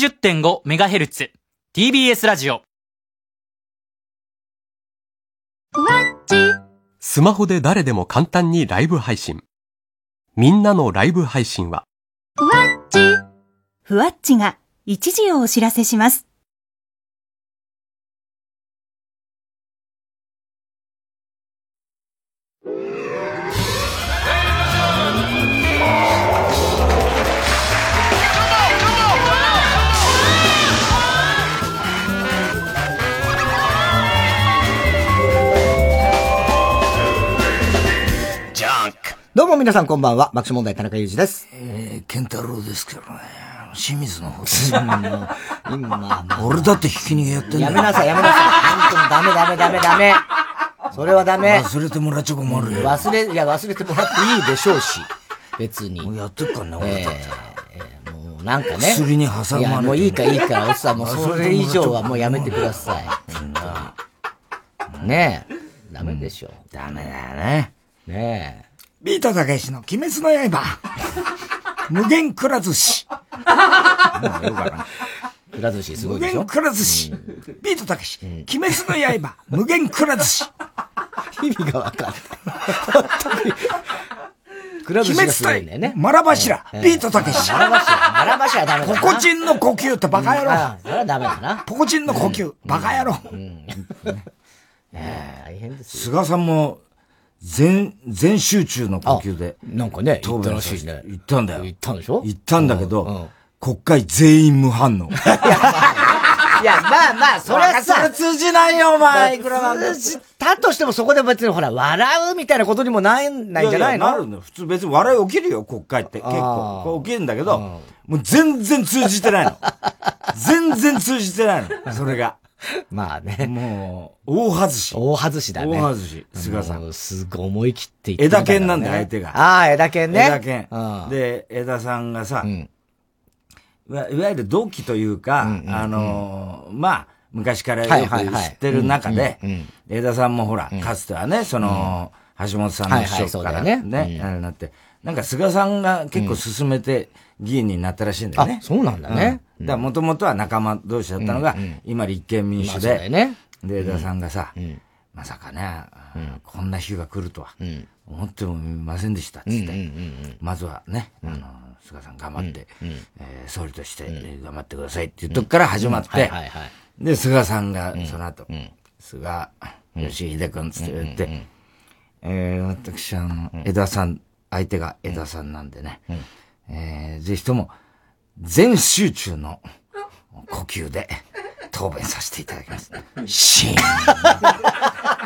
90.5MHz TBS ラジオスマホで誰でも簡単にライブ配信。みんなのライブ配信は、ふわっちが一時をお知らせします。も皆さんこんばんは。爆笑問題田中裕二です。えー、健太郎ですけどね。清水の方今、まあ、俺だってひき逃げやってんだよ。やめなさい、やめなさい。本当にダメダメダメダメ。それはダメ。忘れてもらっちゃ困るよ。忘れ、いや、忘れてもらっていいでしょうし。別に。もうやってっからね、俺だって。えーもうなんかね。薬に挟まれていや、もういいからいいから、おっさん、もうそれ以上はもうやめてください。うんねえ。ダメでしょ。ダメだよね。ねえ。ビートたけしの鬼滅の刃。無限くら寿司。くら寿司すご無いでしょ？限くら寿司。ビートたけし、鬼滅の刃。無限くら寿司。意味がわかんない。くら寿鬼滅司がすごいんだよ対ね。マラ柱。ビートたけし。マラバシは、マラバシはダメだな。ポコチンの呼吸ってバカ野郎。あそれはダメだな。ポコチンの呼吸。バカ野郎。大変ですよ。菅さんも、全、全集中の呼吸で。なんかね、言ったらしいね。言ったんだよ。言ったんでしょ？言ったんだけど、うんうん国会全員無反応。いや、まあまあ、それはさ、通じないよ、お前。いくら通じたとしてもそこで別にほら、笑うみたいなことにもないないんじゃないの？なるの普通別に笑い起きるよ、国会って。結構。起きるんだけど、もう全然通じてないの。全然通じてないの。それが。まあね。もう、大外し。大外しだね。大外し。菅さん。すごい思い切って言って枝剣なんで相手が。ああ、枝剣ね。枝剣うん。で、枝さんがさ、んいわゆる同期というか、あのー、まあ、昔からよく知ってる中で、枝さんもほら、かつてはね、その、橋本さんの秘書からはいはいそうだね、あれなって、なんか菅さんが結構進めて議員になったらしいんだよね。あそうなんだね。うん。だからもともとは仲間同士だったのが、今立憲民主で、よね。で、枝さんがさ、まさかね、こんな日が来るとは、思ってもみませんでしたっつって、まずはね、あの、菅さん頑張って、えー総理としてえー頑張ってくださいっていうとこから始まっはいてで、菅さんがその後、菅義偉君つって言って、えー私、あの、枝さん、相手が枝さんなんでね、えーぜひとも、全集中の呼吸で答弁させていただきます。シーン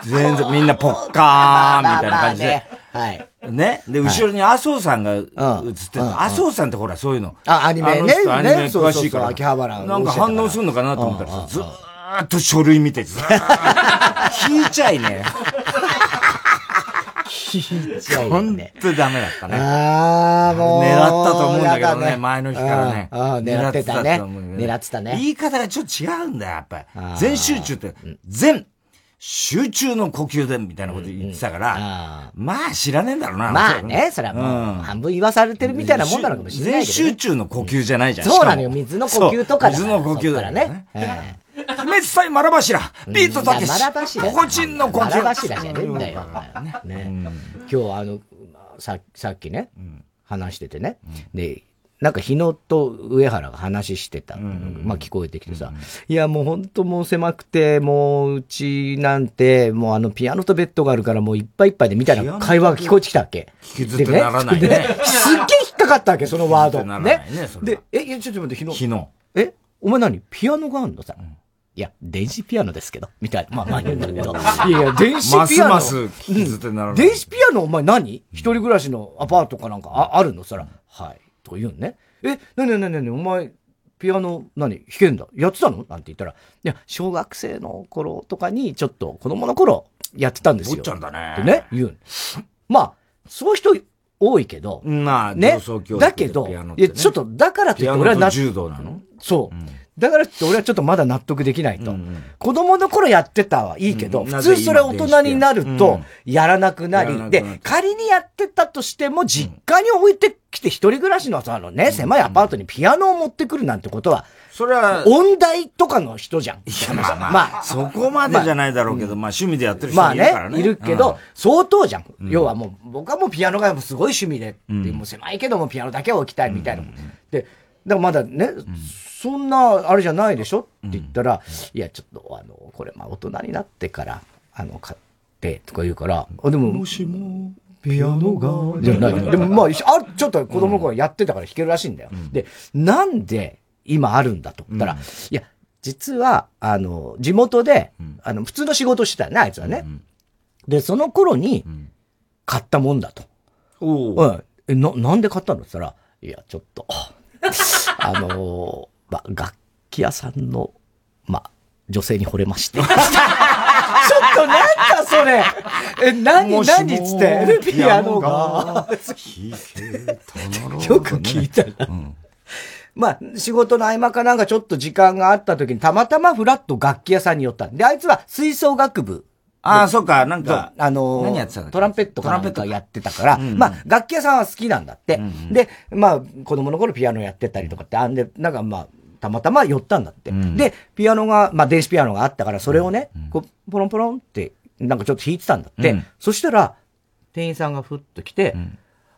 全然みんなポッカーンみたいな感じで。はい。ね？で、後ろに麻生さんが映ってる。麻生さんってほら、そういうの。あアニメねアニメね詳しいから。秋葉原なんか反応するのかなと思ったらさ、ずーっと書類見て、ずーっと 引いちゃいね。聞いちゃうよ本ね。当にダメだったね。ああ、もう。狙ったと思うんだけどやね、前の日からね。狙ってたね。狙ってたね。言い方がちょっと違うんだよ、やっぱり全集中って、全集中の呼吸で、みたいなこと言ってたかあら、まあ知らねえんだろうな。まあね、それはもう、半分言わされてるみたいなもんなのかもしれないけど全ね。集中の呼吸じゃないじゃん。そうなのよ、水の呼吸とかだそう水の呼吸だかねかららね。。ええ鬼滅対マラ柱、ビートたけし、マラ柱。ポコチンの呼吸。マラ柱じゃねえんだよ。ね。今日あの、ささっきね、話しててね。で、なんか日野と上原が話してたまあ聞こえてきてさ、いやもう本当もう狭くて、もううちなんて、もうあのピアノとベッドがあるからもういっぱいいっぱいでみたいな会話が聞こえてきたわけ。引きずってならないねですっげえ引っかかったわけ、そのワード。ねでは、え、いやちょっと待って、日野。日野。えお前何？ピアノがあんのさ。いや、電子ピアノですけど、みたいな。まあまあ言うんだけど。いやいや、電子ますピアノ。ます引きずってならない。電子ピアノお前何？一人暮らしのアパートかなんかああるの？そら、はい。とか言うのね。え、なになになになに？お前、ピアノ何？弾けんだ？やってたの？なんて言ったら、いや、小学生の頃とかに、ちょっと子供の頃やってたんですよ。坊ちゃんだねってね、言うの。まあ、そういう人多いけど、まあ、ね。だけど、ねいや、ちょっと、だからといって俺は柔道なの？そう。だからって俺はちょっとまだ納得できないと。子供の頃やってたはいいけど、うん。普通それは大人になるうとん。やらなくなり、でやらなくなっ、て仮にやってたとしても実家に置いてきて一人暮らしのさ、あのね、狭いアパートにピアノを持ってくるなんてことはそれは、音大とかの人じゃん。いや、まあまあ、まあ、そこまでじゃないだろうけど、まあ趣味でやってる人いるからね。まあね、いるけど、相当じゃん。要はもう、僕はもうピアノがすごい趣味で、もう狭いけどもピアノだけは置きたいみたいな。で、だからまだね、そんな、あれじゃないでしょ？って言ったら、いや、ちょっと、あの、これ、まあ大人になってから、あの、買ってとか言うから、あ、でも、もしも、ピアノが、じゃない。でもまあ、あちょっと子供の頃やってたから弾けるらしいんだよ。で、なんで今あるんだとたら、いや、実は、あの、地元で、あの、普通の仕事してたよね、あいつはね。で、その頃に、買ったもんだと。う。ん。え、な、なんで買ったの？って言ったら、いや、ちょっと、あのまあ、楽器屋さんの、まあ、女性に惚れまして。ちょっとなんかそれえ、何、何つって、ピアノが。よく聞いたら。うんまあ、仕事の合間かなんかちょっと時間があった時に、たまたまフラット楽器屋さんに寄ったで、あいつは吹奏楽部。ああ、そっか、なんか、あのー、何やってたトランペットかなんかやってたから、うんうん、まあ、楽器屋さんは好きなんだって。うんうん、で、まあ、子供の頃ピアノやってたりとかって、あんで、なんかまあ、たまたま寄ったんだって。うん、で、ピアノが、まあ、電子ピアノがあったから、それをね、うん、こう、ポロンポロンって、なんかちょっと弾いてたんだって。うん、そしたら、店員さんがふっと来て、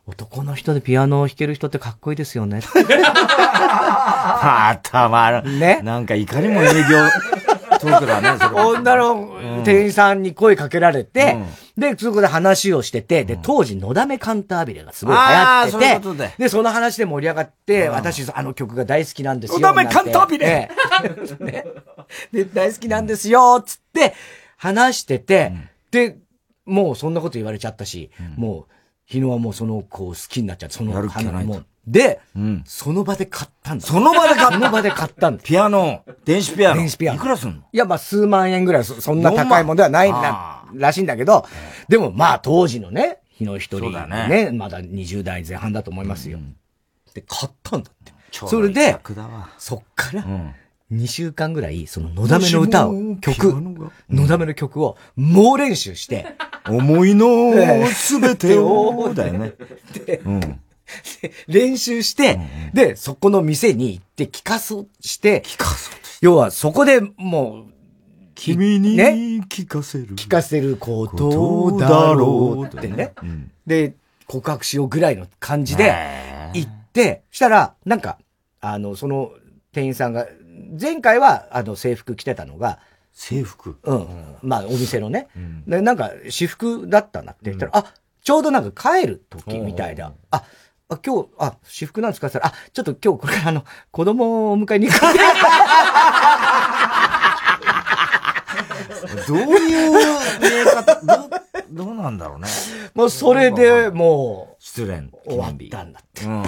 男の人でピアノを弾ける人ってかっこいいですよね。あ、たまらん。ね。なんかいかにも営業トークだね。女の店員さんに声かけられて、うん、で、そこで話をしてて、で、当時、のだめカンタービレがすごい流行ってて、ううで。で、その話で盛り上がって、うん、私、あの曲が大好きなんですよ。のだめカンタービレ、ね、で、大好きなんですよ、つって、話してて、で、もうそんなこと言われちゃったし、もう、日野はもうその子を好きになっちゃって、その花もで、うん、その場で買ったんだ。その場で買ったその場で買ったんだ。ピアノ、電子ピアノ。電子ピアノ。いくらすんの？いや、まあ数万円ぐらい、そんな高いものではないな、らしいんだけど、でもまあ当時のね、日野一人ね、ねまだ20代前半だと思いますよ。うん、で、買ったんだって。それで、そっから、2週間ぐらい、その、のだめの歌を、曲、のだめの曲を、猛練習して。思いのすべてを、だよね。で、練習して、で、そこの店に行って聞かそうして、聞かそう要は、そこでもう、君に聞かせる。聞かせることだろうってね。で、告白しようぐらいの感じで、行って、したら、なんか、あの、その店員さんが、前回は、あの、制服着てたのが、制服？うん。まあ、お店のね。で、なんか、私服だったなって言ったら、あ、ちょうどなんか帰る時みたいな。あ、あ、今日、あ、私服なんですか？って言ったら、あ、ちょっと今日これからあの、子供をお迎えに行く。どういう見え方、ど、どうなんだろうね。もうそれでもう、失恋。終わったんだって。うん。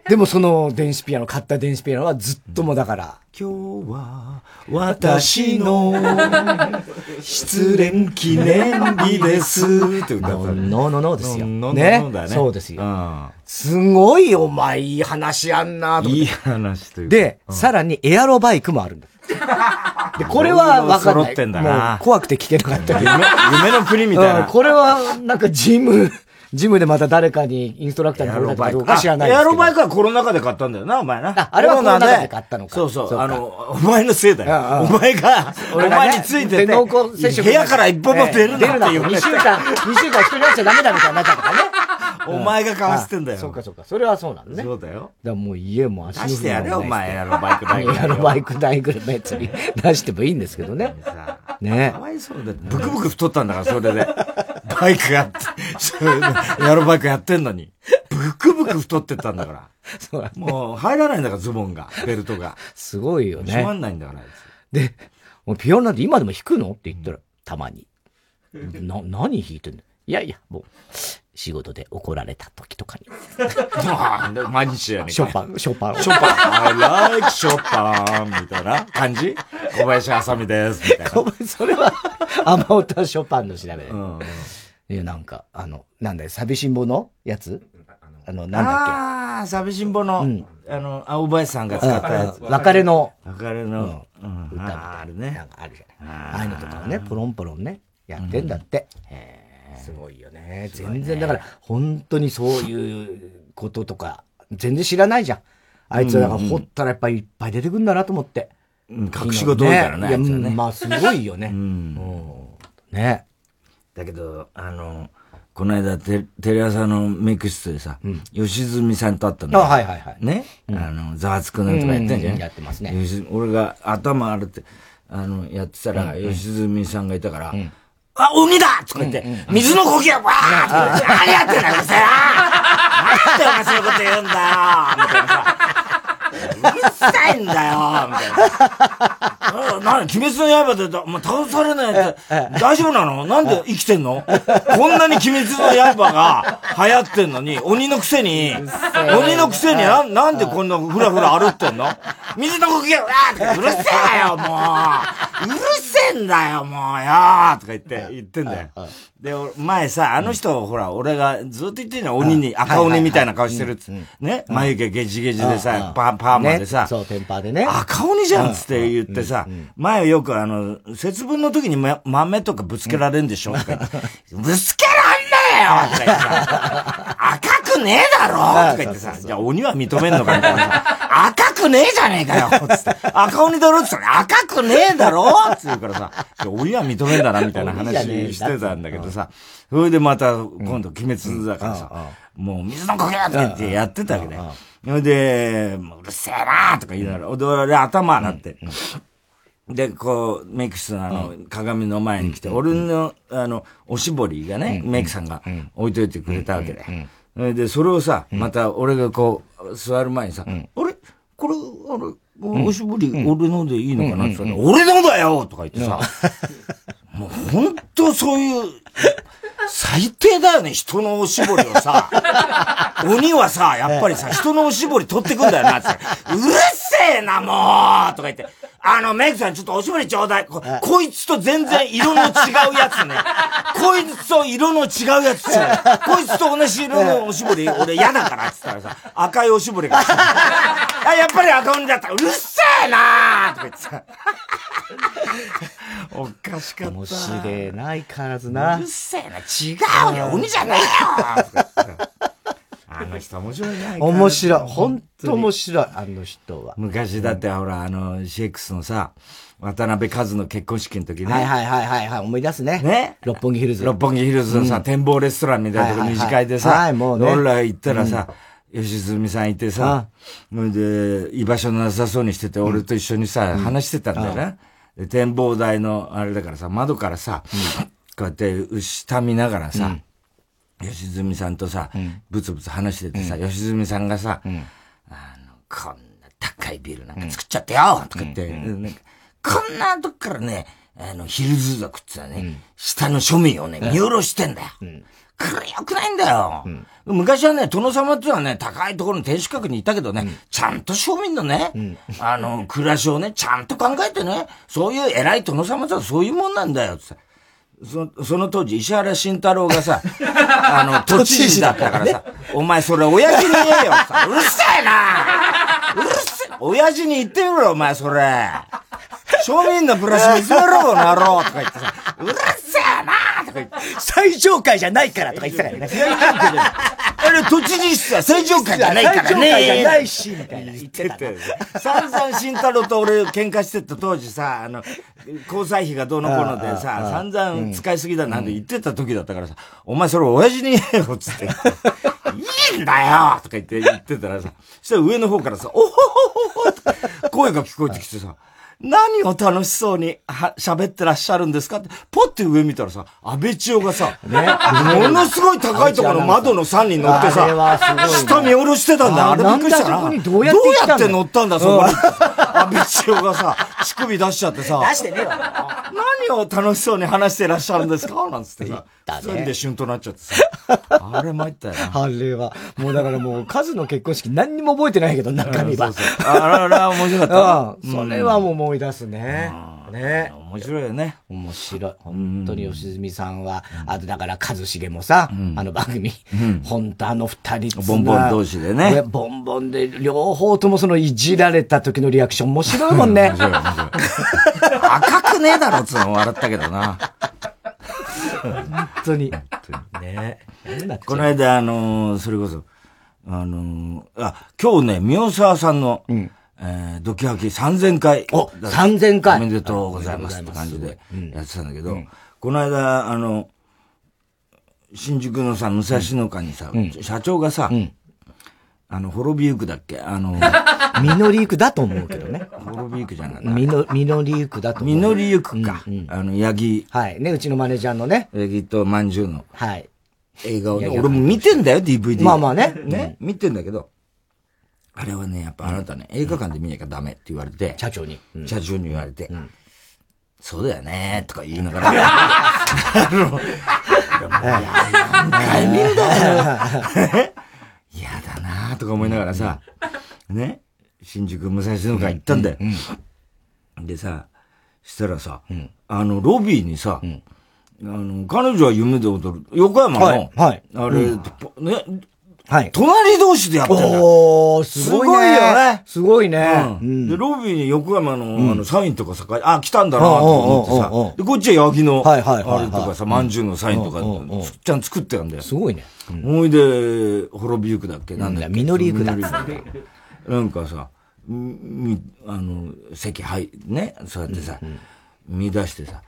でもその電子ピアノ、買った電子ピアノはずっともだから。今日は私の 失恋記念日ですって歌った。ノーノーノーですよ。ノーノーだね。そうですよ。すごいお前いい話やんなといい話というで、さらにエアロバイクもあるんだ。で、これは分かんない。ってんだな。怖くて聞けなかったけど。夢の国みたいな。これは、なんかジム、ジムでまた誰かにインストラクターに来られたかどうか知らないエアロバイクはコロナ禍で買ったんだよな、お前な。あ、あれはコロナ禍で買ったのか。そうそう。あの、お前のせいだよ。お前が、お前についてて、部屋から一歩も出るなっていう。2週間、2週間一人になっちゃダメだみたいになっちゃったからね。お前がかわしてんだよ。そうかそうか。それはそうなんね。そうだよ。だからもう家も足の出してやれよ、お前、エアロバイク代。エアロバイク代ぐらい別に出してもいいんですけどね。ねかわいそうだって。ブクブク太ったんだから、それで。バイクやって、エアロバイクやってんのに。ブクブク太ってったんだから。そうだ、ね、もう入らないんだから、ズボンが、ベルトが。すごいよね。閉まんないんだから。で、もうピアノなんて今でも弾くの？って言ったら、たまに。な、何弾いてんの？いやいや、もう、仕事で怒られた時とかに。なんで毎日やねショパン、ショパン。ショパン。I like ショパンみたいな感じ？小林あさみです。みたいな。それは、雨音ショパンの調べ。うん。いや、なんか、あの、なんだよ、寂しんぼのやつ？あの、なんだっけ？ああ、寂しんぼの、うん、あの、青林さんが使ったやつ。別れの。別れの、うん、歌みたいな。あるね。なんかあるじゃない。ああいうのとかをね、ポロンポロンね、やってんだって。へえ。すごいよね。全然、だから、本当にそういうこととか、全然知らないじゃん。あいつら掘ったらやっぱりいっぱい出てくるんだなと思って。うん隠し事多いからね、あいつはね。まあすごいよね。うん。ね。だけど、あの、この間テ、テレ朝のメイク室でさ、吉住さんと会ったんだよ。あはいはいはい。ね、あの、ざわつくなんとかやってんじゃん、うんやってますね。吉俺が頭あるって、あの、やってたら、吉住さんがいたから、あ、鬼だ！とか言って、水の呼吸わー！って、何やってんだうるせえななんでお前そういうこと言うんだよみたいなさ。さいんだよみたいな。な、鬼滅の刃でだ、ま倒されないって、大丈夫なの？なんで生きてんの？こんなに鬼滅の刃が流行ってんのに、鬼のくせに、鬼のくせにな、なんでこんなふらふら歩ってんの？水の呼吸わーとか、うるせえよ、もう。うるせえんだよ、もうよーとか言って、言ってんだよ。で、俺前さ、あの人、ほら、俺がずっと言ってんの鬼に、赤鬼みたいな顔してるっつね、眉毛ゲジゲジでさ、パー、パーマでさ、ねそう、テンパーでね。赤鬼じゃんっつって言ってさ、前よくあの、節分の時にま豆とかぶつけられんでしょとか言って。ぶつけらんよとか言ってさ、赤くねえだろとか言ってさ、じゃあ鬼は認めんのかみたいなさ。赤くねえじゃねえかよ つって。赤鬼だろって言ったら赤くねえだろって言うからさ、鬼は認めんだなみたいな話してたんだけどさ、それでまた今度鬼滅だからさ、もう水の呼吸とか言ってやってたわけだよ。それで、もううるせえなとか言いながら、で俺頭洗って。で、こう、メイク室のあの、鏡の前に来て、俺の、あの、おしぼりがね、メイクさんが置いといてくれたわけで。で、それをさ、また俺がこう、座る前にさ、あれ？これ、あれ、おしぼり俺のでいいのかな？って言ったら、俺のだよ！とか言ってさ、もう本当そういう、最低だよね、人のおしぼりをさ。鬼はさ、やっぱりさ、人のおしぼり取ってくんだよな、って。うるせえな、もうとか言って。あの、メイクさん、ちょっとおしぼりちょうだい。ここいつと全然色の違うやつね。こいつと色の違うやつね。こいつと同じ色のおしぼり、俺嫌だから、って言ったらさ、赤いおしぼりが。あ、やっぱり赤鬼だった。うるせえなとか言ってさ。おかしかった。面白いな、相変わらずなうる。せえな、違うよ、鬼じゃねえよあの人面白いね。面白い。本当面白い、あの人は。昔だってほら、あの、CX のさ、渡辺和の結婚式の時ね。はいはいはいはいはい、思い出すね。ね。六本木ヒルズ。六本木ヒルズのさ、展望レストランみたいなとこはいはいはい。二次会でさ、はいもうね。俺ら行ったらさ、吉住さんいてさ、それで、居場所なさそうにしてて、俺と一緒にさ、話してたんだよね。で展望台の、あれだからさ、窓からさ、こうやって下見ながらさ、吉住さんとさ、ブツブツ話しててさ、吉住さんがさ、あの、こんな高いビルなんか作っちゃってよとか言って、こんなとこからね、あの、ヒルズ族ってのはね、下の庶民をね、見下ろしてんだよ。これ良くないんだよ。昔はね、殿様っていうのはね、高いところの天守閣にいたけどね、ちゃんと庶民のね、あの、暮らしをね、ちゃんと考えてね、そういう偉い殿様とはそういうもんなんだよ、ってそその当時、石原慎太郎がさ、あの、都知事だったからさ、お前それ親父に言えよ。さ、うるせえな。うる親父に言ってみろ、お前それ。庶民の暮らし見つめろ、この野郎とか言ってさ、うるせえなとか言って。最上階じゃないからとか言ってたからね。あれ、都知事室は正常会じゃないからね。最上階じゃないし、みたいな言ってた。散々慎太郎と俺喧嘩してた当時さ、あの、交際費がどうのこうのでさ、散々使いすぎだなんて言ってた時だったからさ、お前それ親父に言えよ、つって。いいんだよとか言って言ってたらさ、そしたら上の方からさ、おほほほ声が聞こえてきてさ、何を楽しそうには喋ってらっしゃるんですかって、ポッて上見たらさ、安倍千代がさ、ものすごい高いところの窓の山に乗ってあれはすさ、ごいな下見下ろしてたんだよ。ああれびっくりしたな。どうやって来たんだよどうやって乗ったんだ、そこに？安倍千代がさ、乳首出しちゃってさ、出してねえわ。何を楽しそうに話してらっしゃるんですか？なんつってさ、一人で旬となっちゃってさ、あれ参ったよな。あれは、もうだからもう、数の結婚式何にも覚えてないけど、中身は。あらら、面白かった。うん。それはもう思い出すね。ね。面白いよね。面白い。本当に吉住さんは、あとだから一茂もさ、あの番組、本当あの二人ボンボン同士でねボンボンで、両方ともそのいじられた時のリアクション面白いもんね。赤くねえだろっつうの笑ったけどな。本当に。ねこの間、あのーそれこそ、あのー、あ、今日ね、宮沢さんの、うん、えー、ドキハキ3000回。お、3000回。おめでとうございますって感じでやってたんだけど、うん、この間、あの、新宿のさ、武蔵野間にさ、うん、社長がさ、あの、滅びゆくだっけ？あの、実りゆくだと思うけどね。滅びゆくじゃなかった。実りゆくだと思う。実りゆくか。うんうん、あの、ヤギ。はい。ね、うちのマネージャーのね。ヤギとまんじゅうの。はい。映画をね、俺も見てんだよ、DVD。まあまあね。ね、見てんだけど、あれはね、やっぱあなたね、映画館で見なきゃダメって言われて。社長に。社長に言われて。そうだよねとか言いながら。あの、何回見るだよ。嫌だなとか思いながらさ、ね、新宿武蔵野間行ったんだよ。でさ、したらさ、あの、ロビーにさ、あの、彼女は夢で踊る。横山の、はい。あれ、ね、はい。隣同士でやってるおー、すごいね。すごいよね。すごいね。うん。で、ロビーに横山の、あの、サインとかさ、あ、来たんだなと思ってさ。で、こっちはヤギの、はいはいあれとかさ、まんじゅうのサインとか、ちゃん作ってるんだよ。すごいね。思い出、滅びゆくだっけ？なんだっけ？実りゆくだっなんかさ、み、あの、席入、ね、そうやってさ、見出してさ、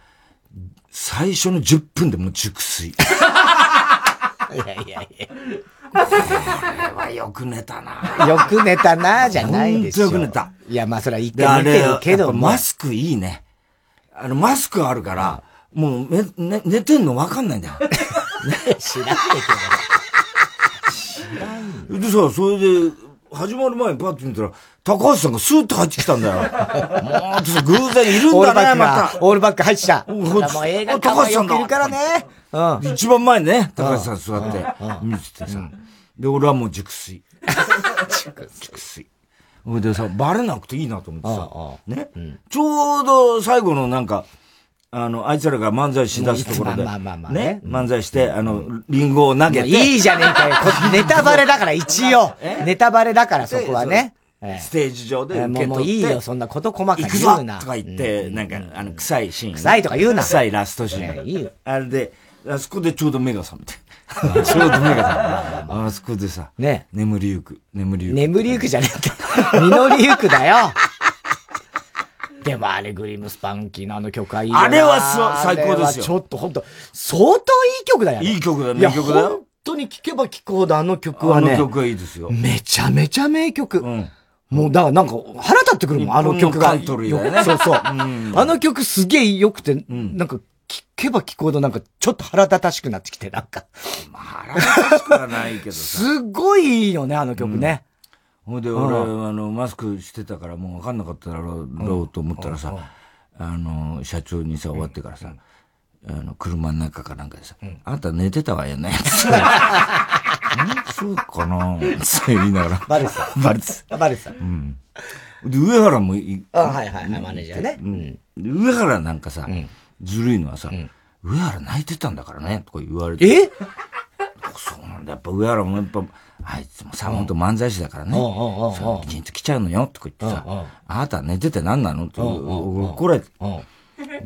最初の10分でもう熟睡。いやいやいや。はよく寝たな。よく寝たな、じゃないでしょ。よく寝た。いや、まあそれは一回寝てるけどマスクいいね。あの、マスクあるから、もう、ね、寝てんの分かんないんだよ。知らないけど。知らん。でさ、それで、始まる前にパッと見たら、高橋さんがスーッと入ってきたんだよ。もう、さ、偶然いるんだね、また。オールバック入ってきた。もう映画高橋さんいるからね。うん。一番前ね、高橋さん座って、見ててさ。で、俺はもう熟睡。熟睡。ほいでさ、バレなくていいなと思ってさ。ね？ちょうど最後のなんか、あの、あいつらが漫才しだすところで、ね、漫才して、あの、リンゴを投げて。いいじゃねえかよ。ネタバレだから一応。ネタバレだからそこはね。ステージ上で受けもういいよ、そんなこと細かく言うな。とか言って、なんか、あの、臭いシーン。臭いとか言うな。臭いラストシーン。いいよ。あれで、あそこでちょうど目が覚めて。ちょうど目が覚めて。あそこでさ、ね。眠りゆく。眠りゆく。眠りゆくじゃねえか。実りゆくだよ。でもあれ、グリムスパンキーのあの曲はいいよあれは最高ですよ。ちょっと本当相当いい曲だよね。いい曲だね。いい曲だよ。本当に聴けば聴くほどあの曲はね。あの曲はいいですよ。めちゃめちゃ名曲。うん。もう、だからなんか、腹立ってくるもん、あの曲が。カントリーね。そうそう。あの曲すげえ良くて、なんか、聞けば聞くほどなんか、ちょっと腹立たしくなってきて、なんか。まあ、腹立たしくはないけどさ。すごいいいよね、あの曲ね。ほ、うんで、俺、あの、マスクしてたからもう分かんなかっただろうと思ったらさ、あの、社長にさ、終わってからさ、あの、車の中かなんかでさ、あなた寝てたわよね。そうかなそう言いながら。バレさ。バレさ。バレさ。うん。で、上原もい、あ、はいはいはい、マネージャーね。うん。上原なんかさ、ずるいのはさ、上原泣いてたんだからね、とか言われて。え？そうなんだ。やっぱ上原もやっぱ、あいつもさ、ほん。と漫才師だからね。そう、きちんと来ちゃうのよ、とか言ってさ、あなた寝てて何なの？って怒られて。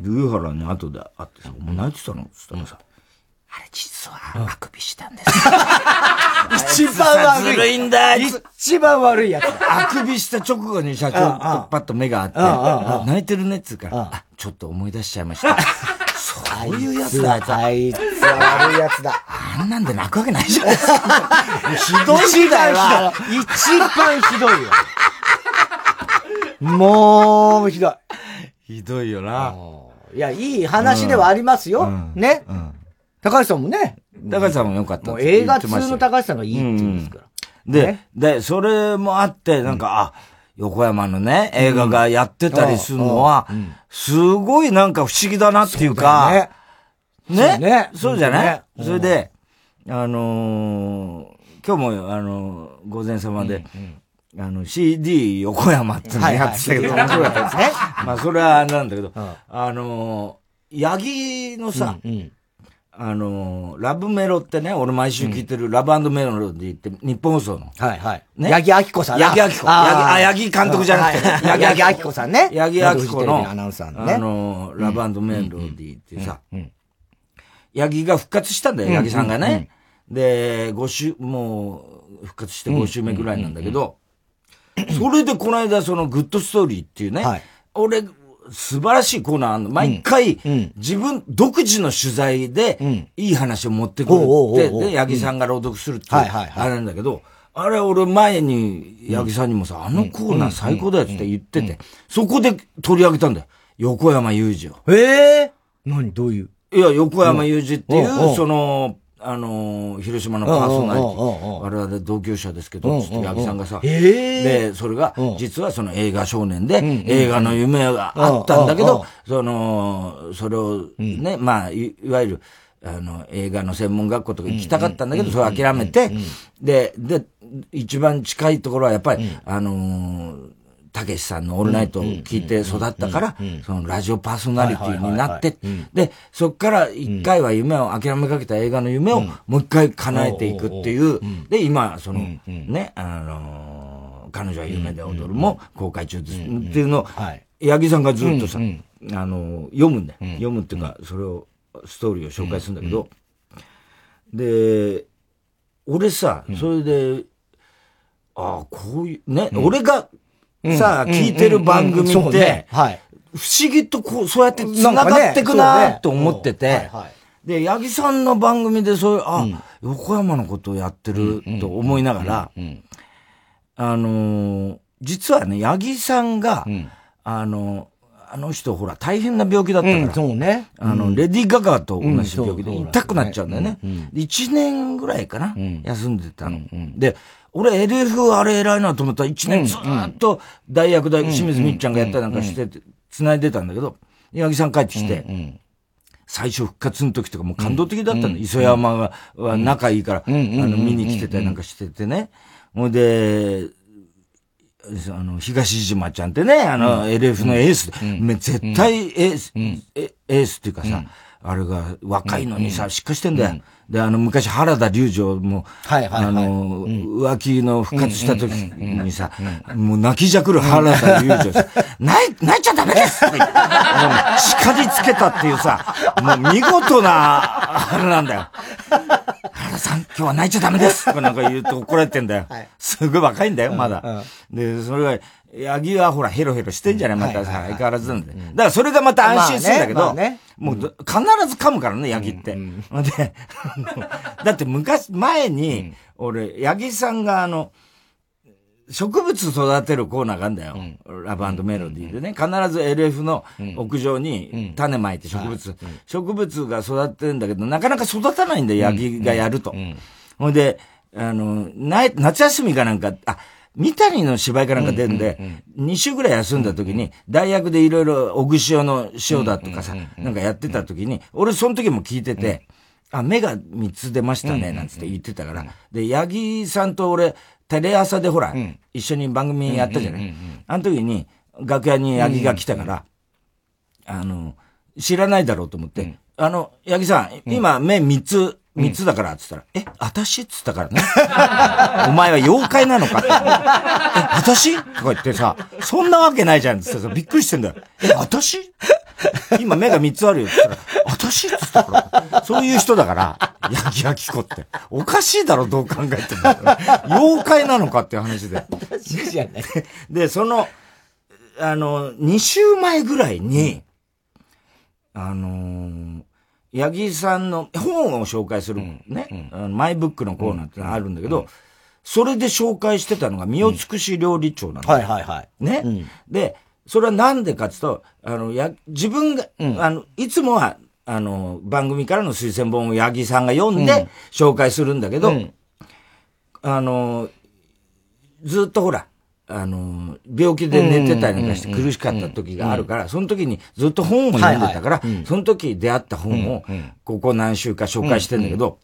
上原に後で会ってさ、もう泣いてたの？って言ったらさ、あれ実はあくびしたんです。一番悪い。ずるいんだ。一番悪いやつ。あくびした直後に社長とパッと目があって、泣いてるねっつうから、あ、ちょっと思い出しちゃいました。そういうやつだ。あいつ悪いやつだ。あんなんで泣くわけないじゃないですか。ひどい。一番ひどいよ。もう、ひどい。ひどいよな。いや、いい話ではありますよ。ね。高橋さんもね。高橋さんもよかったもう映画通の高橋さんがいいって言うんですから。で、で、それもあって、なんか、あ、横山のね、映画がやってたりするのは、すごいなんか不思議だなっていうか、ね。ね。そうじゃない？それで、あの今日も、あの午前様で、あの、CD 横山ってのやってたけど、面白かったですね。まあ、それはなんだけど、あのヤギのさ、あのー、ラブメロってね、俺毎週聞いてるラブメロディって、日本放送の。はいはい。ね。八木明子さん八木明子。あ、八木監督じゃなくて、八木明子さんね。八木明子の、アナウンサーのね。あのラブメロディってさ、八木が復活したんだよ、八木さんがね。で、5週、もう、復活して5週目ぐらいなんだけど、それでこの間そのグッドストーリーっていうね、はい俺、素晴らしいコーナーあんの。毎回、うん自分、独自の取材でん、いい話を持ってくるって、八木さんが朗読するっていう、あれなんだけど、あれ俺前に八木さんにもさ、あのコーナー最高だよって言ってて、そこで取り上げたんだよ。横山裕二を。ええ何？どういう？いや、横山裕二っていう、その、あのー、広島のパーソナリティ、我々同級者ですけど、つって八木さんがさ、ええ。で、それがうん、実はその映画少年で映画の夢があったんだけど、その、それをね、まあ、いいわゆる、あの、映画の専門学校とか行きたかったんだけど、それを諦めて、で、で、一番近いところはやっぱり、あのー、たけしさんのオールナイトを聞いて育ったから、そのラジオパーソナリティになって、で、そっから一回は夢を諦めかけた映画の夢をもう一回叶えていくっていう、で、今、その、ね、あのー、彼女は夢で踊るも公開中です。っていうのを、はい。八木さんがずっとさ、あの、読むんだよ。読むっていうか、それを、ストーリーを紹介するんだけど、で、俺さ、それで、ああ、こういう、ね、俺がさ、聞いてる番組ってね、はい。不思議とこう、そうやって繋がってくなと思ってて。で、八木さんの番組でそういう、あ、横山のことをやってると思いながら、あのー、実はね、八木さんが、あの、あの人ほら大変な病気だったから、うん、そうね。あの、レディー・ガガと同じ病気で痛くなっちゃうんだよね。うんで1年ぐらいかな、ん。休んでたの。で、俺 LF あれ偉いなと思った。ら1年ずーっと大役で清水みっちゃんがやったりなんかしてて、繋いでたんだけど、八木さん帰ってきて、最初復活の時とかもう感動的だったの。磯山がは仲いいから、あの、見に来てたりなんかしててね。ほんで、あの、東島ちゃんってね、あの、LF のエース、め絶対エース、えエースっていうかさ、あれが若いのにさ、しっかりしてんだよ。で、あの、昔原田龍二も、はいはいはいあの、浮気の復活した時にさ、もう泣きじゃくる原田龍二をさ、泣い、泣いちゃダメですって叱りつけたっていうさ、もう見事な、あれなんだよ。原田さん、今日は泣いちゃダメですとかなんか言うと怒られてんだよ。すごい若いんだよ、まだ。で、それが、八木はほら、ヘロヘロしてんじゃない？またさ、相変わらずなんだよ。だからそれがまた安心するんだけどもうど必ず噛むからね、八木って。で、だって昔、前に、俺、八木さんがあの、植物育てるコーナーがあるんだよ。ラブメロディーでね。必ず LF の屋上に種まいて植物、植物が育ってるんだけど、なかなか育たないんだよ、八木がやると。ほいで、あの、な夏休みかなんか、あ、三谷の芝居かなんか出るんで、2週ぐらい休んだ時に、大学でいろいろ、小串塩の塩だとかさ、なんかやってた時に、俺その時も聞いてて、あ、目が3つ出ましたね、なんつって言ってたから。で、八木さんと俺、テレ朝でほら、一緒に番組やったじゃない？あの時に、楽屋に八木が来たから、あの、知らないだろうと思って、あの、八木さん、今目3つ、三つだから、つったら、え、私っつったからね。お前は妖怪なのかって。え、私とか言ってさ、そんなわけないじゃんっつってさ、びっくりしてんだよ。え、私今目が三つあるよって言ったら、私っつったから。そういう人だから、八木亜希子って。おかしいだろ、どう考えても。妖怪なのかっていう話で。じゃない。で、その、あの、2週前ぐらいに、あのー、八木さんの本を紹介するね、あのマイブックのコーナーってのあるんだけど、それで紹介してたのが、身を尽くし料理長なんだよ。はいはいはい。ね、で、それはなんでかっていうと、あの、や、自分が、あの、いつもは、あの、番組からの推薦本を八木さんが読んで紹介するんだけど、あの、ずっとほら、あの、病気で寝てたりなんかして苦しかった時があるから、その時にずっと本を読んでたから、その時出会った本を、ここ何週か紹介してんだけど、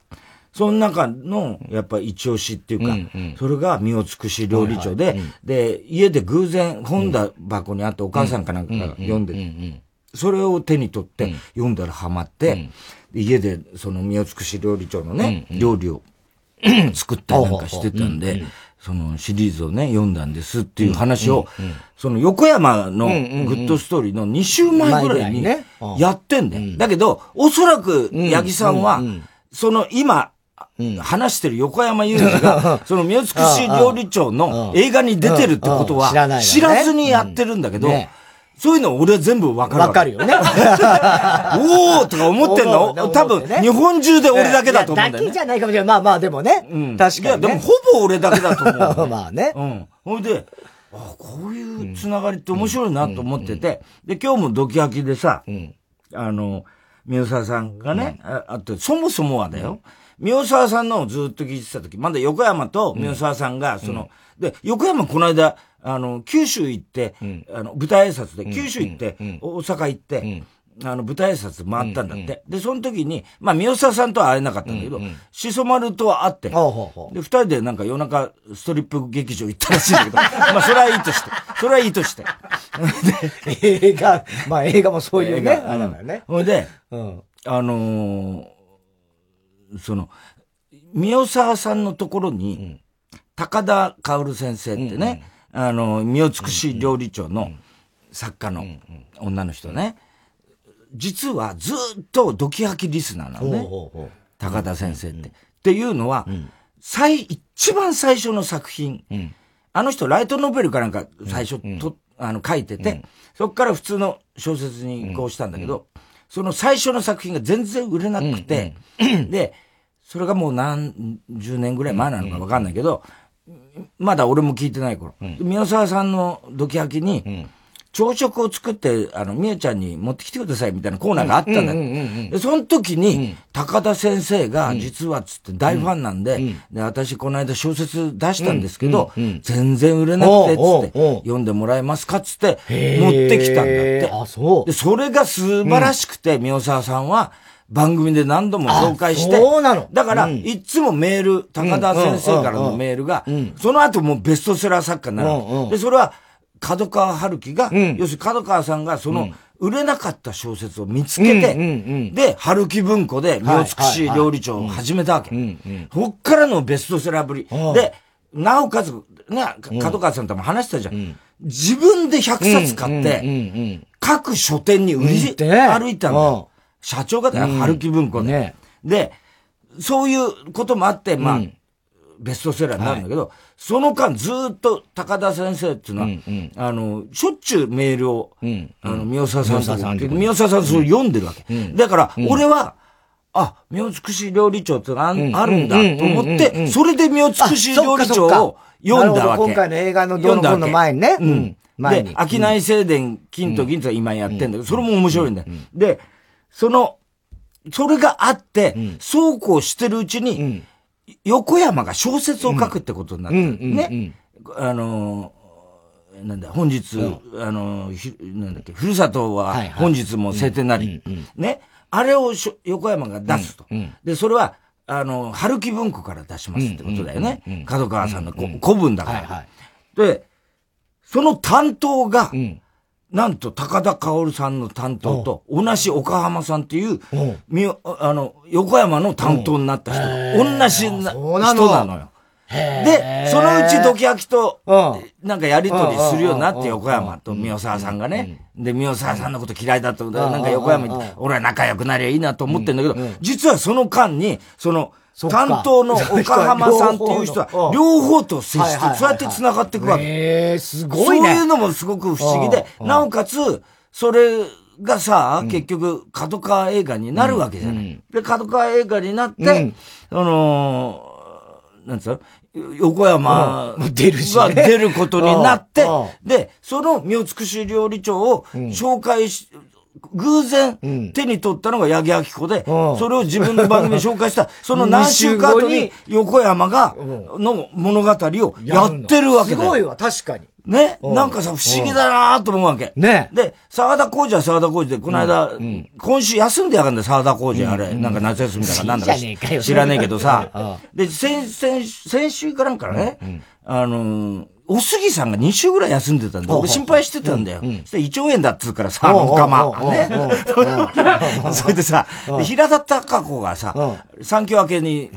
その中の、やっぱ一押しっていうか、それが身を尽くし料理長で、で、家で偶然本だ箱にあってお母さんかなんかが読んで、それを手に取って読んだらハマって、で家でその身を尽くし料理長のね、料理を作ったりなんかしてたんで、そのシリーズをね、読んだんですっていう話を、その横山のグッドストーリーの2週前ぐらいにやってんだよ。だけど、おそらく八木さんは、その今、話してる横山裕二が、その三つし料理長の映画に出てるってことは、知らずにやってるんだけど、そういうの俺は全部わかるわかるよね。おーとか思ってんの？多分、日本中で俺だけだと思うんだよ、ね。だけじゃないかもしれない。まあまあでもね。うん。確かに、ね。いや、でもほぼ俺だけだと思う、まあね。うん。ほいで、あこういうつながりって面白いなと思ってて、で、今日もドキハキでさ、あの、宮沢さんがね、ああと、そもそもはだよ、宮沢さんのをずっと聞いてた時、まだ横山と宮沢さんが、その、で、横山この間、あの、九州行って、あの、舞台挨拶で、九州行って、大阪行って、あの、舞台挨拶回ったんだって。で、その時に、まあ、三好さんとは会えなかったんだけど、しそ丸とは会って、で、二人でなんか夜中、ストリップ劇場行ったらしいんだけど、まあ、それはいいとして。それはいいとして。映画、まあ、映画もそういうね、あれだからね。ほいで、あのその、三沢さんのところに、高田薫先生ってね、あの、身を尽くし料理長の作家の女の人ね。実はずっとドキハキリスナーなのね。高田先生って。っていうのは、最、一番最初の作品、あの人ライトノベルかなんか最初と、あの書いてて、そっから普通の小説に移行したんだけど、その最初の作品が全然売れなくて、で、それがもう何十年ぐらい前なのかわかんないけど、まだ俺も聞いてない頃。宮沢さんのドキハキに、朝食を作って、あの、みえちゃんに持ってきてくださいみたいなコーナーがあったんだ。で、その時に、高田先生が、実はつって大ファンなんで、で、私この間小説出したんですけど、全然売れなくて、つって、読んでもらえますかつって、持ってきたんだって。あ、そう。で、それが素晴らしくて、宮沢さんは、番組で何度も紹介して。そうなの。だから、いつもメール、高田先生からのメールが、その後もうベストセラー作家になる。で、それは、角川春樹が、要するに角川さんがその、売れなかった小説を見つけて、で、春樹文庫で、身を尽くし料理長を始めたわけ。そっからのベストセラーぶり。で、なおかつ、ね、角川さんとも話したじゃん。自分で100冊買って、各書店に売り歩いたんだよ。社長がだよ、春樹文庫で。で、そういうこともあって、まあ、ベストセラーになるんだけど、はい、その間ずっと高田先生っていうのは、うんうん、あの、しょっちゅうメールを、うん、あの、三好さん三好さんそれ読んでるわけ。うん、だから、俺は、あ、身を尽くし料理長ってあ,、あるんだと思って、それで身を尽くし料理長を読んだわけ。今回の映画のどの本の前にね。うん。前に。で、商い静電、金と銀と今やってんだけど、それも面白いんだよ。で、その、それがあって、そうこうしてるうちに、横山が小説を書くってことになった。ね。あの、なんだ、本日、あの、なんだっけ、ふるさとは本日も晴天なり。ね。あれを横山が出すと。で、それは、あの、春樹文庫から出しますってことだよね。角川さんの古文だから。で、その担当が、なんと、高田薫さんの担当と、同じ岡浜さんっていう、みあの、横山の担当になった人、同じな人なのよ。で、そのうちドキアキと、なんかやりとりするようになって、横山と宮沢さんがね。で、宮沢さんのこと嫌いだと、なんか横山に、俺は仲良くなりゃいいなと思ってんだけど、実はその間に、その、担当の岡浜さんっていう人は、両方と接して、そうやって繋がっていくわけ。へえ、すごいね。そういうのもすごく不思議で、なおかつ、それがさ、結局、角川映画になるわけじゃない。で、角川映画になって、あの、なんつうの？横山が出ることになって、で、その身を尽くし料理長を紹介し、偶然手に取ったのが八木明子で、それを自分の番組で紹介した、その何週間後に横山が、の物語をやってるわけだすごいわ、確かに。ね、なんかさ、不思議だなと思うわけ。ね。で、沢田浩二は沢田浩二で、この間、今週休んでやがんだよ、沢田浩二、あれ。なんか夏休みだからなんだか知らねえけどさ。で、先、先、先週からんからね、あの、おすぎさんが2週ぐらい休んでたんで、俺心配してたんだよ。うんうん。そして胃腸炎だっつうからさ、あのおうおう我おうおう慢。ね。それでさ、平田孝子がさ、産休明けに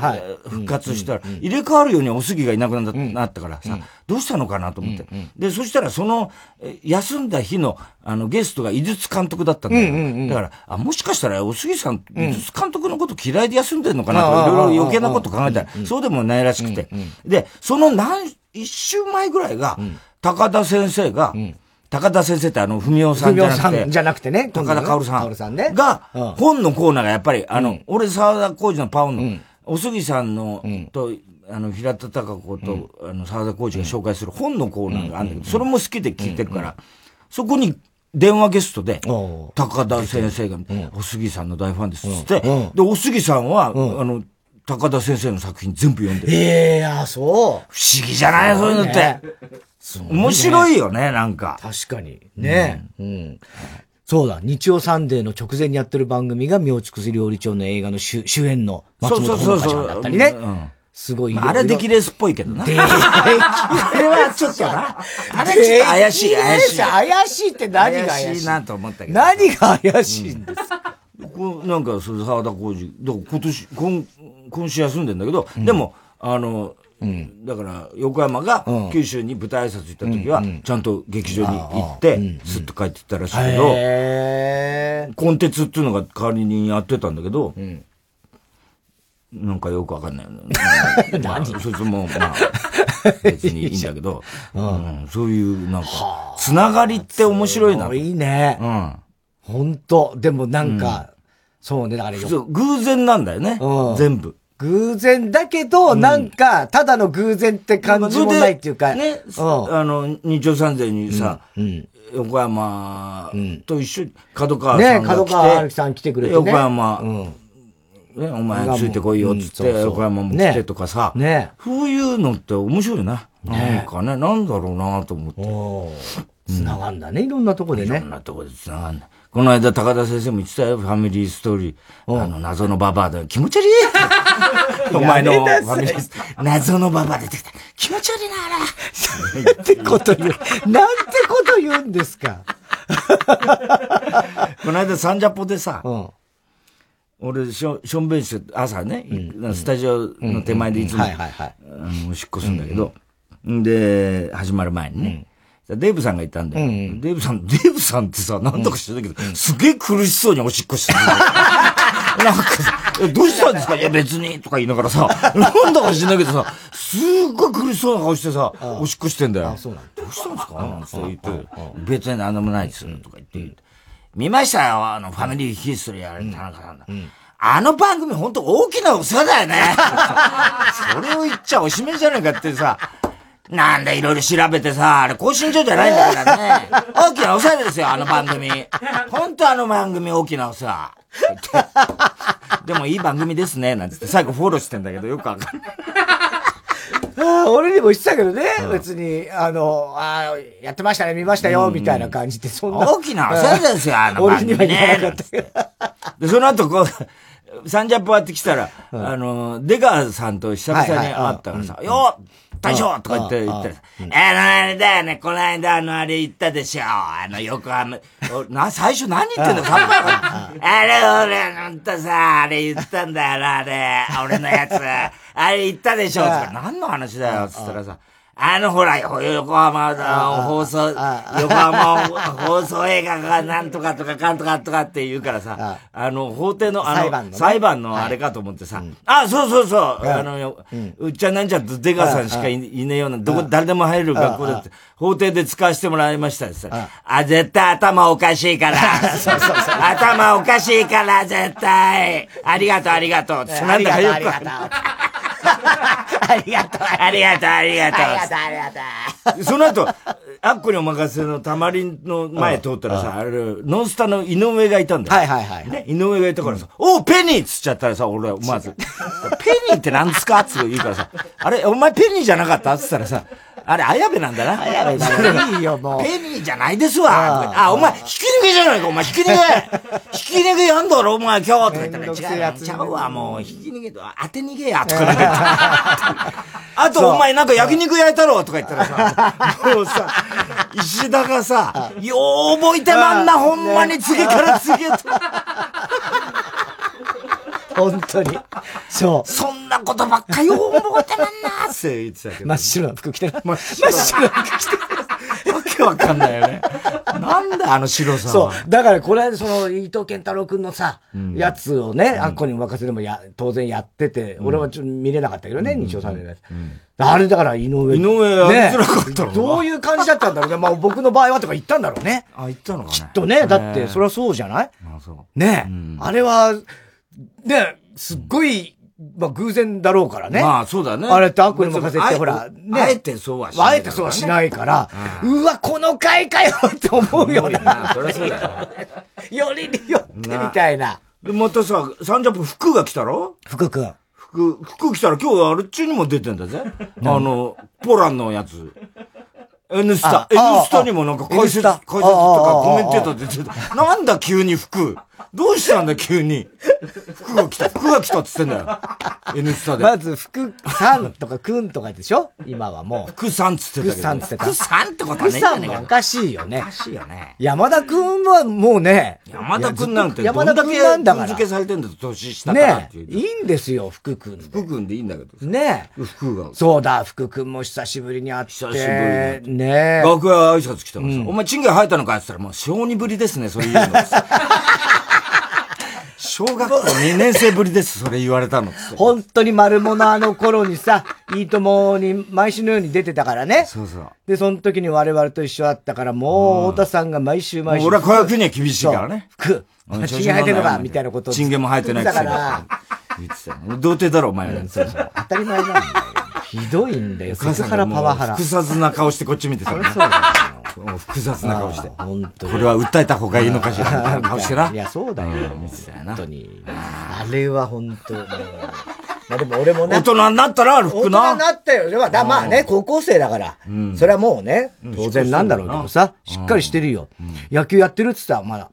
復活したら、入れ替わるようにおすぎがいなくなったからさ、どうしたのかなと思って。で、そしたらその、え休んだ日の、あの、ゲストが井筒監督だったんだよ。うんうんうん。だから、あ、もしかしたらおすぎさん、井筒監督のこと嫌いで休んでんのかなとか、いろいろ余計なこと考えたら、そうでもないらしくて。で、その何、一週前ぐらいが、高田先生が、高田先生ってあの、文雄さんじゃなくて、文雄さんじゃなくてね高田薫さん。薫さんね。がうん、本のコーナーがやっぱり、あの、俺沢田浩二のパオの、おすぎさんの、と、あの、平田孝子と、あの、沢田浩二が紹介する本のコーナーがあるんだけど、それも好きで聞いてるから、そこに電話ゲストで、高田先生が、おすぎさんの大ファンですっつってうん、で、おすぎさんは、あの、高田先生の作品全部読んでる。ええあ、そう。不思議じゃないそういうのって。面白いよね、なんか。確かに。ね。うん。そうだ、日曜サンデーの直前にやってる番組が、明畜料理長の映画の主主演の松本穂香ちゃんだったりね。うんすごい。まああれ出来レースっぽいけどな。であれはちょっとな。あれちょっと怪しい、怪しい。怪しいって何が怪しい？怪しいなと思ったけど。何が怪しいん。ですか、こうなんか、それ沢田浩二、だから今年、今、今週休んでんだけど、でも、あの、だから、横山がうん。九州に舞台挨拶行った時は、ちゃんと劇場に行って、スッと帰ってったらしいけど、コンテンツっていうのが代わりにやってたんだけど、なんかよくわかんない。まあ、そいつも、まあ、別にいいんだけど、うんそういう、なんか、つながりって面白いな。いいね。うん。本当でもなんか、そうね、だからよ偶然なんだよねうん。全部。偶然だけど、なんか、ただの偶然って感じもないっていうか。ね、うんあの、日曜三世にさ、うん。横山と一緒に、角川さねんが来て、角川春樹さん来てくれてね。横山、うん。ね、お前ついてこいよっつって、横山も来てとかさ、ねそういうのって面白いな。なんかね、なんだろうなと思って。おつながんだね、いろんなとこでねいろん。なとこで繋がんない。この間、高田先生も言ってたよ、ファミリーストーリー。あの、謎のババアで、気持ち悪い お前のファミリーストーリー、謎のババア出てきた。気持ち悪いな、あれ。なんてこと言う。なんてこと言うんですか。この間、サンジャポでさ、うん。俺、しょ、しょんべんして、朝ね、スタジオの手前でいつも、おしっこするんだけど、んで、始まる前にね、デーブさんがいたんだよ。デーブさん、デーブさんってさ、なんとかしてたけど、すげえ苦しそうにおしっこしてる。んだよ。なんかさ、えどうしたんですか？いや別に、とか言いながらさ、なんだか知んないけどさ、すっごい苦しそうな顔してさ、おしっこしてんだよ。どうしたんですか？なんて言って、別に何でもないです、とか言って。見ましたよ、あの、ファミリーヒストリーやる田中さんだ。あの番組本当大きなお世話だよね。それを言っちゃおしめじゃねえかってさ、なんだいろいろ調べてさ、あれ更新所じゃないんだからね。大きなお世話ですよ、あの番組。本当あの番組大きなお世話。でもいい番組ですね、なんつって最後フォローしてんだけどよくわかんない。俺にも言ってたけどね、別に、あの、ああ、やってましたね、見ましたよ、みたいな感じで、そんな。大きなお世話ですよ、あの俺には言わねなかったけど。で、その後こう、サンジャポ終わってきたら、あの、出川さんと久々に会ったからさ、よっ大将とか言って、言ったらさ、あの、あれだよね、この間あの、あれ言ったでしょ、あの、横浜、おな、最初何言ってんだよ、さっぱりわかん。ないあれ、俺、ほんとさ、あれ言ったんだよな、あれ、俺のやつ、あれ言ったでしょ、つって。何の話だよ、つったらさ、あの、ほら、横浜の放送、横浜放送映画がなんとかとかかんとかとかって言うからさ、あ。の、法廷の、あの、裁判のね。裁判のあれかと思ってさ、あ、そうそうそう、あの、ようっちゃんなんちゃんと出川さんしかいいねえような、どこ、誰でも入れる学校だって、法廷で使わせてもらいましたってさ、あ、絶対頭おかしいから、頭おかしいから、絶対、ありがとう、ありがとう、つなんだかよくありがとう。ありがとう、ありがとう。ありがとう、ありがとう。その後、アッコにお任せのたまりの前通ったらさ、あれ、ノンスタの井上がいたんだよ。はいはいはい。ね、井上がいたからさ、おう、ペニーっつっちゃったらさ、俺はまず、ペニーって何ですかって言うからさ、あれ、お前ペニーじゃなかったっつったらさ、あれ、綾部なんだな。綾部だいいよ、もう。ペニーじゃないですわ。あ、お前、ひき逃げじゃないか、お前、ひき逃げ。ひき逃げやんだろ、お前、今日。とか言ったら、違う、ちゃうわ、もう、ひき逃げと、当て逃げや、とか言って。あと、お前、なんか焼肉焼いたろ、とか言ったらさ、もうさ、石田がさ、よう覚えてまんな、ほんまに次から次へと。本当に。そう。そんなことばっかよう覚えてまんなって言ってたけど。真っ白な服着てる。真っ白な服着てる。わけわかんないよね。なんだあの白さそう。だからこれ間その伊藤健太郎くんのさ、やつをね、あっこに任せでもや、当然やってて、俺はちょっと見れなかったけどね、日曜さん。あれだから井上。井上やりづらかったのどういう感じだったんだろうね。まあ僕の場合はとか言ったんだろうね。あ、言ったのかね。きっとね。だって、それはそうじゃない？ねあれは、ねすっごい、まあ偶然だろうからね。まあそうだね。あれって悪に任せて、ほら、ね。あえてそうはしない。あえてそうはしないから、うわ、この回かよって思うよな。そりゃそうだよ。よりによってみたいな。で、またさ、30分服が来たろ？福くん。服、服来たら今日あれっちゅうにも出てんだぜ。あの、ポランのやつ。N スタ、N スタにもなんか解説、解説とかコメンテーター出てた。なんだ急に服。どうしたんだ急に？服が来た、服が来たって言ってんだよ。N スタで。まず、服さんとかくんとかでしょ？今はもう。服さんつってたけど。服さんつってた。服さんってことはね。服さんもおかしいよね。おかしいよね。山田くんはもうね。山田くんなんて、山田くんなんだから。付けされてんだと、年下からねいいんですよ、福くん。福くんでいいんだけど。ね福が。そうだ、福くんも久しぶりに会って。久しぶりに。ね楽屋挨拶来たからさ、お前チンゲ生えたのかって言ったら、もう小児ぶりですね、そういうの。小学校2年生ぶりです、それ言われたの。本当に丸物あの頃にさ、いいともに毎週のように出てたからね。そうそう。で、その時に我々と一緒だったから、もう、太田さんが毎週毎週。俺は子役には厳しいからね。服。チンゲ生えてるのかみたいなことチンゲも生えてないだから。言ってたよ。童貞だろ、お前ら。当たり前なんだよ。ひどいんだよ。セクハラパワハラ。複雑な顔してこっち見てたそう。複雑な顔して。本当これは訴えた方がいいのかしら？顔してな。いや、そうだよ。本当に。あれは本当もう。まあでも俺もね。大人になったらある服な。大人になったよ。まあね、高校生だから。それはもうね、当然なんだろうけどさ、しっかりしてるよ。野球やってるって言ったら、まだ。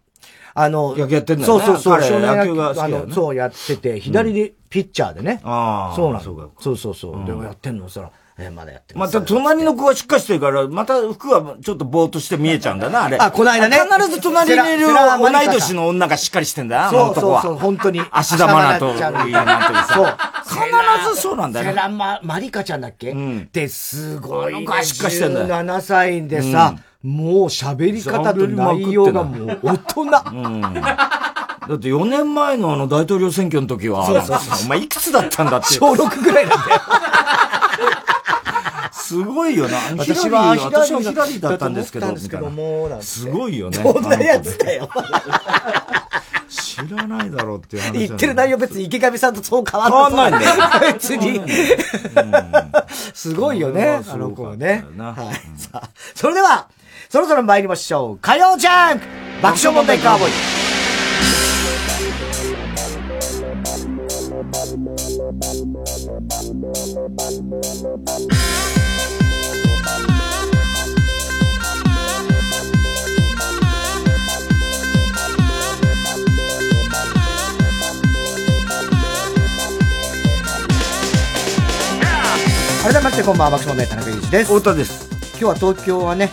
あの、野球やってんだよね。そうそうそう。野球があの、そうやってて、左でピッチャーでね。ああ。そうなの。そうそうそう。でもやってんの？さ、え、まだやってまた隣の子はしっかりしてるから、また服はちょっとぼーっとして見えちゃうんだな、あれ。あ、この間ね。必ず隣にいる同い年の女がしっかりしてんだな、そうそうそう、本当に。芦田愛菜と、そう。必ずそうなんだよね。セラマ、マリカちゃんだっけ？うん。で、すごいね。しっかりしてんだよ。17歳でさ、もう喋り方と内容がもう大人。うん。だって4年前のあの大統領選挙の時は、そうそうそうお前いくつだったんだって。小6ぐらいなんだよ。すごいよな。私は、私はヒラリーだったんですけど、みたいな。すごいよね。どんなやつだよ。知らないだろうっていう話。言ってる内容別に池上さんとそう変わ変わんないんだよ。別に。すごいよね、あの子はね。はい。さあ、それでは、そろそろ参りましょう。火曜ジャンク爆笑問題カーボーイ。改めましてこんばんは、爆笑問題田中裕二です。太田です。今日は東京はね、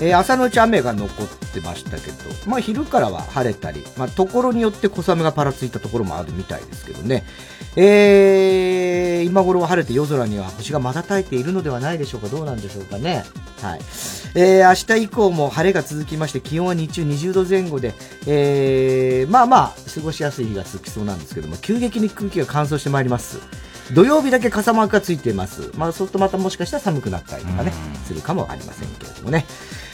えー、朝のうち雨が残ってましたけど、まあ昼からは晴れたり、まあところによって小雨がパラついたところもあるみたいですけどね。えー、今頃は晴れて夜空には星が瞬いているのではないでしょうか。どうなんでしょうかね。はい。えー、明日以降も晴れが続きまして、気温は日中20度前後で、えー、まあまあ、過ごしやすい日が続きそうなんですけども、急激に空気が乾燥してまいります。土曜日だけ傘マークがついています。まあ、そうするとまたもしかしたら寒くなったりとかね、するかもありませんけれどもね。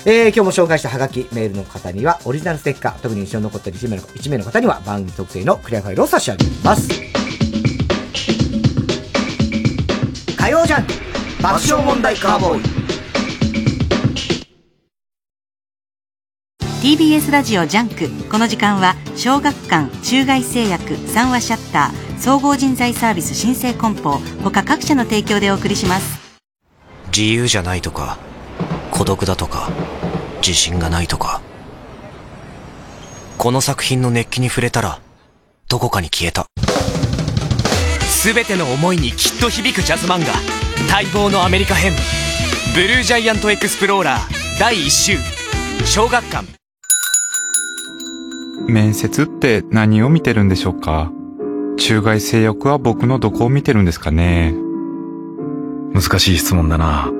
えー、今日も紹介したハガキ、メールの方には、オリジナルステッカー、特に印象に残った1名の ,1 名の方には、番組特製のクリアファイルを差し上げます。火曜ジャンク爆笑問題カーボーイ TBS ラジオジャンクこの時間は小学館中外製薬三和シャッター総合人材サービス新生梱包他各社の提供でお送りします自由じゃないとか、孤独だとか、自信がないとか。この作品の熱気に触れたら、どこかに消えた。すべての思いにきっと響くジャズ漫画待望のアメリカ編ブルージャイアントエクスプローラー第1集小学館面接って何を見てるんでしょうか？中外性欲は僕のどこを見てるんですかね？難しい質問だな。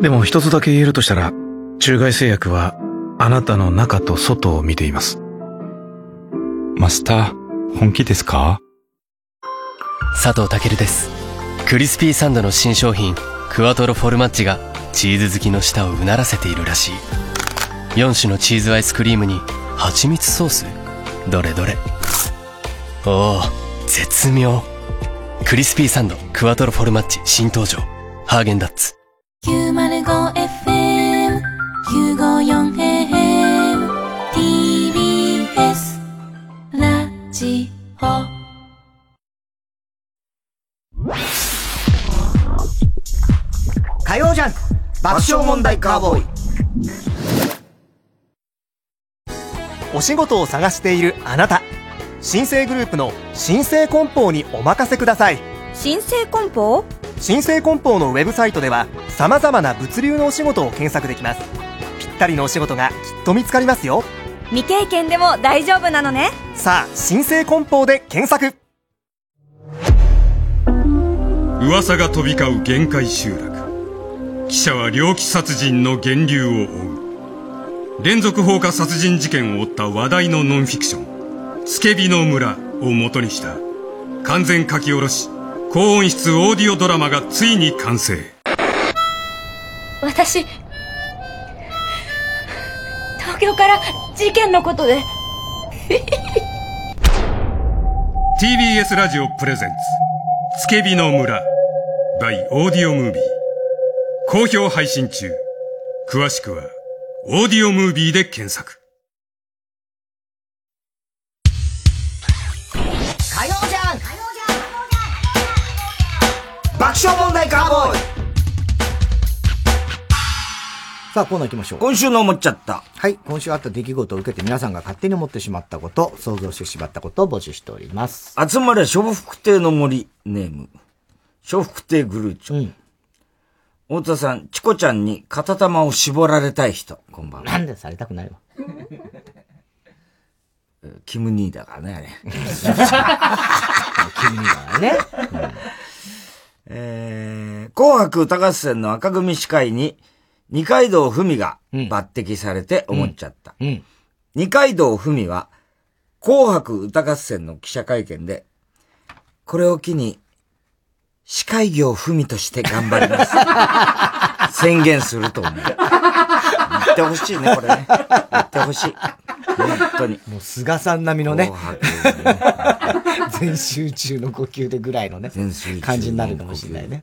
でも一つだけ言えるとしたら、中外製薬はあなたの中と外を見ています。マスター、本気ですか？佐藤健です。クリスピーサンドの新商品、クワトロフォルマッチがチーズ好きの舌をうならせているらしい。4種のチーズアイスクリームに蜂蜜ソース？どれどれ。おお、絶妙。クリスピーサンド、クワトロフォルマッチ新登場。ハーゲンダッツ。905FM 954AM TBS ラジオ火曜ジャンク爆笑問題カーボーイ。お仕事を探しているあなた。新生グループの新生梱包にお任せください。新生梱包？新生梱包のウェブサイトでは様々な物流のお仕事を検索できます。ぴったりのお仕事がきっと見つかりますよ。未経験でも大丈夫なのね。さあ新生梱包で検索。噂が飛び交う限界集落記者は猟奇殺人の源流を追う。連続放火殺人事件を追った話題のノンフィクション「つけびの村」を元にした。完全書き下ろし高音質オーディオドラマがついに完成。私東京から事件のことで。TBS ラジオプレゼンツ「つけびの村」by オーディオムービー好評配信中詳しくはオーディオムービーで検索火曜ジャンク爆笑問題カーボーイさあ、コーナー行きましょう。今週の思っちゃった。はい。今週あった出来事を受けて皆さんが勝手に思ってしまったこと、想像してしまったことを募集しております。集まれ、笑福亭の森ネーム。笑福亭グルーチョ。太田さん、チコちゃんに片玉を絞られたい人。こんばんは。なんでされたくないわ。キム兄だからね、あれ。キム兄だからね。えー、紅白歌合戦の赤組司会に、二階堂ふみが抜擢されて思っちゃった。二階堂ふみは、紅白歌合戦の記者会見で、これを機に、司会業ふみとして頑張ります。宣言すると思う。言ってほしいね、これね。言ってほしい。本当に。もう菅さん並みのね。全集中の呼吸でぐらいのね。感じになるかもしれないね。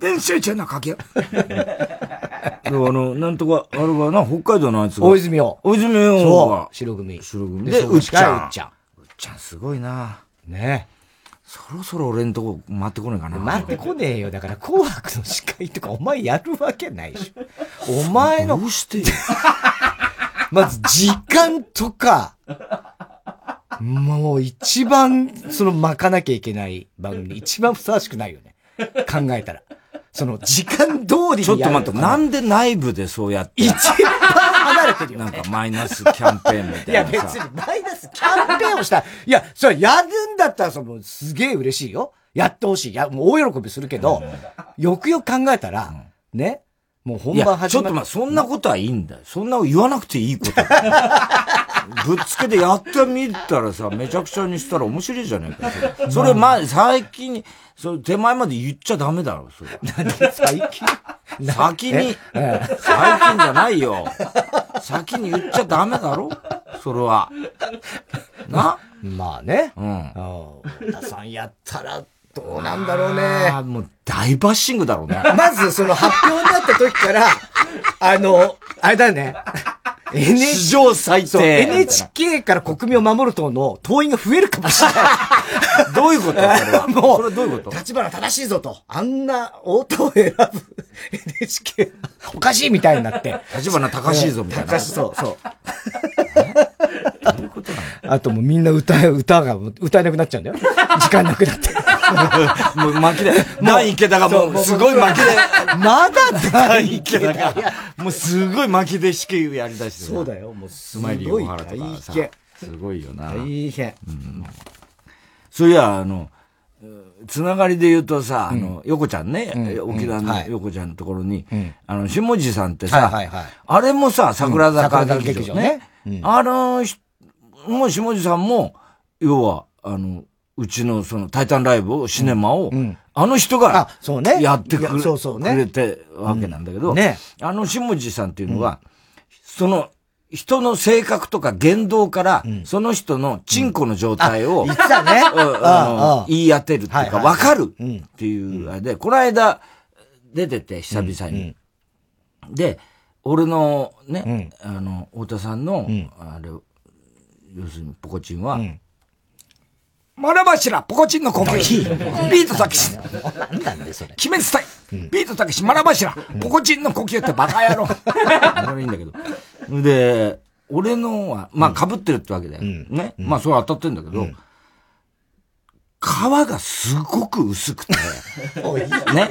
全集中の呼吸。あの、なんとか、あれはな、北海道のあいつが。大泉洋。大泉洋そう。白組。白組。でで、うっちゃん。うっちゃん。うっちゃんすごいな。ねそろそろ俺んとこ回ってこねえかな。回ってこねえよ。だから、紅白の司会とかお前やるわけないでしょ。お前の。どうして まず、時間とか、もう一番、その巻かなきゃいけない番組に一番ふさわしくないよね。考えたら。その、時間通りにちょっと待って、なんで内部でそうやって。一番離れてるよ、ね。なんかマイナスキャンペーンみたいな。いや、別にマイナスキャンペーンをした。いや、それやるんだったら、その、すげえ嬉しいよ。やってほしい。いや、もう大喜びするけど、よくよく考えたら、ね。もう本番始まちょっとまあ、そんなことはいいんだよ。そんな言わなくていいこと。ぶっつけでやってみたらさ、めちゃくちゃにしたら面白いじゃないか。それ、まあ、最近に、それ手前まで言っちゃダメだろ、それ。何？最近？先に、最近じゃないよ。先に言っちゃダメだろそれは。な？まあね。うん。太田さんやったら、どうなんだろうね。あもう大バッシングだろうね。まず、その発表になった時から、あの、あれだね。史上最低 NHK から国民を守る党の党員が増えるかもしれない。どういうことそれは？もう、それはどういうこと？立花正しいぞと。あんな応答を選ぶ NHK、おかしいみたいになって。立花隆しいぞみたいな高しそう、そう。あともうみんな歌え、歌が歌えなくなっちゃうんだよ。時間なくなって。もう巻きで、第池田がもうすごい巻きで、まだ第池田が、もうすごい巻きで式やりだしてそうだよ、もうすスマイリーごい小原とかさ。すごいよな。大変。そういや、あの、つながりで言うとさ、あの、横ちゃんね、沖縄の横ちゃんのところに、あの、下地さんってさあれもさ、桜坂劇場ね。あの人、もう下地さんも、要は、あの、うちのその、タイタンライブを、シネマを、あの人が、そうね。やってくれそうそうね。くれてわけなんだけど、うん。ね。あの下地さんっていうのは、その、人の性格とか言動から、その人のチンコの状態を、言 言い当てるっていうか、わかるっていうあれで、この間出てて、久々に。で、俺のね、あの、太田さんの、あれ、要するにポコチンは、マラバシラ、ポコチンの呼吸。ビートたけし。なんなんでそれ。鬼滅隊。ビートたけし、マラバシラ、ポコチンの呼吸ってバカ野郎。それいいんだけど。で、俺のは、まあ被ってるってわけだよ。ね。まあそれは当たってんだけど、皮がすごく薄くて、ね。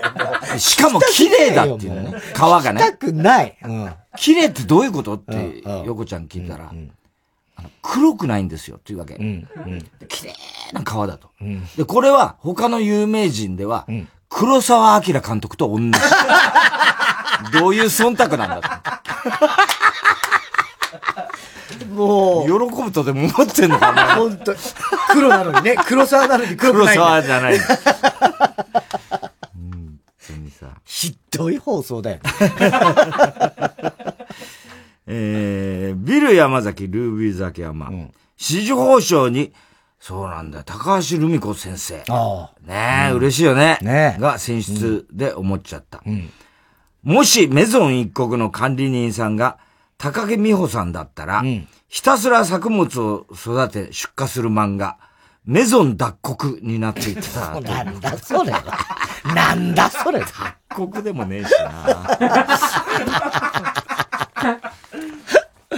しかも綺麗だっていうね。皮がね。したくない。うん。綺麗ってどういうことって、横ちゃん聞いたら、あの黒くないんですよっていうわけ。綺麗な皮だと。で、これは他の有名人では、黒沢明監督と同じ。どういう忖度なんだと。もう。喜ぶとでも思ってんのかな本当黒なのにね、黒沢なのに黒く黒ないんだ。沢じゃない。本当にさ。ひどい放送だよ。えー、ビル山崎、ルービー崎山。紫綬褒章に、そうなんだよ、高橋留美子先生。あねえ、嬉しいよね。ねが選出で思っちゃった。もしメゾン一国の管理人さんが高木美穂さんだったら、ひたすら作物を育て出荷する漫画、メゾン脱穀になっていったら。なんだそれ。なんだそれ。脱穀でもねえしな。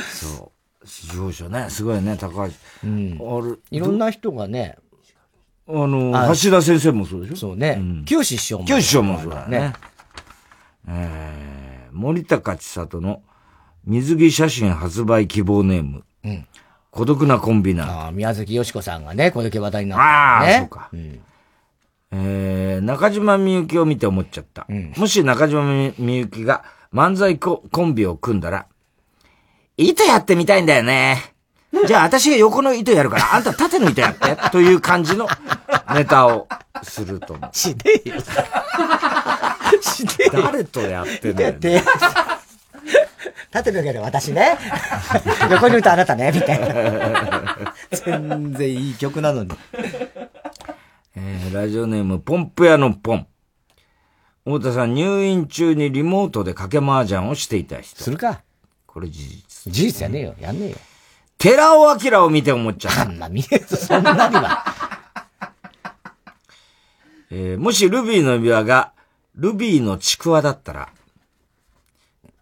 そう。市場所ね、すごいね、高橋。うん。あれ、いろんな人がね、あの、あ橋田先生もそうでしょ？そうね。清志師匠も。清志師匠もそうだよね。えー、森高千里の水着写真発売希望ネーム。うん。孤独なコンビナート。ああ、宮崎よしこさんがね、これだけ話題になっああ、たね。そうか。えー、中島みゆきを見て思っちゃった。もし中島みゆきが漫才ココンビを組んだら、糸やってみたいんだよね。じゃあ私が横の糸やるから、あんた縦の糸やって、という感じのネタをすると思う。しねえよ。しねえよ。誰とやってんだよ、ね。で、縦のやる私ね。横に歌あなたね、みたいな。全然いい曲なのに。えー、ラジオネーム、ポンプ屋のポン。太田さん、入院中にリモートで賭け麻雀をしていた人。するか。これ事実。事実やねえよ。やんねえよ。寺尾明を見て思っちゃった。あんま見えず、そんなには。えー、もしルビーの指輪が、ルビーのちくわだったら、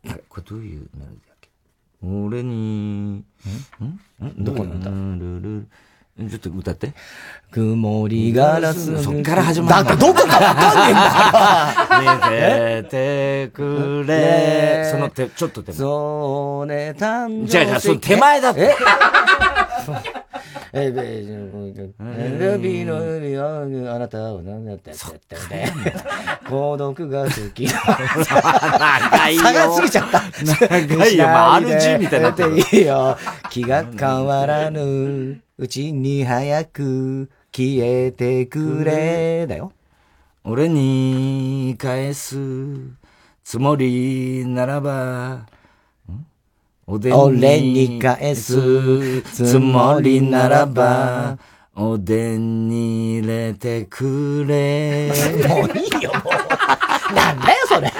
あれ、これどういうメロディーだっけ？俺に、ん？ん？どこなんだルルルちょっと歌って。曇りガラス。そっから始まるだってどこかわかんねえんだ。見ててくれ。その手、ちょっと手前。そうね、誕生じゃあじゃあその手前だってえ え、え、ルビーの指輪、あなたは何だってってって孤独が好き。長いよ差が過ぎちゃった。長いよまあ RG みたいになってるいいよ。気が変わらぬうちに早く消えてくれ。だよ。俺に返すつもりならば、俺に返すつもりならば、おでんに入れてくれ。もういいよ、もう。なんだよ、それ。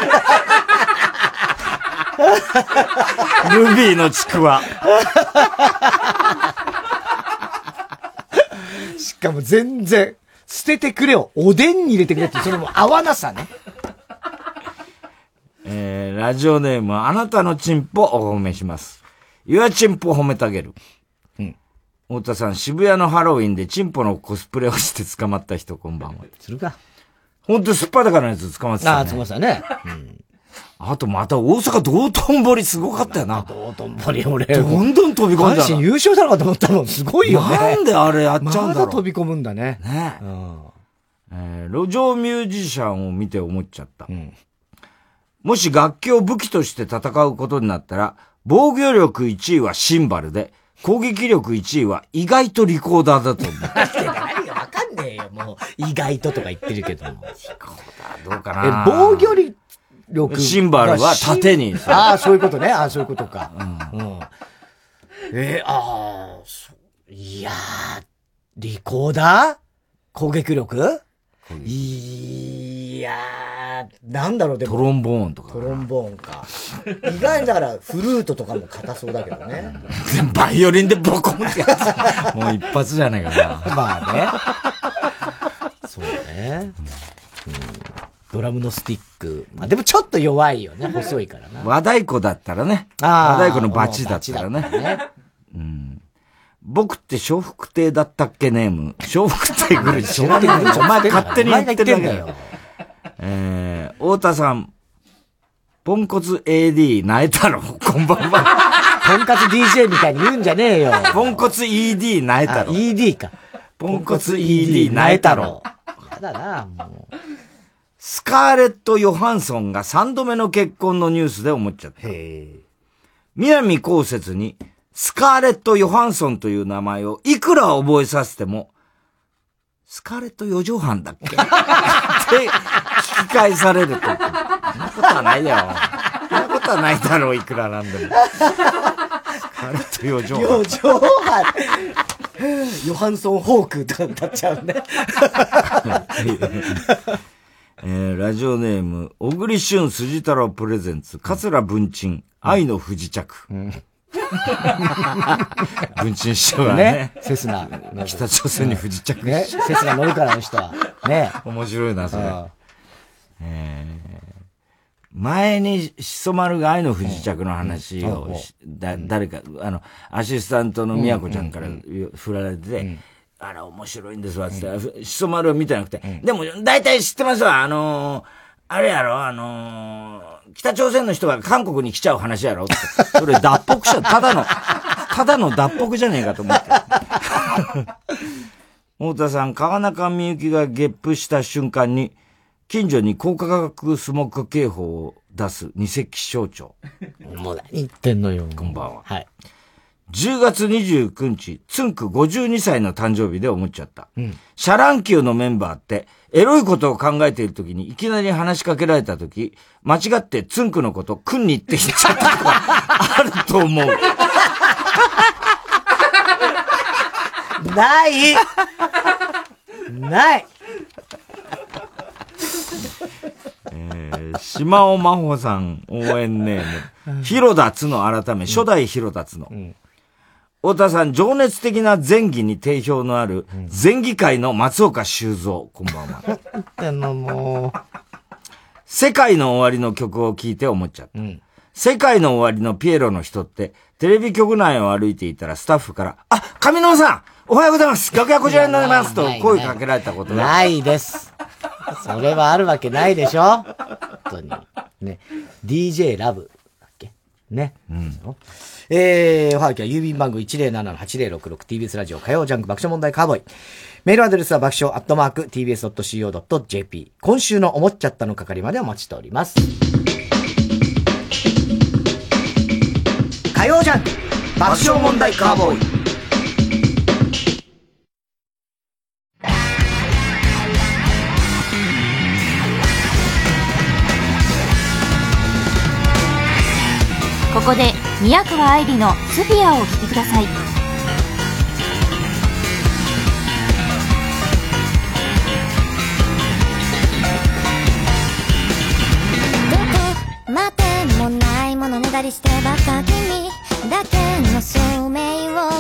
ルビーのちくわ。しかも全然、捨ててくれよ。おでんに入れてくれって、それも合わなさね。えー、ラジオネーム、あなたのチンポお褒めします。ゆあチンポ褒めてあげる。うん。太田さん、渋谷のハロウィンでチンポのコスプレをして捕まった人、こんばんは。するか。ほんとすっぱだからのやつ捕まってた、ね。ああ、捕まってたね。うん。あとまた大阪道頓堀すごかったよな。道頓堀俺。どんどん飛び込んだ阪神優勝したのかと思ったもん。すごいよね。なんであれやっちゃうんだろう。まだ飛び込むんだね。ねえ。えー、路上ミュージシャンを見て思っちゃった。もし楽器を武器として戦うことになったら、防御力1位はシンバルで、攻撃力1位は意外とリコーダーだと思う。何がわかんねえよ、もう。意外ととか言ってるけども。どうかな？え、防御力。シンバルは縦にああ、そういうことね。ああ、そういうことか。うん。うん、えー、ああ、いやー、リコーダー？攻撃力？いやー、なんだろう、でも。トロンボーンとか。トロンボーンか。意外にだから、フルートとかも硬そうだけどね。バイオリンでボコンってやつ。もう一発じゃないかな。まあね。そうね。うんドラムのスティック。まあでもちょっと弱いよね。細いからな。和太鼓だったらね。あー和太鼓のバチだったらね。バチだったねうん。僕って笑福亭だったっけネーム。笑福亭ぐらい。知らねえよお前勝手に言ってるんだよよ。えー、太田さん。ポンコツ AD ナエ太郎。こんばんは。ポンコツ DJ みたいに言うんじゃねえよ。ポンコツ ED ナエ太郎。ED か。ポンコツ ED ナエ太郎。やだな、もう。スカーレット・ヨハンソンが3度目の結婚のニュースで思っちゃった。南こうせつに、スカーレット・ヨハンソンという名前をいくら覚えさせても、スカーレット・ヨジョハンだっけ？って聞き返されると。そんなことはないよ。そんなことはないだろう、いくらなんでも。スカーレット・ヨジョハン。ヨジョハン。ヨハンソン・ホークとか歌っちゃうね。えー、ラジオネーム、小栗旬辻太郎プレゼンツ、桂文鎮、愛の不時着。文鎮師匠がねね、セスナ。北朝鮮に不時着しね、セスナ乗るからあの人は。ね。面白いな、それうん。えー前にしそ丸が愛の不時着の話をし、だ、誰か、あの、アシスタントの宮子ちゃんから振られてて、あら、面白いんですわ、つって、しそ丸を見てなくて、でも、大体知ってますわ、あのーあれやろ、あのー北朝鮮の人が韓国に来ちゃう話やろ？って。それ脱北者、ただの、ただの脱北じゃねえかと思って。太田さん、川中美幸がゲップした瞬間に、近所に高価格スモック警報を出す二石省庁。もう何言ってんのよ。こんばんは。はい。10月29日、つんく52歳の誕生日で思っちゃった。シャ乱Q のメンバーって、エロいことを考えている時にいきなり話しかけられた時、間違ってつんくのこと、クンニって言っちゃったことが あると思う。ない。ない。えー、島尾真帆さん応援ネーム、広田つの改め、初代広田つの。太田さん、情熱的な前儀に定評のある、前儀界の松岡修造、こんばんは。言ってんのも世界の終わりの曲を聴いて思っちゃった。世界の終わりのピエロの人って、テレビ局内を歩いていたらスタッフから、あ、上野さんおはようございます楽屋こちらになりますと声かけられたことう。が。ないです。それはあるわけないでしょ本当に。ね。DJ ラブね。うん。えー、おはがきは郵便番号 107-8066TBS ラジオ火曜ジャンク爆笑問題カーボーイ。メールアドレスは爆笑アットマーク tbs.co.jp。今週の思っちゃったの係までお待ちしております。火曜ジャンク爆笑問題カーボーイ。ここで宮川愛理のスフィアをお聴きください。どこまでもないものねだだりしてばか君だけの証明を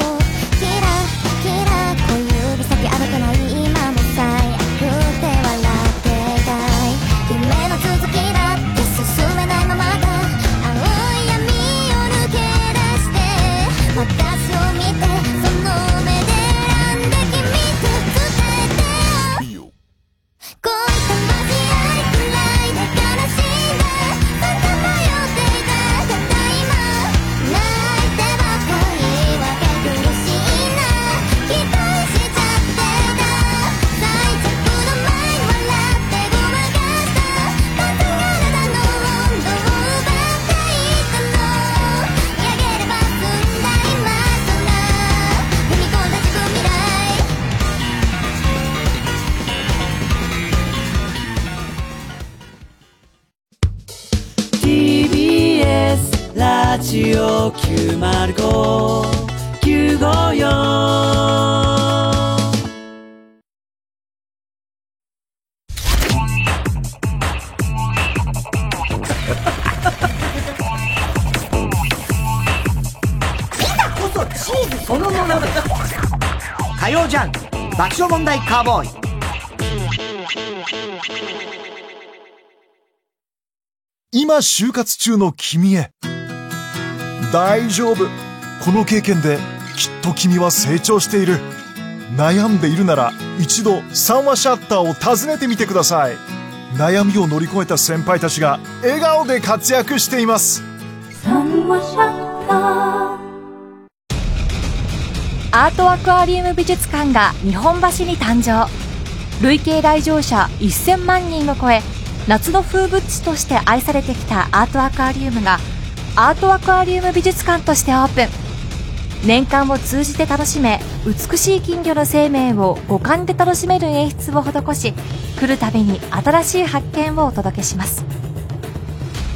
今就活中の君へ。大丈夫。この経験できっと君は成長している。悩んでいるなら一度三話シャッターを訪ねてみてください。悩みを乗り越えた先輩たちが笑顔で活躍しています。三話シャッター。アートアクアリウム美術館が日本橋に誕生。累計来場者1000万人を超え夏の風物詩として愛されてきたアートアクアリウムがアートアクアリウム美術館としてオープン。年間を通じて楽しめ美しい金魚の生命を五感で楽しめる演出を施し来るたびに新しい発見をお届けします。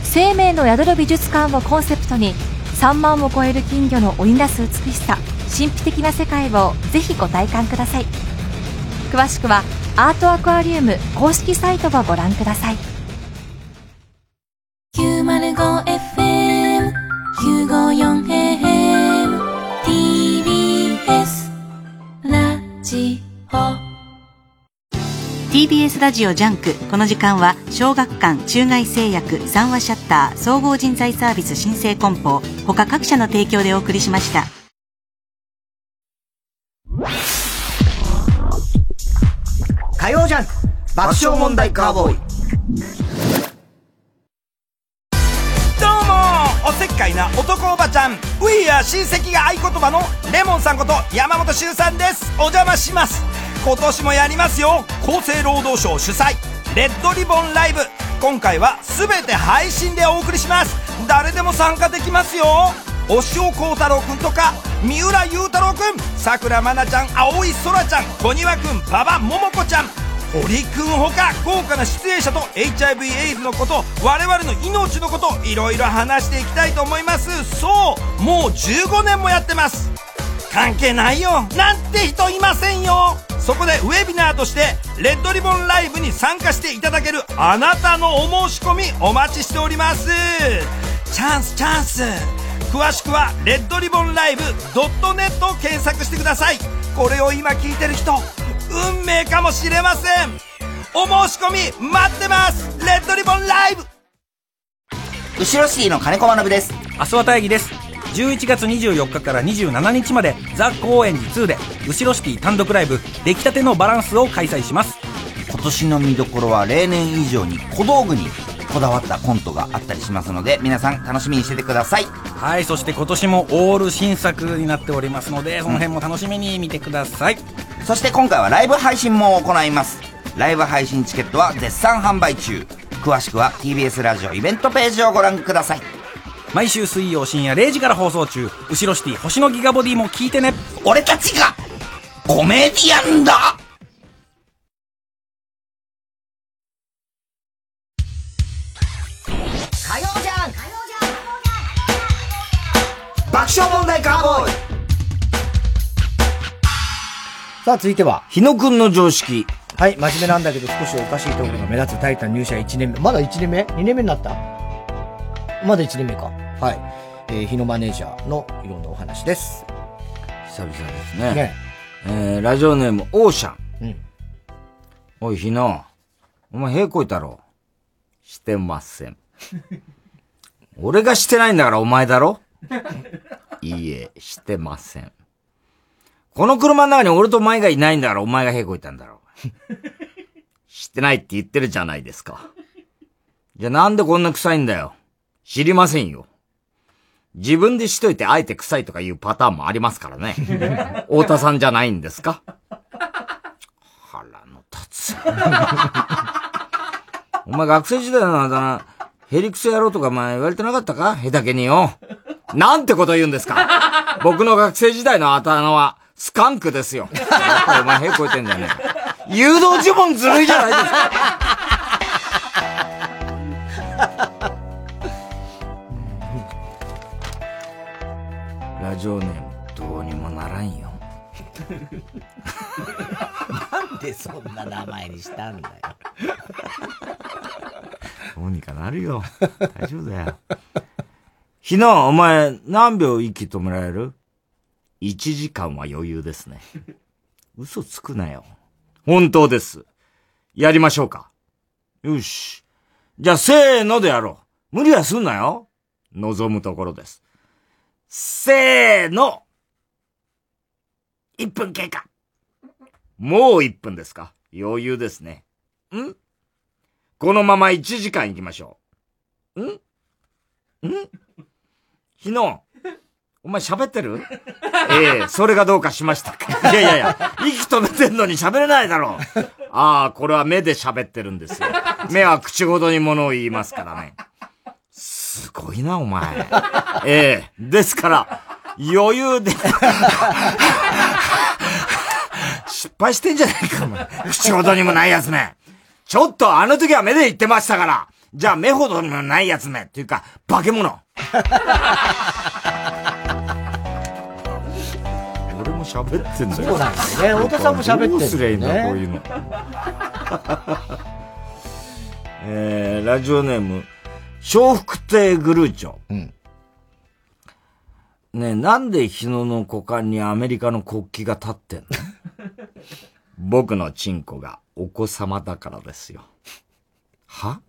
生命の宿る美術館をコンセプトに3万を超える金魚の織りなす美しさ神秘的な世界をぜひご体感ください。詳しくはアートアクアリウム公式サイトをご覧ください。905FM 954AM TBS ラジオ。TBS ラジオジャンク。この時間は小学館中外製薬三和シャッター総合人材サービス新生梱包他各社の提供でお送りしました。火曜ジャンク爆笑問題カーボーイおせっかいな男おばちゃん。ウィーや親戚が合言葉のレモンさんこと山本修さんです。お邪魔します。今年もやりますよ。厚生労働省主催。レッドリボンライブ。今回は全て配信でお送りします。誰でも参加できますよ。押尾幸太郎くんとか三浦雄太郎くんさくらまなちゃん青井空ちゃん小庭くん馬場桃子ちゃん堀くんほか豪華な出演者と HIV エイズのこと我々の命のこといろいろ話していきたいと思います。そうもう15年もやってます。関係ないよ。なんて人いませんよ。そこでウェビナーとしてレッドリボンライブに参加していただけるあなたのお申し込みお待ちしております。チャンスチャンス。詳しくはレッドリボンライブ .net を検索してください。これを今聞いてる人運命かもしれません。お申し込み待ってます。レッドリボンライブ。後ろシティの金子学です。明日は大義です。11月24日から27日までザ・高円寺2で後ろシティ単独ライブ出来たてのバランスを開催します。今年の見どころは例年以上に小道具にこだわったコントがあったりしますので皆さん楽しみにしててください。はいそして今年もオール新作になっておりますのでその辺も楽しみに見てください、そして今回はライブ配信も行います。ライブ配信チケットは絶賛販売中。詳しくは TBS ラジオイベントページをご覧ください。毎週水曜深夜0時から放送中。後ろシティ星のギガボディも聞いてね。俺たちがコメディアンださあ、続いては。日野くんの常識。はい、真面目なんだけど少しおかしいところが目立つタイタン入社1年目。まだ1年目 ?2 年目になった？まだ1年目か。はい。えー、日野マネージャーのいろんなお話です。久々ですね。ねえー、ラジオネーム、オーシャン。うん。おい、日野。お前、平行いたろしてません。俺がしてないんだからお前だろ？いいえ、してません。この車の中に俺とお前がいないんだからお前が平行いたんだろ。してないって言ってるじゃないですか。じゃあなんでこんな臭いんだよ。知りませんよ。自分でしといてあえて臭いとかいうパターンもありますからね。太田さんじゃないんですか腹の立つ。お前学生時代のあだ名、ヘリクソ野郎とか前言われてなかったか？下手けによ。なんてこと言うんですか僕の学生時代のあだ名は、スカンクですよ。お前、へこいてんだよね。誘導呪文ずるいじゃないですか。ラジオネーム、どうにもならんよ。なんでそんな名前にしたんだよ。どうにかなるよ。大丈夫だよ。ひな、お前、何秒息止められる？?1 時間は余裕ですね。嘘つくなよ。本当です。やりましょうか。よし。じゃあ、せーのでやろう。無理はすんなよ。望むところです。せーの !1 分経過。もう1分ですか余裕ですね。ん？このまま1時間行きましょう。ん？ん？日野、お前喋ってる？ええそれがどうかしましたか？いやいやいや、息止めてんのに喋れないだろう。ああ、これは目で喋ってるんですよ。目は口ごとに物を言いますからね。すごいな、お前。ええですから、余裕で、失敗してんじゃないか、お前。口ほどにもないやつめ。ちょっとあの時は目で言ってましたから。じゃあ目ほどにもないやつめ。っていうか、化け物。喋ってんだよ。そうなんだよね太田さんも喋ってんだよねどうすりゃいいんだ、こういうの。えー、ラジオネーム、笑福亭グルーチョ。ねえ、なんで日野の股間にアメリカの国旗が立ってんの？僕のチンコがお子様だからですよ。は？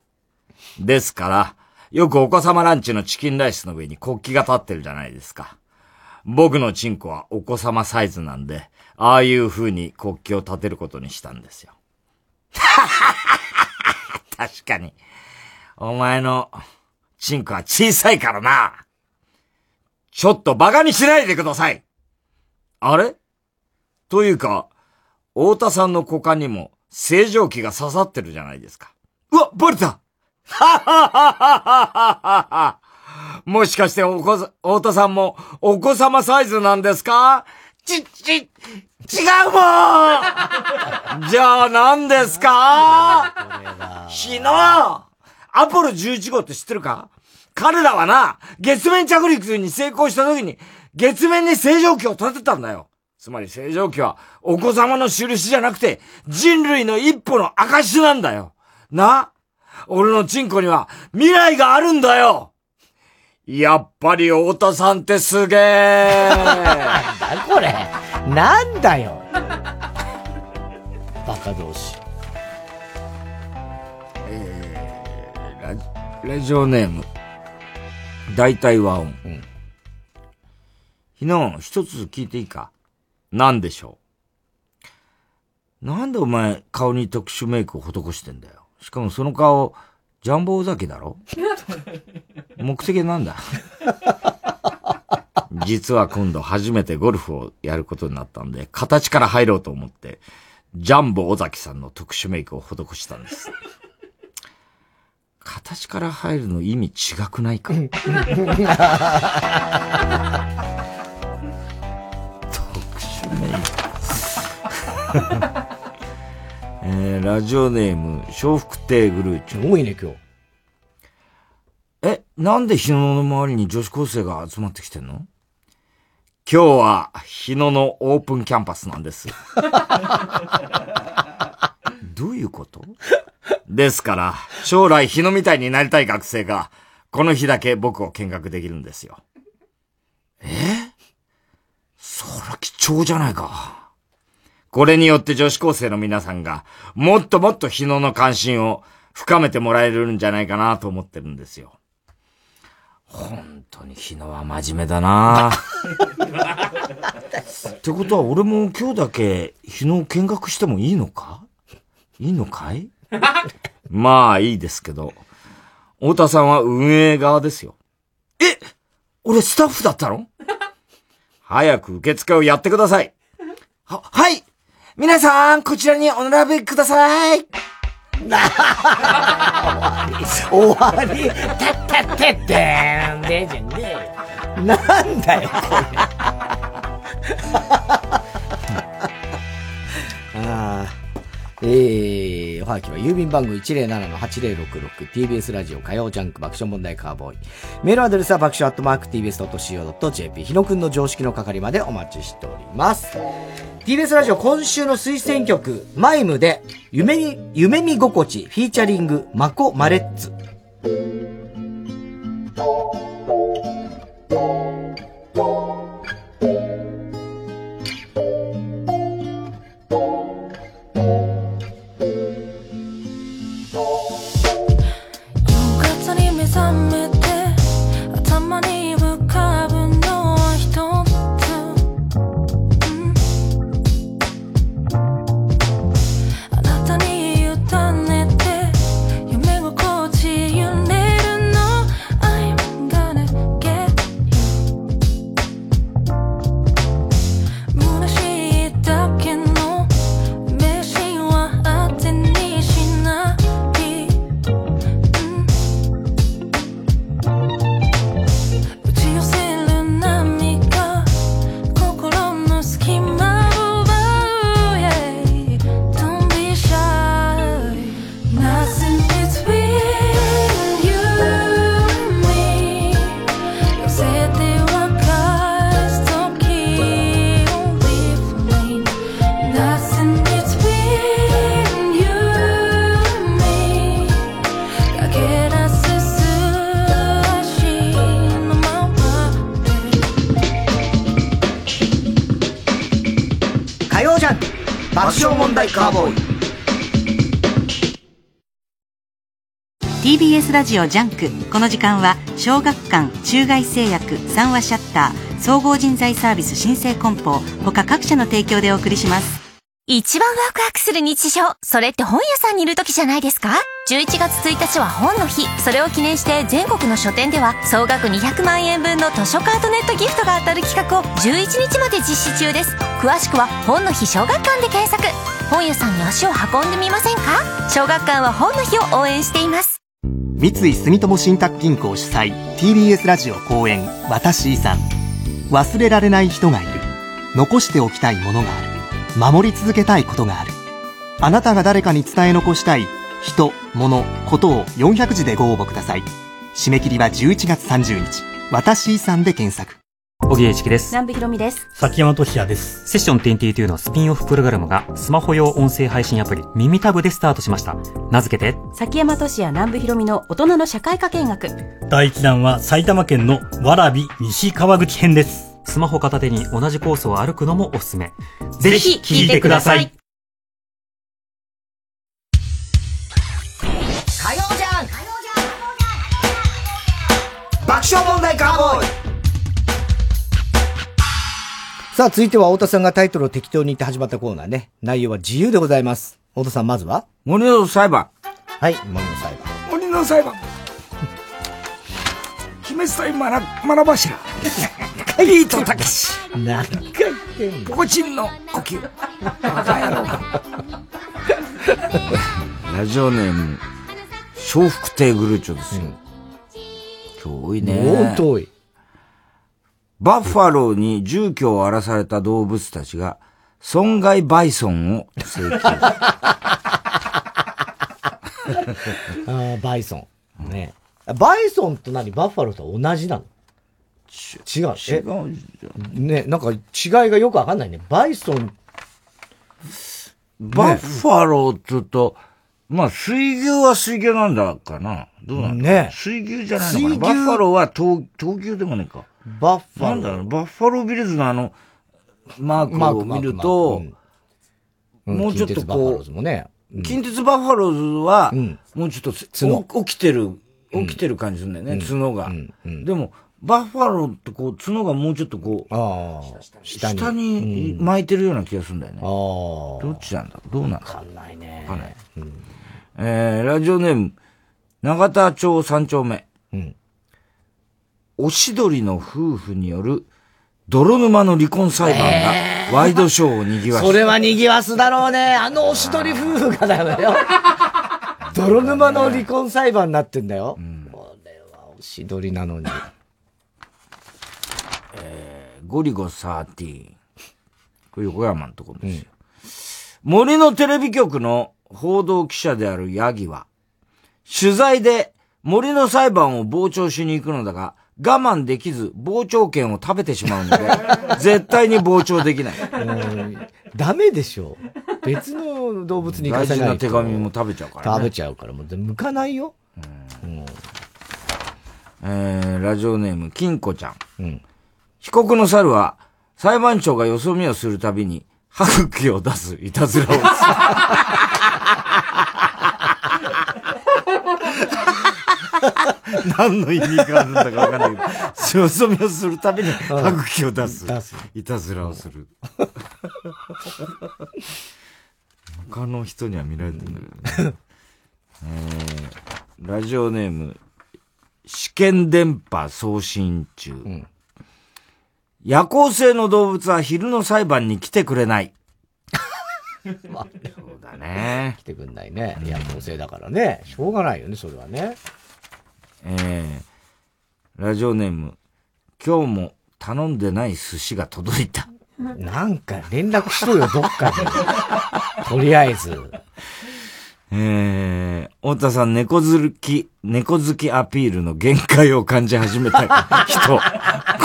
ですから、よくお子様ランチのチキンライスの上に国旗が立ってるじゃないですか。僕のチンコはお子様サイズなんで、ああいう風に国旗を立てることにしたんですよ。確かに。お前のチンコは小さいからな。ちょっと馬鹿にしないでくださいあれ？というか、太田さんの股間にも正常期が刺さってるじゃないですか。うわ、バレたははははははもしかしてお子さ、太田さんもお子様サイズなんですか？ち、ち、違うもん！じゃあ何ですか？ひのアポロ11号って知ってるか？彼らはな、月面着陸に成功した時に、月面に正常期を立てたんだよ。つまり正常期は、お子様の印じゃなくて、人類の一歩の証なんだよ。な？俺のチンコには、未来があるんだよやっぱり太田さんってすげえなんだこれなんだよ バカ同士。ラジラジオネーム、大体和音。うん。ひの、一つ聞いていいか？なんでしょう？なんでお前、顔に特殊メイクを施してんだよ。しかもその顔、ジャンボ尾崎だろ？目的なんだ？実は今度初めてゴルフをやることになったんで、形から入ろうと思って、ジャンボ尾崎さんの特殊メイクを施したんです。形から入るの意味違くないか？特殊メイク。えー、ラジオネーム、笑福亭グルーチョ。多いね、今日。え、なんで日野の周りに女子高生が集まってきてんの？今日は日野のオープンキャンパスなんです。どういうこと？ですから、将来日野みたいになりたい学生が、この日だけ僕を見学できるんですよ。え？そら貴重じゃないか。これによって女子高生の皆さんが、もっともっと日野の関心を深めてもらえるんじゃないかなと思ってるんですよ。本当に日野は真面目だな。ってことは俺も今日だけ日野を見学してもいいのか？いいのかい？まあいいですけど、太田さんは運営側ですよ。え？俺スタッフだったの？早く受付をやってください。は、はい！皆さん、こちらにお並びください 終わり。たったってってーんでじゃねえよ。なんだよ、これ。ああ。えー、おはがきは郵便番号 107-8066TBS ラジオ火曜ジャンク爆笑問題カーボーイ。メールアドレスは爆笑アットマーク TBS.CO.JP 日野くんの常識の係までお待ちしております。TBS ラジオ今週の推薦曲、マイムで、夢に、夢見心地、フィーチャリング、マコ・マレッツ。問題カーボーイ。TBS ラジオジャンク。この時間は小学館中外製薬三和シャッター総合人材サービス新生梱包他各社の提供でお送りします。一番ワクワクする日常。それって本屋さんにいる時じゃないですか ?11 月1日は本の日。それを記念して全国の書店では総額200万円分の図書カードネットギフトが当たる企画を11日まで実施中です。詳しくは本の日小学館で検索。本屋さんに足を運んでみませんか？小学館は本の日を応援しています。三井住友信託銀行主催 TBS ラジオ公演「私遺産」忘れられない人がいる残しておきたいものがある守り続けたいことがあるあなたが誰かに伝え残したい人物ことを400字でご応募ください締め切りは11月30日私遺産で検索小木栄一です。南部ひろみです。崎山俊也です。セッション22のスピンオフプログラムがスマホ用音声配信アプリ耳タブでスタートしました。名付けて、崎山俊也南部ひろみの大人の社会科見学。第1弾は埼玉県のわらび西川口編です。スマホ片手に同じコースを歩くのもおすすめ。ぜひ聞いてください。火曜ジャンク爆笑問題カーボーイさあ、続いては太田さんがタイトルを適当に言って始まったコーナーね。内容は自由でございます。太田さん、まずは？森の裁判。はい、森の裁判。森の裁判。姫伝いまな、まな柱。ビートたけし。何回言ってんのポコチンの呼吸。バカ野郎。ラジオネーム、笑福亭グルーチョですよ。今日多いね。もっと多い。バッファローに住居を荒らされた動物たちが、損害賠損を請求。あーバイソン。ね。バイソンと何？バッファローと同じなの？違う。違うね、なんか違いがよくわかんないね。バイソン。バッファローって言うと、まあ、水牛は水牛なんだかな。どうなんだね。水牛じゃないのかな。バッファローは闘闘牛でもねえか。バッファロー。なんだろう、バッファロービルズのあの、マークを見ると、うん。もうちょっと近鉄バッファローズもね。う、近鉄バッファローズは、もうちょっと起きてる、起きてる感じするんだよね、うん。角が。でも、バッファローってこう、角がもうちょっとこう、下に下に巻いてるような気がするんだよね。どっちなんだろう？どうなんだろう？わかんないね。わかんない。えー、ラジオネーム、長田町三丁目。おしどりの夫婦による、泥沼の離婚裁判が、ワイドショーを賑わしそれは賑わすだろうね。あのおしどり夫婦がだよ。泥沼の離婚裁判になってんだよ。これはおしどりなのに。ゴリゴ13。これ横山のところですよ。森のテレビ局の報道記者であるヤギは、取材で森の裁判を傍聴しに行くのだが、我慢できず傍聴券を食べてしまうので、絶対に傍聴できない。ダメでしょ。別の動物に行か大事せないとな手紙も食べちゃうからね。食べちゃうから、もう向かないよ。えー、ラジオネーム、金子ちゃん。被告の猿は、裁判長がよそ見をするたびに、歯茎を出すいたずらをする。何の意味があるんだかわかんないけど、よそ見をするたびに歯茎を出す。いたずらをする。他の人には見られてんだけどね。えー、ラジオネーム、試験電波送信中。夜行性の動物は昼の裁判に来てくれない。まあ、そうだね。来てくんないね。夜行性だからね。しょうがないよね、それはね。えー、ラジオネーム、今日も頼んでない寿司が届いた。なんか連絡しろよ、どっかで。とりあえず。えー、太田さん、猫好き、猫好きアピールの限界を感じ始めた 人、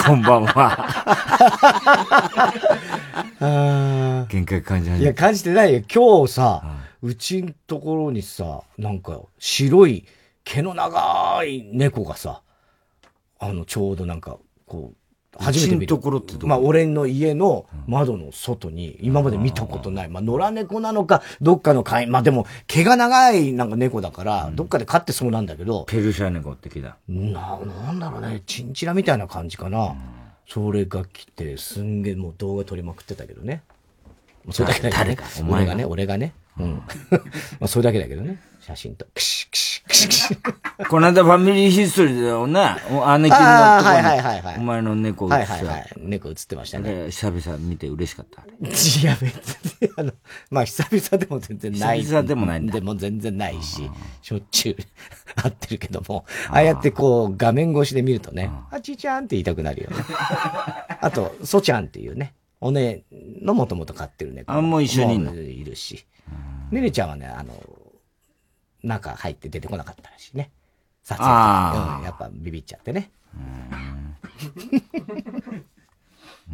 こんばんは。限界感じ始いや、めた。感じてないよ。今日さ、うちんところにさ、なんか、白い、毛の長い猫がさ、あの、ちょうどなんか、こう、初めて見ところってまあ、俺の家の窓の外に、今まで見たことない。まあ、野良猫なのか、どっかの飼い、まあでも、毛が長いなんか猫だから、どっかで飼ってそうなんだけど。ペルシャ猫って聞いた。な、なんだろうね、チンチラみたいな感じかな。それが来て、すんげえもう動画撮りまくってたけどね。それだけだけどね誰が？お前が？俺がね、俺がね。うん。まあ、それだけだけどね。写真と。クシクシ。この間ファミリーヒストリーでよね、お姉貴のとこはいはいはいはいに、お前の猫映ってたはいはいはい。猫映ってましたね。で久々見て嬉しかった。いや、別に、あの、まあ、久々でも全然ない。久々でもないんだでも全然ないし、しょっちゅう会ってるけども、ああやってこう、画面越しで見るとね、あちちゃんって言いたくなるよね。あと、そちゃんっていうね、おねのもともと飼ってる猫。あもう一緒にいるし。ねねちゃんはね、あの、中入って出てこなかったらしいね。撮影あーうんやっぱビビっちゃってね。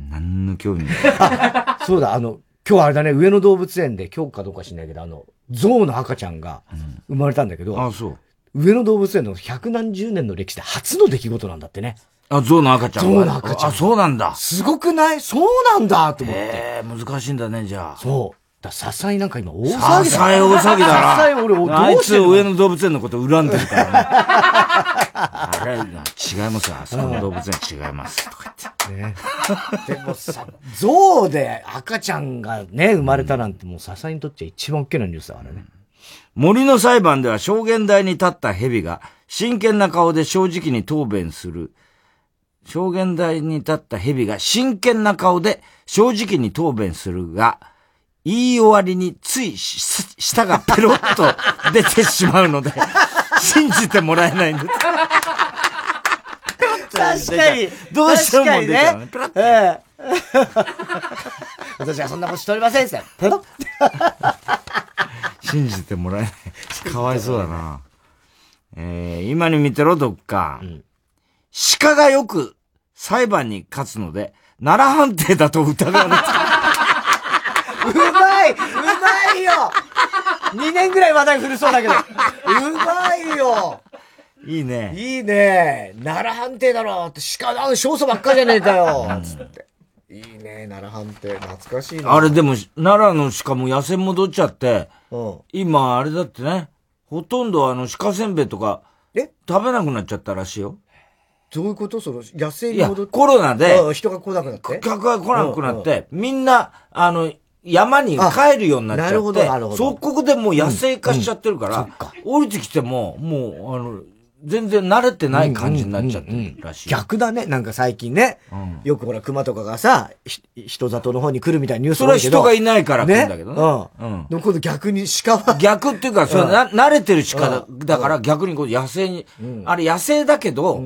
何の興味もない。あ、そうだ、あの、今日あれだね、上野動物園で、今日かどうか知んないけど、あの、象の赤ちゃんが生まれたんだけど、あそう。上野動物園の百何十年の歴史で初の出来事なんだってね。あ、象の赤ちゃん象の赤ちゃん。あ、そうなんだ。すごくない？そうなんだと思って。ええ難しいんだね、じゃあ。そう。だ笹井なんか今大騒ぎだ。笹井大騒ぎだな。笹井俺、どうあいつ上野動物園のこと恨んでるからね。あれ、違いますよ。あそこの動物園違います。とかね。でもさ、象で赤ちゃんがね、生まれたなんてもう笹井にとっちゃ一番大きなニュースだからね。森の裁判では証言台に立った蛇が真剣な顔で正直に答弁する。証言台に立った蛇が真剣な顔で正直に答弁するが、言い終わりについし舌がペロッと出てしまうので、信じてもらえないんです。確かに。どうしても出ちゃうね確かにね。ええ。私はそんなことしておりませんって。ペロッ信じてもらえない。かわいそうだな。えー、今に見てろ、どっか。鹿がよく裁判に勝つので、奈良判定だと疑われてうまいうまいよ2年ぐらい話題古そうだけど。うまいよ。いいね。いいね。奈良判定だろって、鹿の少佐ばっかじゃねえかよ。つって。いいね、奈良判定。懐かしいな。あれでも、奈良の鹿も野生戻っちゃって、今あれだってね、ほとんどあの鹿せんべいとか、食べなくなっちゃったらしいよ。どういうこと？その、野生に戻って。コロナでうん、人が来なくなって？客が来なくなって、みんな、あの、山に帰るようになっちゃって、あなるほどなるほどそこでもう野生化しちゃってるから、降りてきても、もう、あの、全然慣れてない感じになっちゃってるらしい。逆だね。なんか最近ね。よくほら、熊とかがさ、ひ人里の方に来るみたいなニュースそれは人がいないから来るんだけどねうん。うん逆に鹿は。逆っていうか、それうんな、慣れてる鹿だうんだから逆にこう野生に、あれ野生だけど、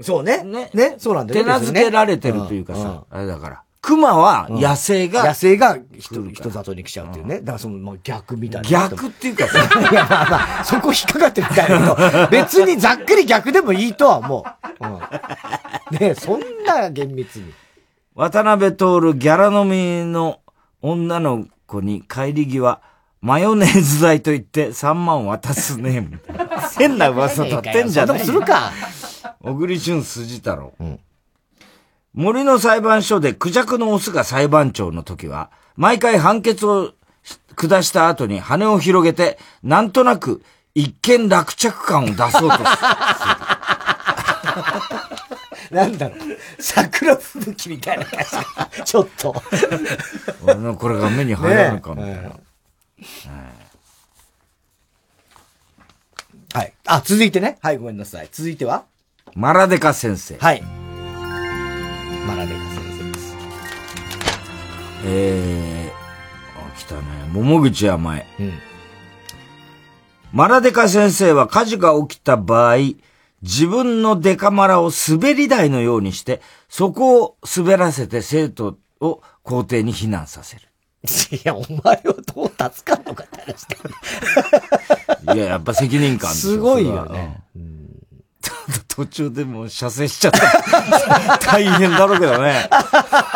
そうね。ね。ね、そうなんだよ手ね。なずけられてるというかさ、あれだから。熊は野生が、野生が人人里に来ちゃうっていうね。だからその、まあ、逆みたいな。逆っていうかさ、いや、まあまあ、そこ引っかかってみたいなけど、別にざっくり逆でもいいとは思う。うん。ねそんな厳密に。渡辺徹ギャラ飲みの女の子に帰り際、マヨネーズ代と言って3万渡すね。変な噂立ってんじゃないするか。小栗旬筋太郎。森の裁判所でクジャクのオスが裁判長の時は、毎回判決を下した後に羽を広げて、なんとなく一見落着感を出そうとする。なんだろう。桜吹雪みたいな感じ。ちょっと。俺のこれが目に入らぬかみたいな。はい。あ、続いてね。はい、ごめんなさい。続いては？マラデカ先生。はい。マラデカ先生です。えー、あ、来たね。桃口山へ。うん。マラデカ先生は火事が起きた場合、自分のデカマラを滑り台のようにして、そこを滑らせて生徒を校庭に避難させる。いや、お前はどう助かんのかって話だよ。いや、やっぱ責任感すごいよね。途中でもう射精しちゃった。大変だろうけどね。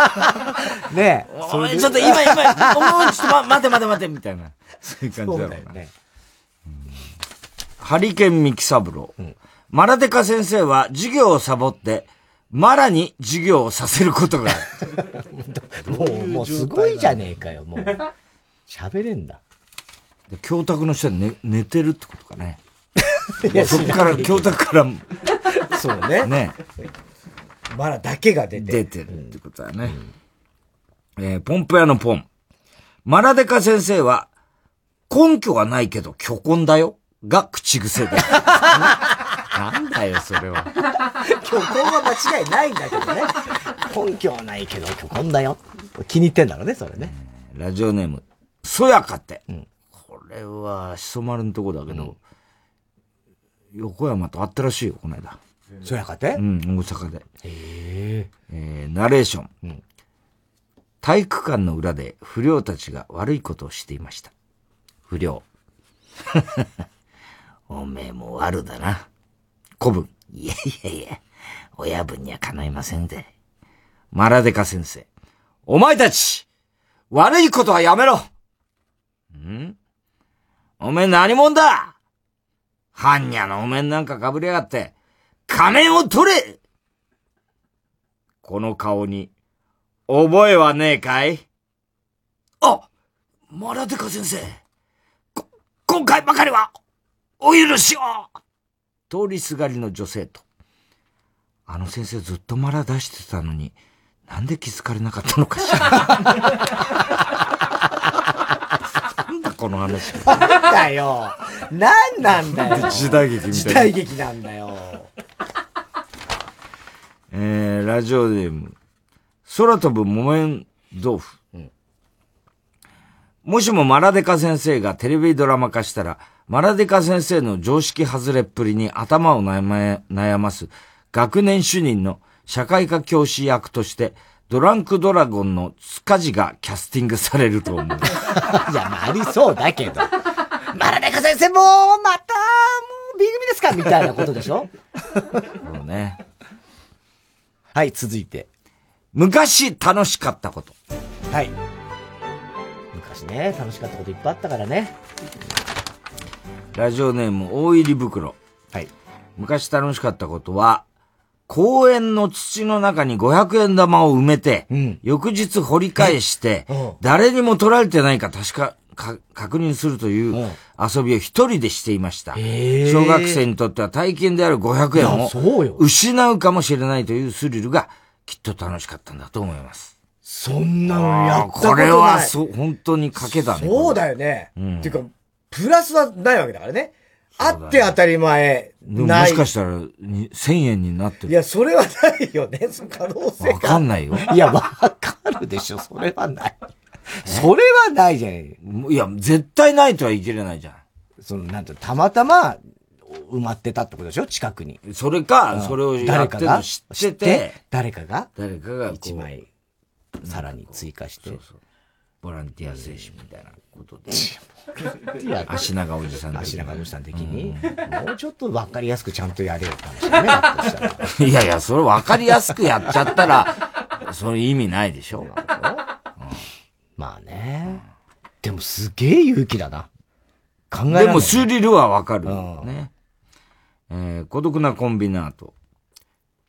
ねえ。おいちょっと今今、おいちょっと、ま、待て待て待て、みたいな。そういう感じだろうな。そうね。ハリケン三木三郎。マラデカ先生は授業をサボって、マラに授業をさせることがある。もう、もうすごいじゃねえかよ、もう。喋れんだ。で教託の下で寝寝てるってことかね。いやそこから、教託から、そうね。ね。マラだけが出て出てるってことだね。えーポンプ屋のポン。マラデカ先生は、根拠はないけど虚婚だよ。が口癖で。なんだよ、それは。虚婚は間違いないんだけどね。根拠はないけど、虚婚だよ。気に入ってんだろうね、それね。ラジオネーム、そやかって。これは、しそ丸のとこだけど、横山と会ったらしいよ、この間。そやかて？うん、大阪で。へえーナレーション。体育館の裏で不良たちが悪いことをしていました。不良。おめえも悪だな。古文。いやいやいや、親分には叶いませんで。マラデカ先生。お前たち悪いことはやめろん？おめえ何者だ？般若のお面なんか被りやがって、仮面を取れこの顔に、覚えはねえかい？あマラデカ先生。こ、今回ばかりは、お許しを通りすがりの女性と。あの先生ずっとマラ出してたのに、なんで気づかれなかったのかしら。この話。なんだよ。なんなんだよ。時代劇みたいな時代劇なんだよ。えー、ラジオネーム、空飛ぶ木綿豆腐。もしもマラデカ先生がテレビドラマ化したら、マラデカ先生の常識外れっぷりに頭を悩ま悩ます学年主任の社会科教師役として、ドランクドラゴンの塚地がキャスティングされると思う。いや、まあ、ありそうだけど。マラデカ先生もう、また、もう、B 組ですかみたいなことでしょ？そうね。はい、続いて。昔楽しかったこと。はい。昔昔ね、楽しかったこといっぱいあったからね。ラジオネーム、大入り袋。はい。昔楽しかったことは、公園の土の中に500円玉を埋めて、翌日掘り返して、誰にも取られてないか確か、か確認するという遊びを一人でしていました。ー小学生にとっては体験である500円を失うかもしれないというスリルがきっと楽しかったんだと思います。そんなのやったことない。これはそう、本当に賭けだね。そうだよね。うんっていうか、プラスはないわけだからね。あって当たり前。ない。もしかしたらに1000円になってる。いや、それはないよね。その可能性が。わかんないよ。いや、わかるでしょ。それはない。それはないじゃない。いや、絶対ないとは言い切れないじゃん。その、なんて、たまたま埋まってたってことでしょ？近くに。それか、うんそれをやって誰かがるの知ってて、誰かが誰かが一枚、さらに追加して。ボランティア精神みたいなことで。足長おじさん足長おじさん的に。もうちょっとわかりやすくちゃんとやれよって話だねだとしたら。いやいや、それ分かりやすくやっちゃったら、それ意味ないでしょ。まあね。でもすげえ勇気だな。考えられないでもスリルはわかるよね。えー孤独なコンビナート。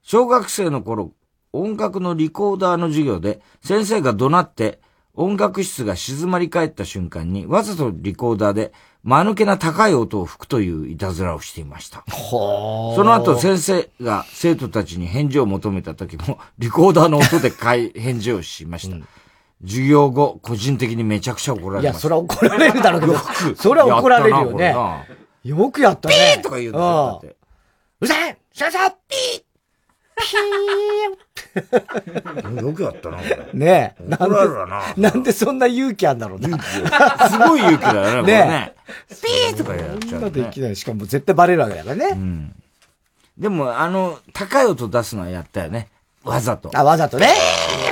小学生の頃、音楽のリコーダーの授業で、先生が怒鳴って、音楽室が静まり返った瞬間に、わざとリコーダーで、間抜けな高い音を吹くといういたずらをしていました。そその後先生が生徒たちに返事を求めた時も、リコーダーの音で返返事をしました。授業後、個人的にめちゃくちゃ怒られました。いや、それは怒られるだろうけどよく、それは怒られるよね。よくやったね。ピーとか言うんだよだってうんうるさい先生ピよくやったな、これ。ーねえ。怒られるわな。なんでそんな勇気あんだろうな。すごい勇気だよね、これね。ピーとかやっちゃう、ね。できない。しかも絶対バレるわけだからね。でも、あの、高い音出すのはやったよね。わざと。あ、わざとね。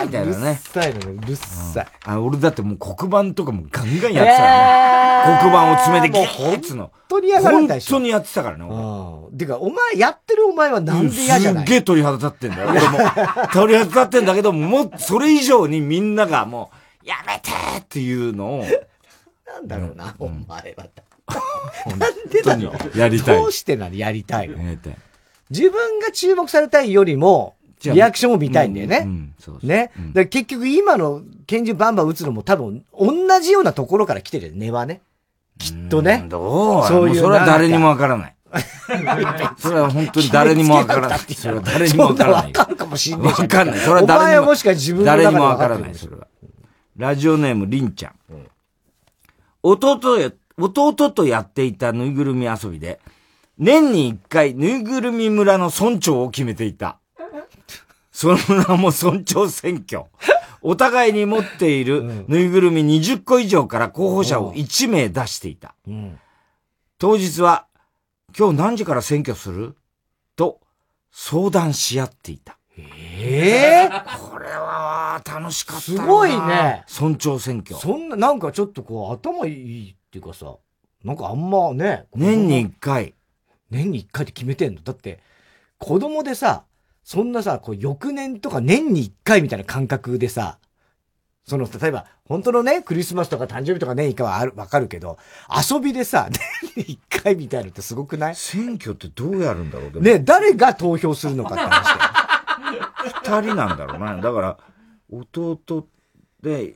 みたいなね。うるさいのね、うるさい。あ、俺だってもう黒板とかもガンガンやってたよね。黒板を爪でギーッつの。本当に嫌がられたでしょ。本当にやってたからね、俺。てか、お前、やってるお前はなんで嫌じゃない？すっげえ鳥肌立ってんだよ。俺も。鳥肌立ってんだけど、もう、それ以上にみんながもう、やめてっていうのを。なんだろうな、お前は。本当にやりたい。どうしてなの？やりたいの。自分が注目されたいよりも、リアクションを見たいんだよね。うんうんそうそうね。だ結局今の拳銃バンバン撃つのも多分同じようなところから来てるよ、根はね。きっとね。どう？そういう。それは誰にもわからない。それは本当に誰にもわからない。それは誰にもわからない。わかるかもしんないわかんない。それは誰にも。はもしか自分誰にもわからない、それは。ラジオネーム、りんちゃん。弟や、弟とやっていたぬいぐるみ遊びで、年に一回、ぬいぐるみ村の村長を決めていた。その名も村長選挙。お互いに持っているぬいぐるみ20個以上から候補者を1名出していた。当日は、今日何時から選挙する？と相談し合っていた。ええこれは楽しかったすごいね。村長選挙。そんな、なんかちょっとこう、頭いいっていうかさ、なんかあんまね。年に一回。年に一回って決めてんの？だって、子供でさ、そんなさ、こう、翌年とか年に一回みたいな感覚でさ、その、例えば、本当のね、クリスマスとか誕生日とか年一回はある、わかるけど、遊びでさ、年に一回みたいのってすごくない？選挙ってどうやるんだろう？ね、誰が投票するのかって話だよ。二人なんだろうな。だから、弟で、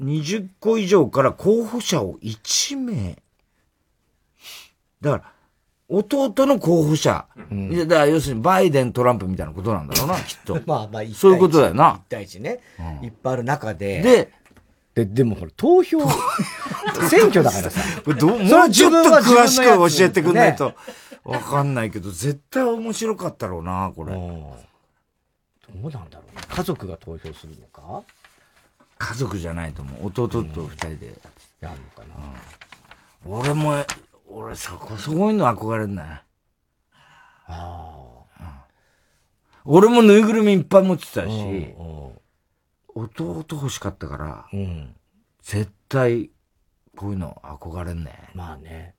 20個以上から候補者を1名。だから、弟の候補者。いやだから要するにバイデン、トランプみたいなことなんだろうな、きっと。まあまあ、一対一そういうことだよな一。対一ね。いっぱいある中で。で、で、でもほら、投票、選挙だからさ。これどうもうちょっと詳しく教えてくんないねと、わかんないけど、絶対面白かったろうな、これ。どうなんだろうね。家族が投票するのか？家族じゃないと思う。弟と二人で。やるのかな。俺も、俺そこ、そういうの憧れんな。俺もぬいぐるみいっぱい持ってたし、弟欲しかったから、絶対、こういうの憧れんね。まあね。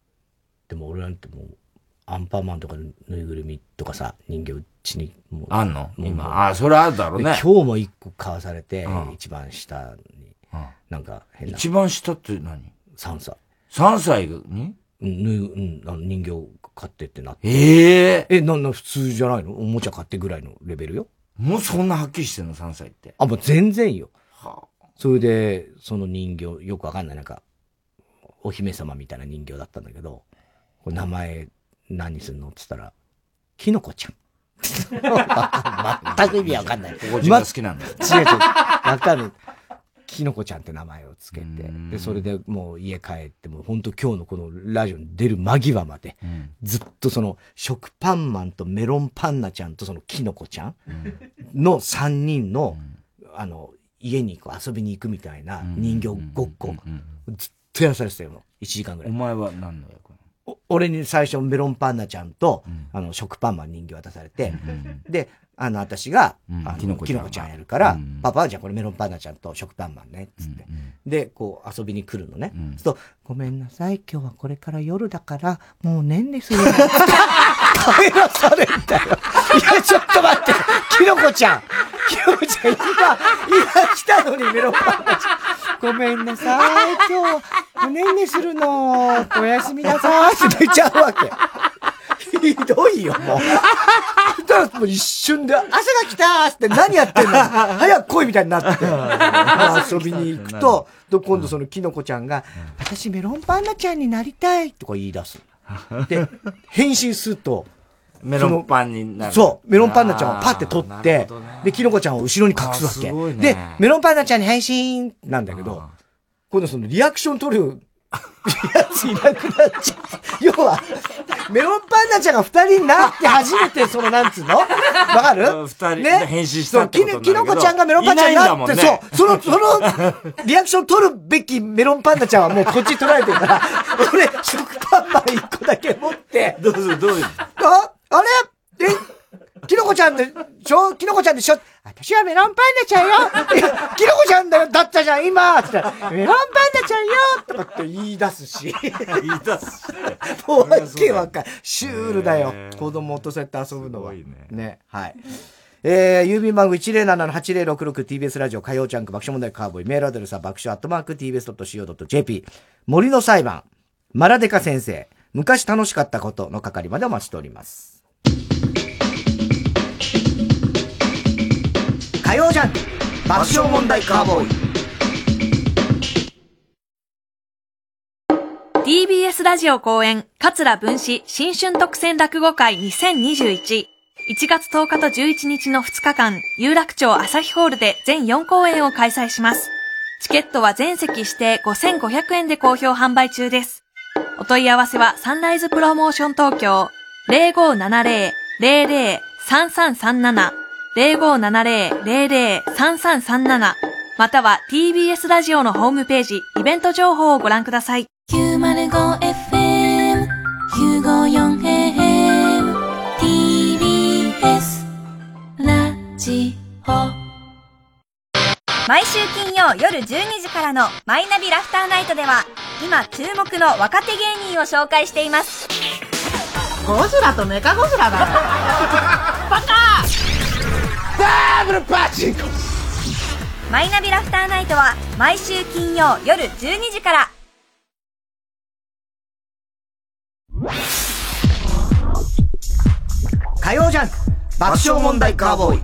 でも俺なんてもう、アンパンマンとかのぬいぐるみとかさ、人形うちにもうあんの？今あそれあるだろうねで今日も一個買わされて、うん一番下に。なんか変な。一番下って何 ?3 歳。3歳に？うん、ぬうん、あの人形買ってってなって。えええ、なんな、普通じゃないの？おもちゃ買ってぐらいのレベルよ。もうそんなはっきりしてんの ?3 歳って。あ、もう全然よ。それで、その人形、よくわかんない、なんか、お姫様みたいな人形だったんだけど、名前何すんのって言ったら、きのこちゃん。全く意味わかんない。ここ自分が好きなんだ違う違う。わかる。きのこちゃんって名前をつけて、で、それでもう家帰って、もう本当今日のこのラジオに出る間際まで、ずっとその食パンマンとメロンパンナちゃんとそのきのこちゃんの3人の、あの、家にこう遊びに行くみたいな人形ごっこ、ずっとやらされてたよ。1時間ぐらい。お前は何の役お俺に最初メロンパンナちゃんと、あの、食パンマン人形渡されて、で、あの、私が、あのきのこちゃんきのこちゃんやるから、パパはじゃあこれメロンパンナちゃんと食パンマンね、つって。で、こう遊びに来るのね。そうすると、ごめんなさい、今日はこれから夜だから、もうねんねするよ。帰らされんだよ。いや、ちょっと待って、きのこちゃん。きのこちゃん、今、今来たのにメロンパンナちゃん。ごめんなさい、今日、おねんねするの。おやすみなさい って出ちゃうわけ。ひどいよ、もう。たらもう一瞬で、朝が来たーって何やってんの？早く来いみたいになって。遊びに行くと、と今度そのきのこちゃんが、私メロンパンナちゃんになりたいとか言い出す。で、変身すると、メロンパンになる。そう、メロンパンナちゃんをパッて取って、で、キノコちゃんを後ろに隠すわけ。ねで、メロンパンナちゃんに変身なんだけど、今度そのリアクション取るやついなくなっちゃう。要は、メロンパンナちゃんが二人になって初めて、その、なんつうの？わかる？二人で変身したってことになるけど。きのこちゃんがメロンパンナちゃんになって、いないね。そう、その、その、リアクション取るべきメロンパンナちゃんはもうこっちに取られてるから、俺、食パンマン一個だけ持って、どうぞ、どういう。あ、あれ？え、キノコちゃんでしょキノコちゃんでしょ私はメロンパンナちゃんよいや キノコちゃんだよだったじゃん今つってメロンパンナちゃんよとかって言い出すし。言い出すし。もうわけわかんシュールだよ。子供とそうやって遊ぶのは。ね。はい。えー、郵便番号 107-8066TBS ラジオ火曜ジャンク爆笑問題カーボーイメールアドレスは爆笑アットマーク TBS.CO.JP 森の裁判マラデカ先生昔楽しかったことの係までお待ちしております。火曜ジャンク爆笑問題カーボーイ TBS ラジオ公演、桂文史新春特選落語会2021。1月10日と11日の2日間、有楽町朝日ホールで全4公演を開催します。チケットは全席指定5500円で好評販売中です。お問い合わせはサンライズプロモーション東京0570-00-3337 0570-00-3337または TBS ラジオのホームページイベント情報をご覧ください。905FM 954AM TBS ラジオ。毎週金曜夜12時からのマイナビラフターナイトでは今注目の若手芸人を紹介しています。ゴジラとメカゴジラだよ。バ カダブルパチンコマイナビラフターナイトは毎週金曜夜12時から。火曜ジャンク。爆笑問題カーボーイ。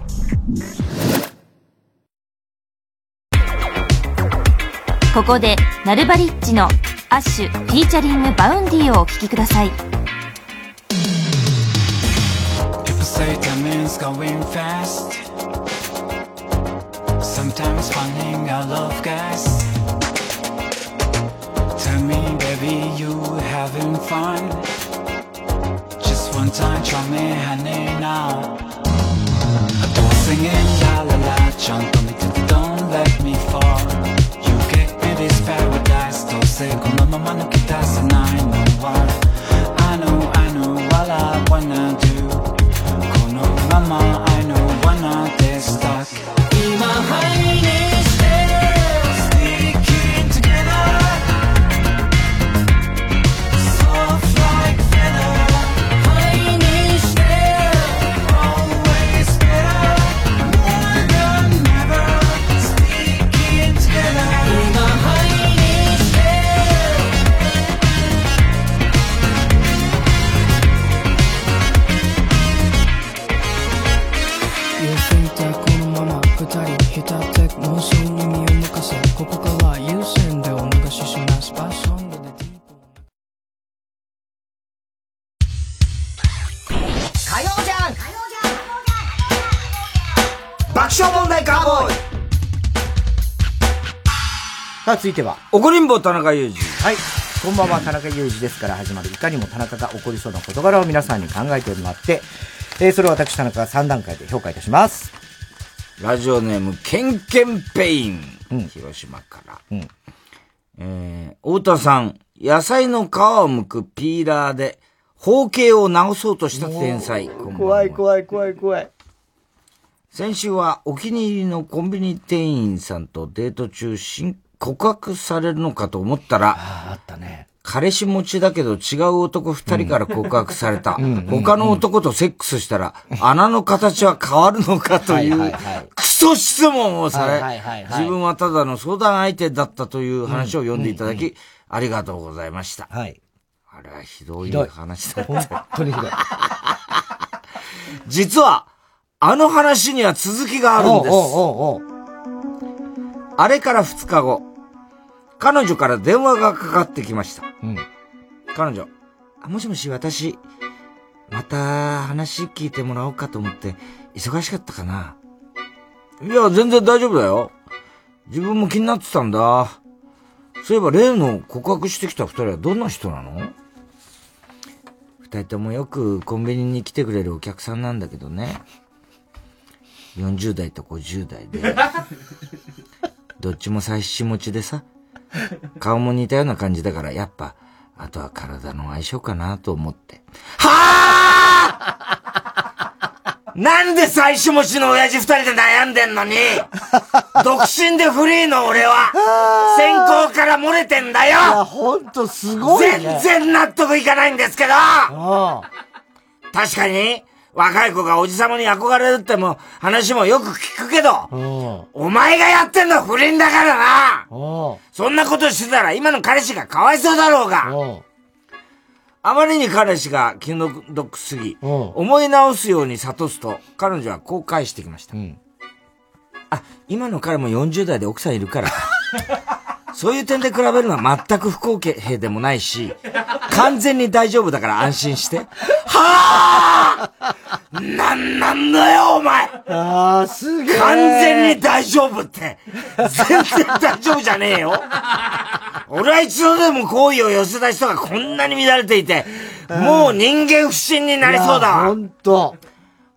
ここで、ナルバリッチのアッシュフィーチャリングバウンディをお聴きください。Say time's going fast. Sometimes finding our love gas. Tell me, baby, you having fun? Just one time, try me, honey, now. I'm singing la la la, jump on me, don't let me fall. You get me this paradise, don't say, come on, mama, no kitas, and I know what. I know, I know what I wanna do. Mama, I know さあ、続いては。怒りんぼ田中裕二。はい。こんばんは、田中裕二ですから始まる、いかにも田中が起こりそうな事柄を皆さんに考えてもらって、えー、それを私、田中が3段階で評価いたします。ラジオネーム、ケンケンペイン。広島から。えー、太田さん、野菜の皮を剥くピーラーで、包茎を直そうとした天才。怖い怖い怖い怖い。先週はお気に入りのコンビニ店員さんとデート中、新告白されるのかと思ったら、あったね。彼氏持ちだけど違う男二人から告白された。他の男とセックスしたら、穴の形は変わるのかといはいうクソ質問をされ自分はただの相談相手だったという話を読んでいただき、ありがとうございました。はい。あれはひどい話だっ本た。当にひどい。実は、あの話には続きがあるんです。おうおうおうあれから2日後、彼女から電話がかかってきました。うん。彼女、あもしもし私、また話聞いてもらおうかと思って、忙しかったかないや、全然大丈夫だよ。自分も気になってたんだ。そういえば例の告白してきた二人はどんな人なの?二人ともよくコンビニに来てくれるお客さんなんだけどね。40代と50代で。どっちも妻子持ちでさ。顔も似たような感じだから、やっぱ、あとは体の相性かなと思って。なんで妻子持ちの親父二人で悩んでんのに、独身でフリーの俺は、先行から漏れてんだよ。いや、ほんとすごいね。全然納得いかないんですけど。確かに、若い子がおじさまに憧れるっても話もよく聞くけど、お前がやってんのは不倫だからな。そんなことしてたら今の彼氏がかわいそうだろうが。あまりに彼氏が気の毒すぎ、思い直すように諭すと、彼女はこう返してきました。あ、今の彼も40代で奥さんいるから。そういう点で比べるのは全く不公平でもないし、完全に大丈夫だから安心して。はあなんなんだよ、お前ああ、すげえ。完全に大丈夫って。全然大丈夫じゃねえよ。俺は一度でも好意を寄せた人がこんなに乱れていて、もう人間不信になりそうだわ。ほんと。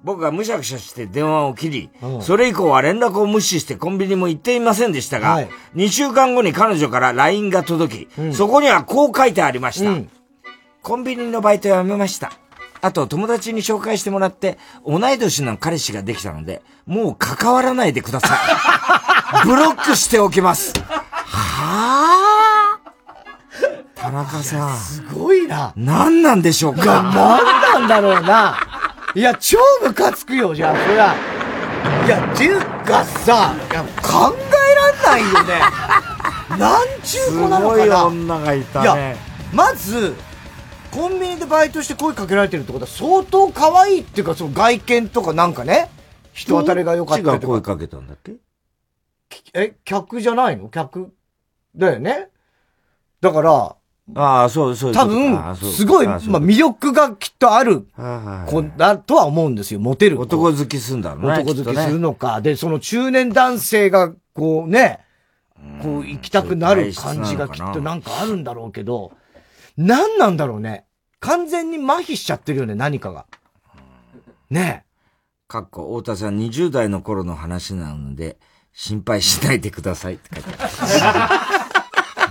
僕がむしゃくしゃして電話を切り、それ以降は連絡を無視してコンビニも行っていませんでしたが、はい2週間後に彼女から LINE が届き、そこにはこう書いてありました。コンビニのバイトやめました。あと友達に紹介してもらって、同い年の彼氏ができたので、もう関わらないでください。ブロックしておきます。はぁ田中さん。すごいな。何なんでしょうか？なんなんだろうな。いや、超ムカつくよ、じゃあ、そりゃ。いや、っていうかさ、いや考えらんないよね。なんちゅう子なのかな。すごい女がいたねいや、まず、コンビニでバイトして声かけられてるってことは相当可愛いっていうか、その外見とかなんかね、人当たりが良かったとか。が声かけたんだっけ？え、客じゃないの？客だよねだから、ああ、そう、そう多分、すごい、まあ魅力がきっとあるはい子だとは思うんですよ、モテる子。男好きすんだろうね。男好きするのか。で、その中年男性が、こうね、こう行きたくなる感じがきっとなんかあるんだろうけど、何なんだろうね。完全に麻痺しちゃってるよね、何かが。ねかっこ、太田さん20代の頃の話なので、心配しないでくださいって書いてある。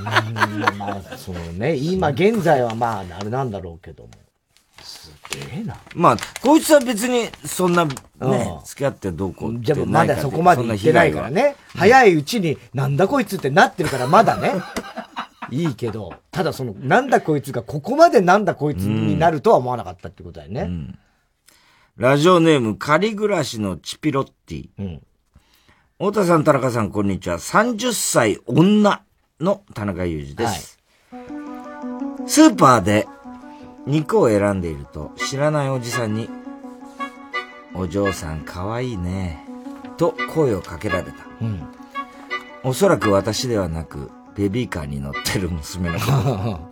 うんまあ、そうね、今現在はまあ、あれなんだろうけども。すげえな。まあ、こいつは別に、そんな、ねうん、付き合ってどうこうじゃあまだそこまで行ってないからね。早いうちに、なんだこいつってなってるからまだね。いいけど、ただその、なんだこいつがここまでなんだこいつになるとは思わなかったってことだよね。ラジオネーム、仮暮らしのチピロッティ。太田さん、田中さん、こんにちは。30歳女の田中裕二です。スーパーで肉を選んでいると、知らないおじさんに、お嬢さんかわいいね、と声をかけられた。うん。おそらく私ではなく、ベビーカーに乗ってる娘のこと。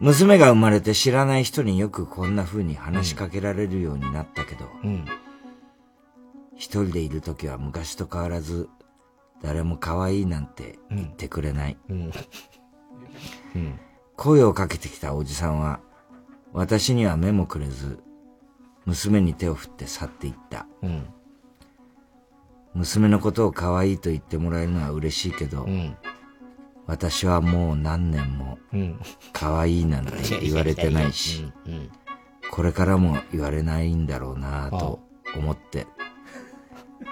娘が生まれて知らない人によくこんな風に話しかけられるようになったけど、うん。一人でいる時は昔と変わらず、誰も可愛いなんて言ってくれない。声をかけてきたおじさんは、私には目もくれず、娘に手を振って去っていった。うん。娘のことを可愛いと言ってもらえるのは嬉しいけど、私はもう何年もうん可愛いなんて言われてないし、これからも言われないんだろうなと思って、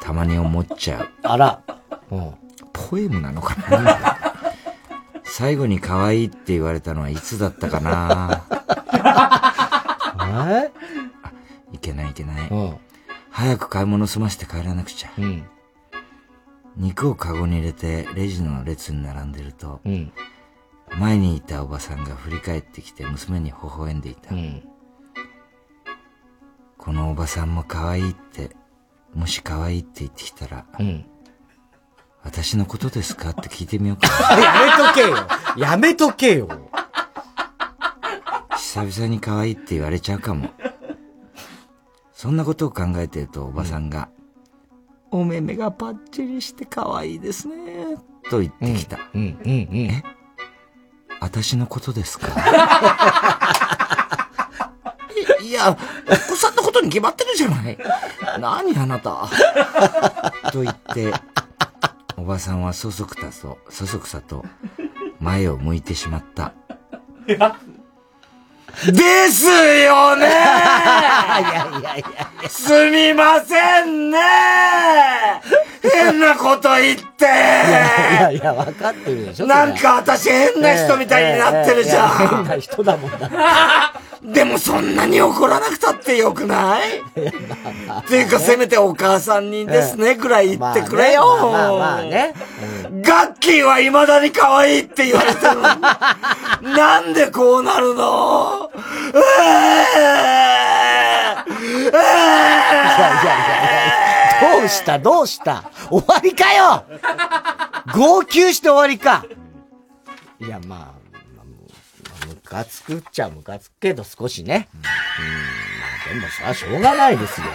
たまに思っちゃう。あら。ポエムなのかな？最後に可愛いって言われたのはいつだったかな？え？いけないいけない。早く買い物済まして帰らなくちゃ。肉をカゴに入れてレジの列に並んでると、前にいたおばさんが振り返ってきて娘に微笑んでいた。このおばさんも可愛いって、もし可愛いって言ってきたら、私のことですか？って聞いてみようか やめとけよやめとけよ久々に可愛いって言われちゃうかも。そんなことを考えてるとおばさんが、お目目がパッチリして可愛いですね、と言ってきた。え私のことですか？い いや、お子さんのことに決まってるじゃない。何あなた？と言って、おばさんはそそくたと、そそくさと前を向いてしまった。ですよねいやいやいや。すみませんね変なこと言っていやいや、分かってるでしょなんか私変な人みたいになってるじゃんいやいや変な人だもんだ。でもそんなに怒らなくたってよくない？っていうかせめてお母さんにですねくらい言ってくれよ、まあね。まあまあね。ガッキーは未だに可愛いって言われてる なんでこうなるの？うえどうしたどうした終わりかよ号泣して終わりかいや、まあ、カつくっちゃムカつくけど少しね。うん、まあでもさ、しょうがないですよ。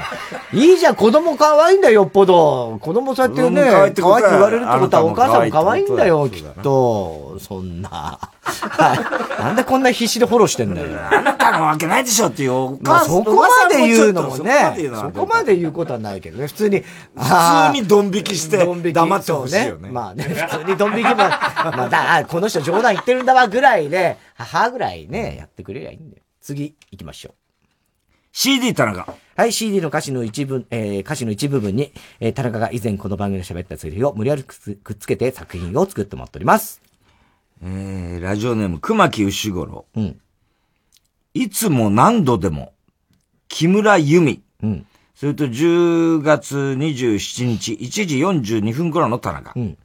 いいじゃん、子供可愛いんだよ、よっぽど。子供そうやってね、可愛いって言われるってことはお母さんも可愛いんだよ、きっと。そんな。はい。なんでこんな必死でフォローしてんだよ。あなたのわけないでしょっていうおまあ母さんそこまで言うのもねそこまで言うことはないけどね、普通に、普通にドン引きして黙ってほしいよねまあね、普通にドン引きも、まあだ、あこの人冗談言ってるんだわぐらいで、母ぐらいね、やってくれりゃいいんだよ。次、行きましょう。CD 田中。はい、CD の歌詞の一部、えー歌詞の一部分に、えー田中が以前この番組で喋ったセリフを無理やりくっつけて作品を作ってもらっております。えー、ラジオネーム、熊木牛五郎。うん。いつも何度でも、木村由美。うん。それと10月27日、1時42分頃の田中。うん。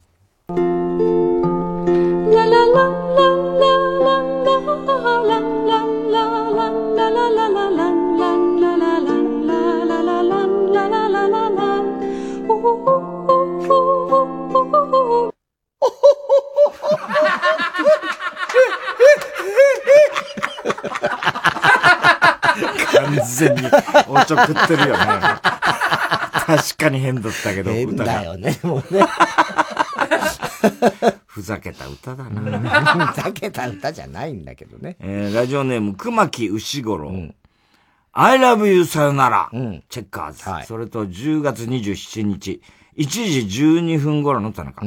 完全におちょくってるよね。確かに変だったけど、変だよね、もうね。ふざけた歌だふな。ざけた歌じゃないんだけどね。えー、ラジオネーム、熊木牛五郎。I love you さよなら。チェッカーズ。それと10月27日、1時12分頃の田中。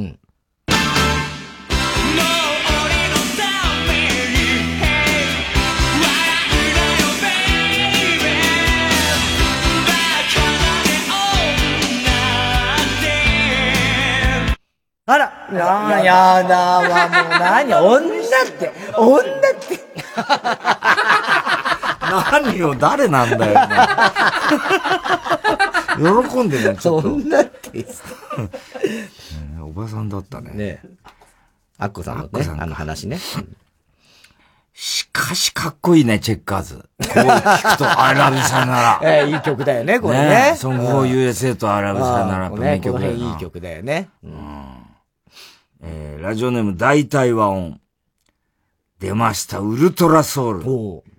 あら、あーやだわ、もう何？女って、女って。何よ、誰なんだよ、喜んでるね、ちょっと。女って。おばさんだったね。ねアッコさんのね、あの話ね。しかしかっこいいね、チェッカーズ。こう聞くと、I love you さよなら。えーいい曲だよね、これね。ソング for USA と I love you さよなら。うん名ね、この曲だよな辺いい曲だよね。えーラジオネーム大体和音。出ました、ウルトラソウル。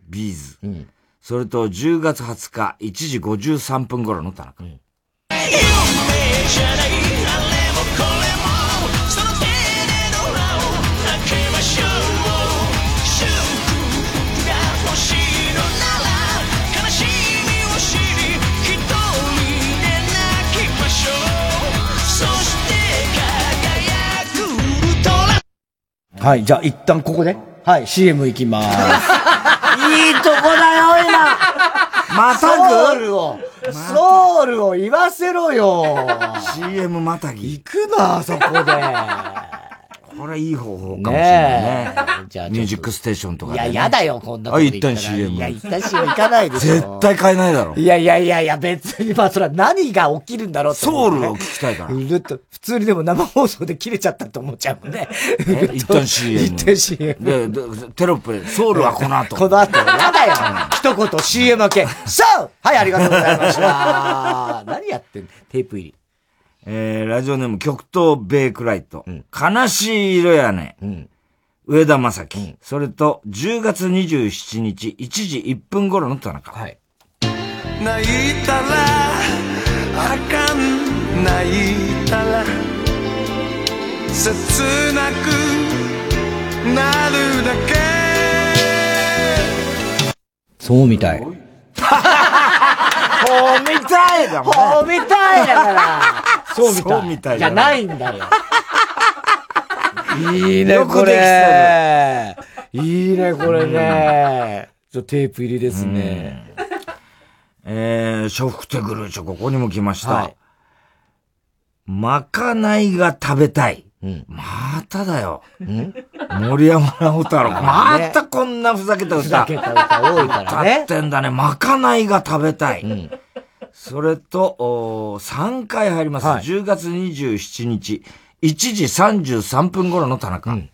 ビーズ。それと10月20日、1時53分頃の田中。じゃはい、じゃあ一旦ここで、はい、CM 行きまーす。いいとこだよ、今またぐ？ソウルを、ソウルを言わせろよ CM またぎ。行くな、そこで。これいい方法かもしれないね。じゃあミュージックステーションとかいや。やだよ、こんなこあ、と言ったら一旦 CM。いや、一旦 CM 行かないでしょ。絶対変えないだろ。いやいやいやいや、別に、まあ、それは何が起きるんだろうってねソウルを聞きたいから。うるっと、普通にでも生放送で切れちゃったって思っちゃうもんね。え？一旦 CM。一旦 CM。で、でテロップで、ソウルはこの後。この後、やだよ。一言 CM 明け。そうはい、ありがとうございました。何やってんの？テープ入り。えー、ラジオネーム極東ベイクライト。悲しい色やね。上田正樹。それと、10月27日、1時1分頃の田中。はい。泣いたらあかん泣いたら切なくなるだけそうみたい。ほうみたいだもんね。ほうみたいだから。そうみたい。そうみたいじゃないんだよ。いいね、よくこできてれ。いいね、これね。ちょテープ入りですね。えー、笑福亭グルーチョ、ここにも来ました。はいまかないが食べたい。まただよ。森山直太朗。またこんなふざけた歌。ふざけた歌多いからね歌ってんだね。まかないが食べたい。それと、お3回入ります。はい10月27日、1時33分頃の田中。い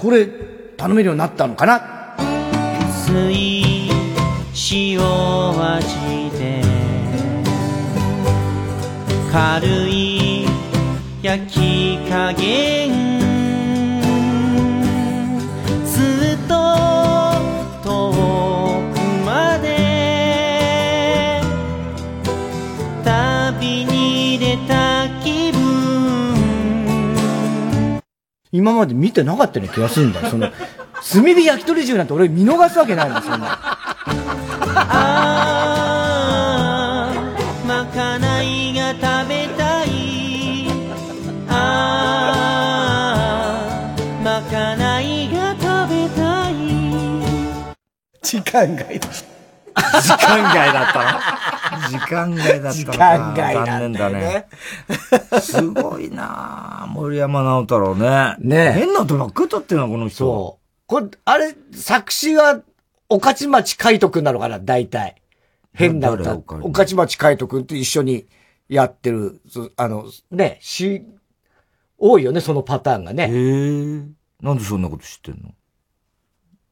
これ、頼めるようになったのかな？薄い塩味で軽い焼き加減今まで見てなかったような気がするんだよ。その、炭火焼き鳥重なんて俺見逃すわけないんだよ、そんな。あーまかないが食べたいあーまかないが食べたい時間外だ。時間外だったの？時間外だったのか。時間外残念だね。すごいなあ森山直太郎ね。ね変な音ばっかり撮ってんの、この人。そう。これ、あれ、作詞は、御徒町海斗くんなのかな、大体。変な歌。誰御御徒町海斗くんと一緒にやってる、そあの、ね、し、多いよね、そのパターンがね。へえ。なんでそんなこと知ってんの？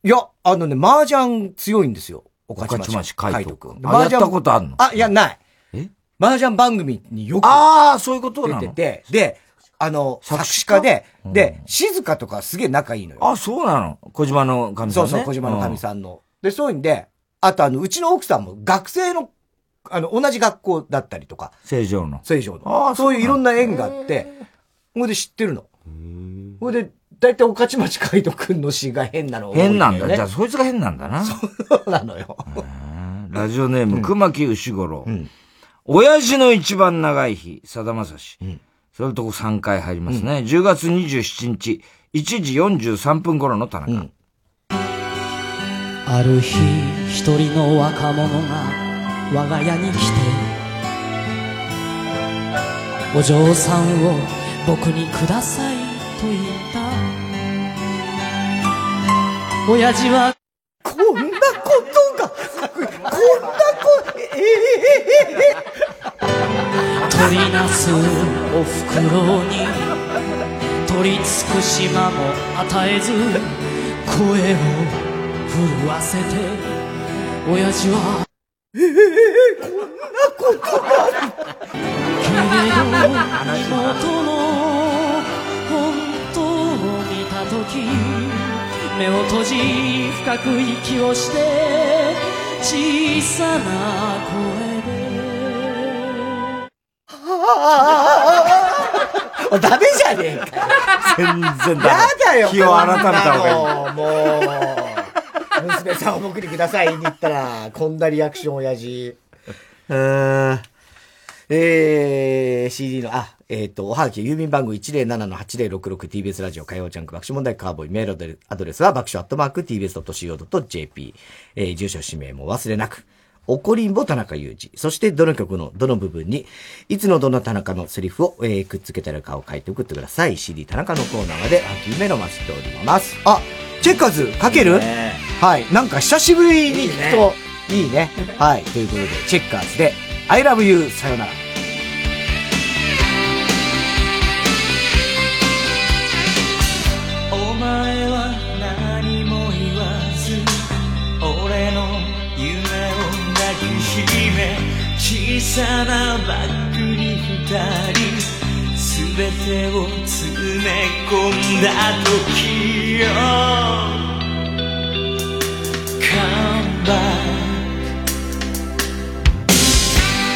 いや、あのね、麻雀強いんですよ。御御徒町海斗くん。あやったことあんの？あ、いや、ない。え？麻雀番組によくああ、そういうことなの？出てて、で、あの、作詞家？で、で、静香とかすげえ仲いいのよ。あ、そうなの？小島の神さんね。そうそう、小島の神さんの。で、そういうんで、あとあの、うちの奥さんも学生の、あの、同じ学校だったりとか、正常の。正常の。ああそういういろんな縁があって、ほいで知ってるの。ほいで、だいたい御徒町海斗くんの詩が変なの多い変なんだ。じゃあ、そいつが変なんだな。そうなのよ。ラジオネーム、熊木牛五郎。親父の一番長い日、さだまさし。それとこ3回入りますね。10月27日、1時43分頃の田中。ある日一人の若者が我が家に来てお嬢さんを僕にくださいと言っ親父は。こんなことが、こんなこ、ええ取りなすお袋に取りつく島も与えず声を震わせて親父は。ええこんなことがけれど妹の本当を見た時目を閉じ深く息をして小さな声で あダメじゃねえかよ。全然ダメやだよ。気を改めた方がいいがいい。もう、娘さんを僕にくださいに言ったら、こんなリアクション親父。うーん。えー、CD の、あ、えっ、と、おはがき、郵便番号 107-8066TBS ラジオ火曜ジャンク爆笑問題カーボーイメールアドレスは爆笑アットマーク TBS.CO.JP。えー、住所氏名も忘れなく。怒りんぼ田中裕二。そして、どの曲のどの部分に、いつのどの田中のセリフを、えーくっつけたらかを書いて送ってください。CD 田中のコーナーまで、秋めの待ちしております。あ、チェッカーズかける？はい。なんか久しぶりに聞くといいね。はい。ということで、チェッカーズで、I love you さよなら。さなバッグに二人全てを詰め込んだ時よ Come back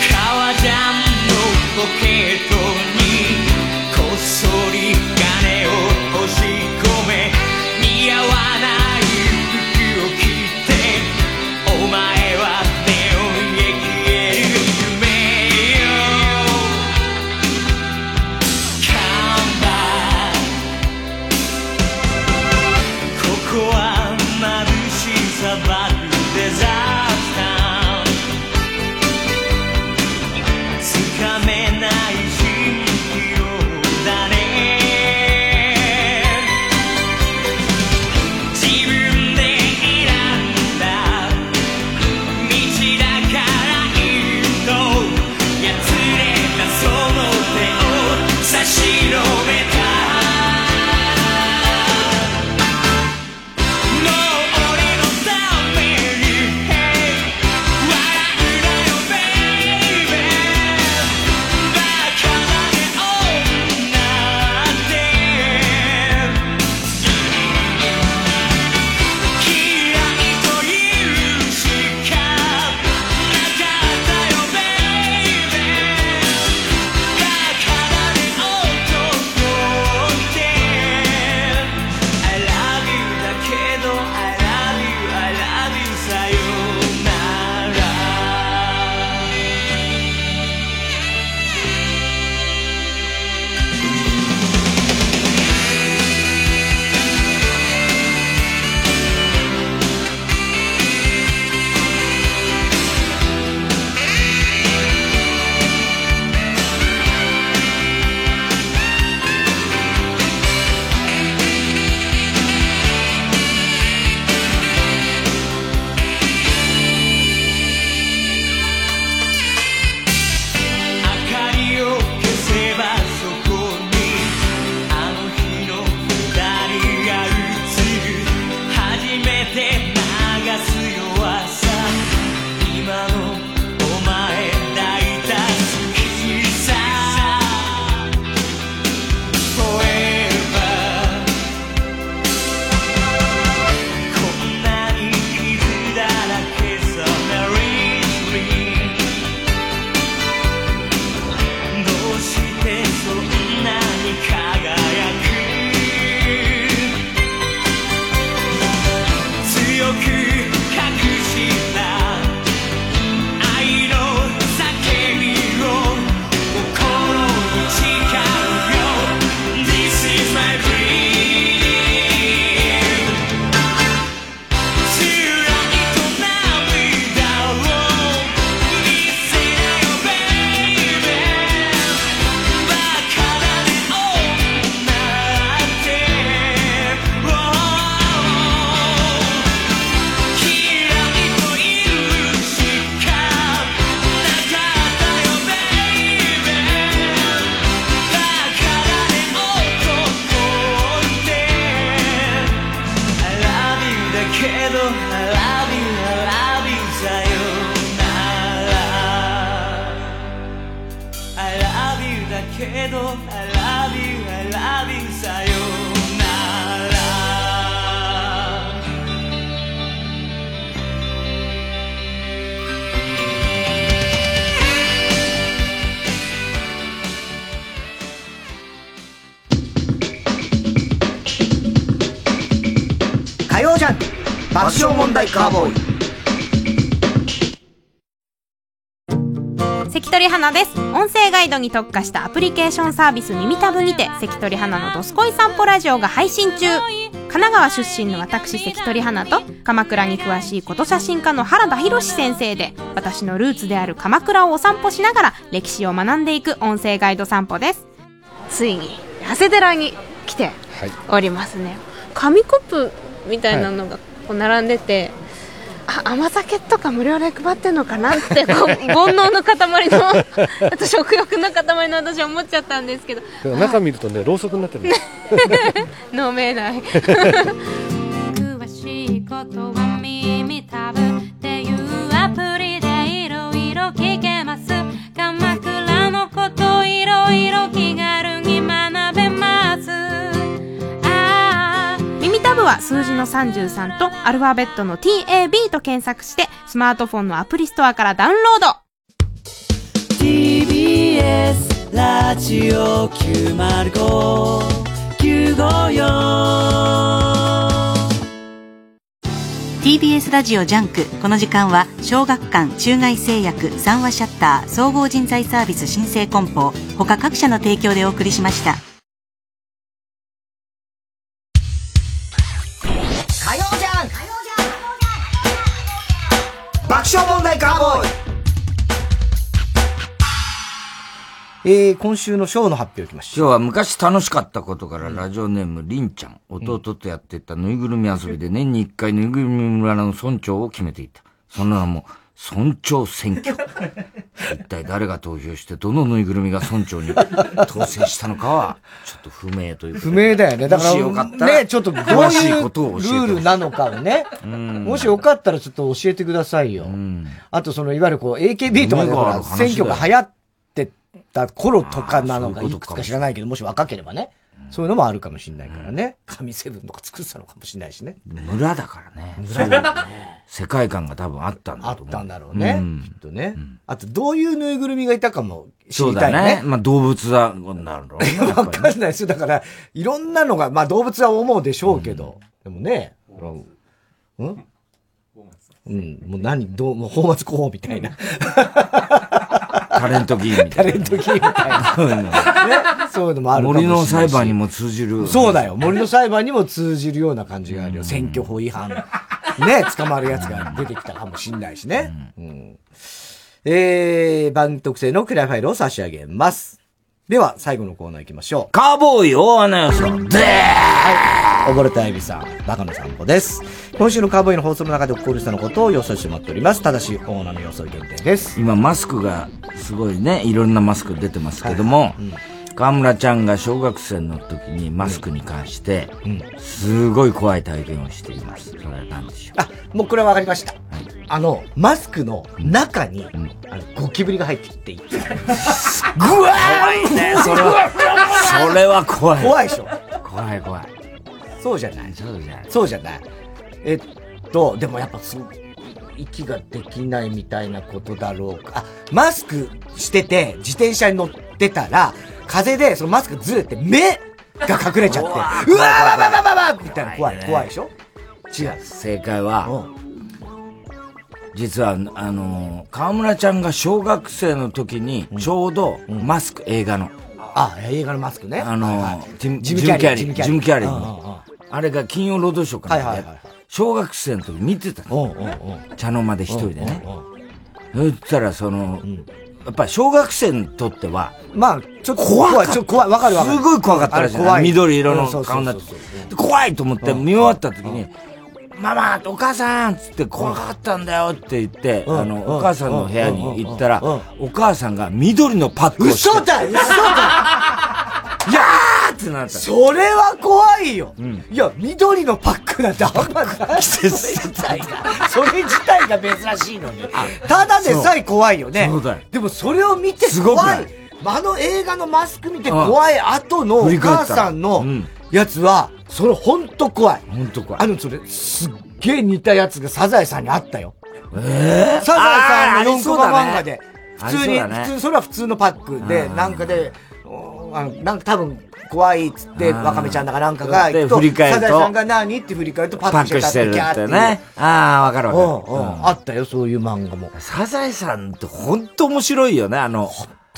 革ジャンのポケットにこっそりけど I love you I love you さよなら火曜ジャン爆笑問題カーボーイ関取花です。音声ガイドに特化したアプリケーションサービス耳たぶにて関取花のどすこい散歩ラジオが配信中。神奈川出身の私関取花と鎌倉に詳しいこと写真家の原田博先生で私のルーツである鎌倉をお散歩しながら歴史を学んでいく音声ガイド散歩です。ついに長谷寺に来ておりますね。紙コップみたいなのがこう並んでて、あ甘酒とか無料で配ってんのかなってこう 煩悩の塊の あと食欲の塊の私は思っちゃったんですけど。中見るとねろうそくになってる 飲めない。詳しいことは耳たぶっていうアプリでいろいろ聞けます。鎌倉のこといろいろ気軽には数字の33とアルファベットの TAB と検索してスマートフォンのアプリストアからダウンロード。TBS ラジオ905954 TBS ラジオジャンク。この時間は小学館中外製薬三和シャッター総合人材サービス新生梱包。他各社の提供でお送りしました爆笑問題カーボーイ。えー、今週のショーの発表いきまし今日は昔楽しかったことからラジオネームりんちゃん、弟とやっていたぬいぐるみ遊びで年に一回ぬいぐるみ村の村長を決めていた。その名も村長選挙。一体誰が投票してどのぬいぐるみが村長に当選したのかはちょっと不明という不明だよね。だから、もしよかったらね、ちょっとどう詳しいいうことをル教えてほしいールなのかをね。もしよかったらちょっと教えてくださいよ。あとその、いわゆるこう、AKB とかで選挙が流行ってた頃とかなのか、いくつか知らないけど、もし若ければね。そういうのもあるかもしれないからね。神セブンとか作ってたのかもしれないしね。村だからね。村だね。世界観が多分あったんだあと思う。ったんだろうね。んきっとね。あと、どういうぬいぐるみがいたかも知そうだりたいねね。。まあ動物だ、なるほどわかんないですよ。だから、いろんなのが、まあ動物は思うでしょうけど。でもね、うんうん、もう何、どう、もう放末候補みたいな。タレント議員みたいな。タレント議員みたいな。そういうのね、そういうのもある森の裁判にも通じる。そうだよ。森の裁判にも通じるような感じがあるよ。選挙法違反。ね、捕まるやつが出てきたかもしんないしね。うんえー、番組特製のクリアファイルを差し上げます。では、最後のコーナー行きましょう。カーボーイ大穴予想。ではい。溺れたエビさん、バカの散歩です。今週のカーボーイの放送の中で起こる人のことを予想してもらっております。ただし、大穴の予想限定です。今マスクがすごいね、いろんなマスク出てますけども、河村ちゃんが小学生の時にマスクに関して、すごい怖い体験をしています。それは何でしょう？あ、もうこれはわかりました。あの、マスクの中に、あのゴキブリが入ってきていて。ぐわー怖いねそれはそれは怖い怖いでしょ怖い怖い。そうじゃないそうじゃない。そうじゃない。えっと、でもやっぱそう、息ができないみたいなことだろうか。あ、マスクしてて、自転車に乗ってたら、風でそのマスクずれて目が隠れちゃって、うわーわわわわわみたいな怖い、怖いでしょ？違う。正解は、実は、あの、河村ちゃんが小学生の時に、ちょうど、マスク、映画の。あ、映画のマスクね。あの、はいはいジムジムキャリージムキャリー。あれが金曜ロードショーかなんか小学生の時見てたの。茶の間で一人でね。そしたら、その、やっぱり小学生にとっては、まあ、ちょっと怖かった。ちょっと怖い、わかるわかる。すごい怖かったらしい緑色の顔になって。怖いと思って見終わった時に、ママお母さんつって怖かったんだよって言って、うん。あの、うんお母さんの部屋に行ったら、うん。お母さんが緑のパックをして。嘘だ嘘だってなった。それは怖いよ、いや、緑のパックなんてあんまない。それ自体が、それ自体が珍しいのに。ただでさえ怖いよね。でもそれを見て怖。ないあの映画のマスク見て怖い後のお母さんのやつは、それほんと怖い。ほんと怖い。あの、それ、すっげえ似たやつがサザエさんにあったよ。えサザエさんの4コマ漫画で、あ普通に、普通、それは普通のパックで、なんかで、おあの、なんか多分、怖いっつって、わかめちゃんだかなんかが行くと、で振り返るとサザエさんが何って振り返るとパパッックしててるってね。ああ、わかるわかる。うんうんあったよ、そういう漫画も。サザエさんってほんと面白いよね、あの。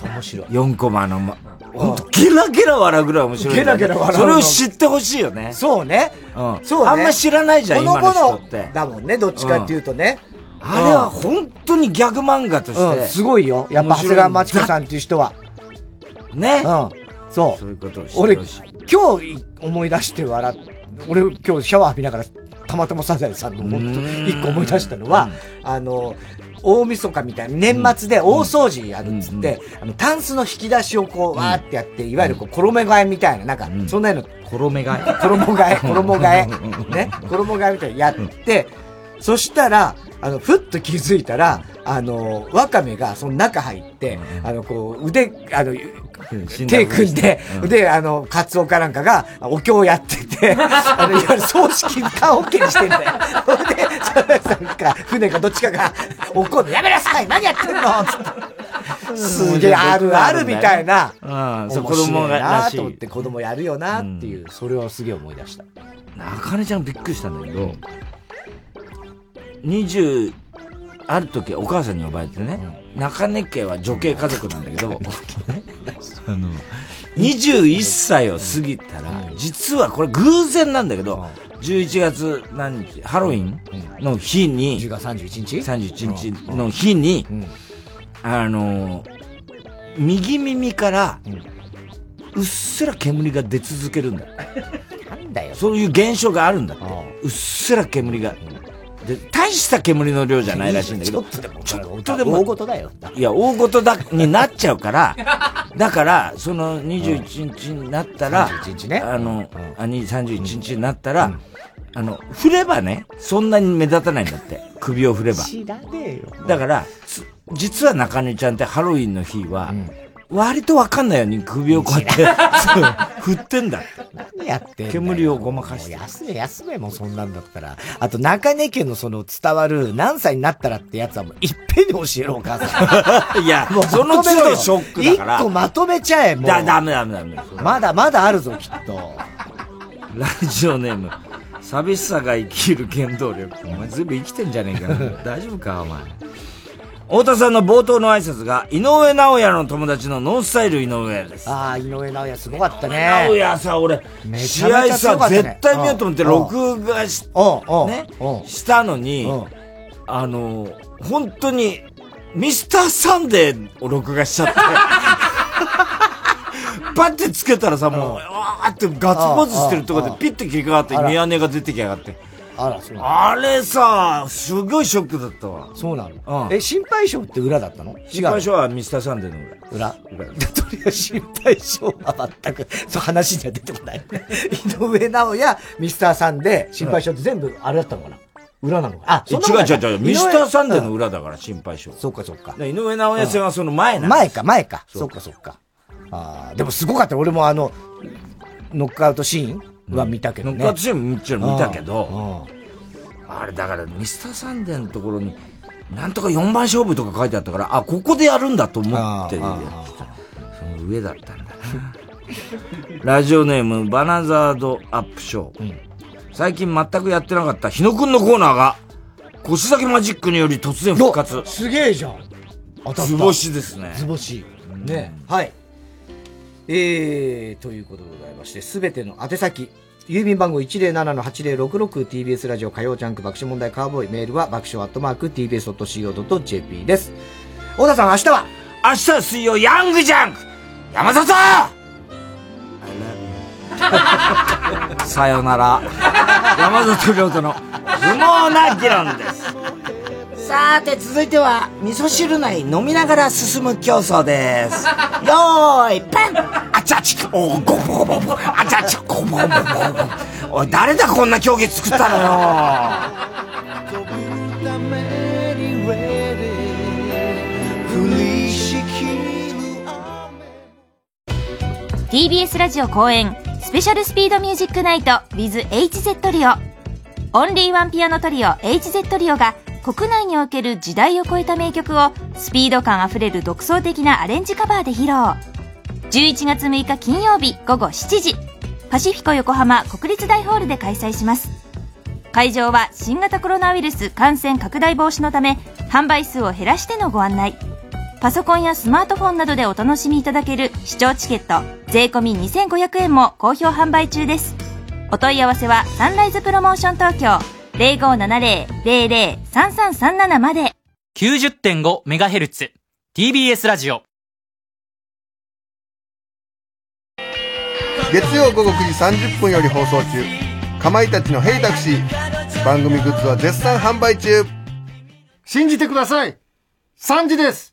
面白い。4コマの、ま、ほんとゲラゲラ笑うぐらい面白いね。ゲラゲラ笑うそのれを知ってほしいよね。そうね。うん。そうね。あんま知らないじゃん、今の人って。だもんね、どっちかっていうとね。あれは本当にギャグ漫画として。うんすごいよ。やっぱ長谷川町子さんっていう人は。ね。うん。そう。そういうことを知って俺ほしい、今日思い出して笑っ俺今日シャワー浴びながら、たまたまサザエさんのもっと一個思い出したのは、あの、大晦日みたいな、年末で大掃除やるっつって、あの、タンスの引き出しをこう、わーってやって、いわゆるこう、衣替えみたいな、なんか、そんなの、衣替え。衣替え、衣替え、ね、衣替えみたいなのやって、そしたら、あの、ふっと気づいたら、あの、ワカメがその中入って、あの、こう、腕、あの、手組んで、で、あの、カツオかなんかが、お経をやってて、あの、いわゆる葬式缶オッケーにしてんだよ。ほんで、サザエさんか、船かどっちかが、怒るの、やめなさい何やってんのつって。すげえ、あるあるみたいな。うん。そう、子供がなと思って子供やるよなっていう、それをすげえ思い出した。中根ちゃんびっくりしたんだけど、20、ある時お母さんに呼ばれてね、中根家は女系家族なんだけど、あの、21歳を過ぎたら、実はこれ偶然なんだけど、11月何日、ハロウィンの日に、10月31日 ?31 日の日に、あの、右耳から、うっすら煙が出続けるんだ。なんだよ。そういう現象があるんだって。うっすら煙が。で、大した煙の量じゃないらしいんだけど。ちょっとでも、ちょっとでも。大事だよ。いや、大事だ、になっちゃうから、だから、その21日になったら、31日ねあの、あに31日になったら、あの、振ればね、そんなに目立たないんだって。首を振れば。知らねえよ。だから、つ実は中根ちゃんってハロウィンの日は、割とわかんないように首をこうやって、振ってんだって。何やってんだよ煙をごまかして。休め休めもうそんなんだったら。あと中根家のその伝わる何歳になったらってやつはもういっぺんに教えろお母さん。いやもうその都度ショックだから一個まとめちゃえ、もう。だ、ダメダメダメ。まだまだあるぞ、きっと。ラジオネーム、寂しさが生きる原動力。お前ずいぶん生きてんじゃねえか。大丈夫か、お前。太田さんの冒頭の挨拶が、井上直也の友達のノンスタイル井上です。ああ、井上直也すごかったね。直也さ、俺、めち試合ゃめちゃ強かさ、絶対見ようと思ってうん。録画し、うんね、したのに、あの、本当に、ミスターサンデーを録画しちゃって、パッてつけたらさ、もう、わーってガッツポーズしてるとこでピッて切り替わって、あら。宮根が出てきやがって。あら、そうなあれさ、すごいショックだったわ。のそうなの、うんえ、心配性って裏だったの？心配性はミスターサンデーの裏。裏 とりあえず心配性は全く、そう話には出てこない。井上直也、ミスターサンデー、心配性って全部あれだったのかな？裏なのかな？あ、違うそんなことない違う違う、ミスターサンデーの裏だから、心配性。そうかそうか。井上直也戦はその前なん前か、前か。そうか、そうか。ああ、でもすごかった。俺もあの、ノックアウトシーンは見たけどね。ノックアウトシーンももちろん見たけど、あれだからミスターサンデーのところに、なんとか4番勝負とか書いてあったから、あ、ここでやるんだと思って、その上だったんだな。ラジオネーム、バナザードアップショー。最近全くやってなかった日野くんのコーナーが、腰先マジックにより突然復活。すげえじゃん。当たった図星ですね。図星。ね。はい。えー、ということでまして、すべての宛先、郵便番号 107-8066TBS ラジオ火曜ジャンク爆笑問題カーボーイメールは爆笑アットマーク TBS.CO.JP です。小田さん明日は？明日は水曜ヤングジャンク山里さよなら。山里亮太の不毛な議論です。さて、続いては、味噌汁内飲みながら進む競争です。よーい、ペンあちゃち、おー、ごぼごぼ、あちゃち、ごぼごぼ。おい、誰だこんな競技作ったのよ。TBS ラジオ公演スペシャルスピードミュージックナイト with HZ リオオンリーワンピアノトリオ HZ リオが国内における時代を超えた名曲をスピード感あふれる独創的なアレンジカバーで披露。11月6日金曜日午後7時。パシフィコ横浜国立大ホールで開催します。会場は新型コロナウイルス感染拡大防止のため販売数を減らしてのご案内。パソコンやスマートフォンなどでお楽しみいただける視聴チケット税込2500円も好評販売中です。お問い合わせはサンライズプロモーション東京。0570-003337まで。90.5MHz TBS ラジオ。月曜午後9時30分より放送中。かまいたちの「ヘイタクシー」番組グッズは絶賛販売中。信じてください。3時です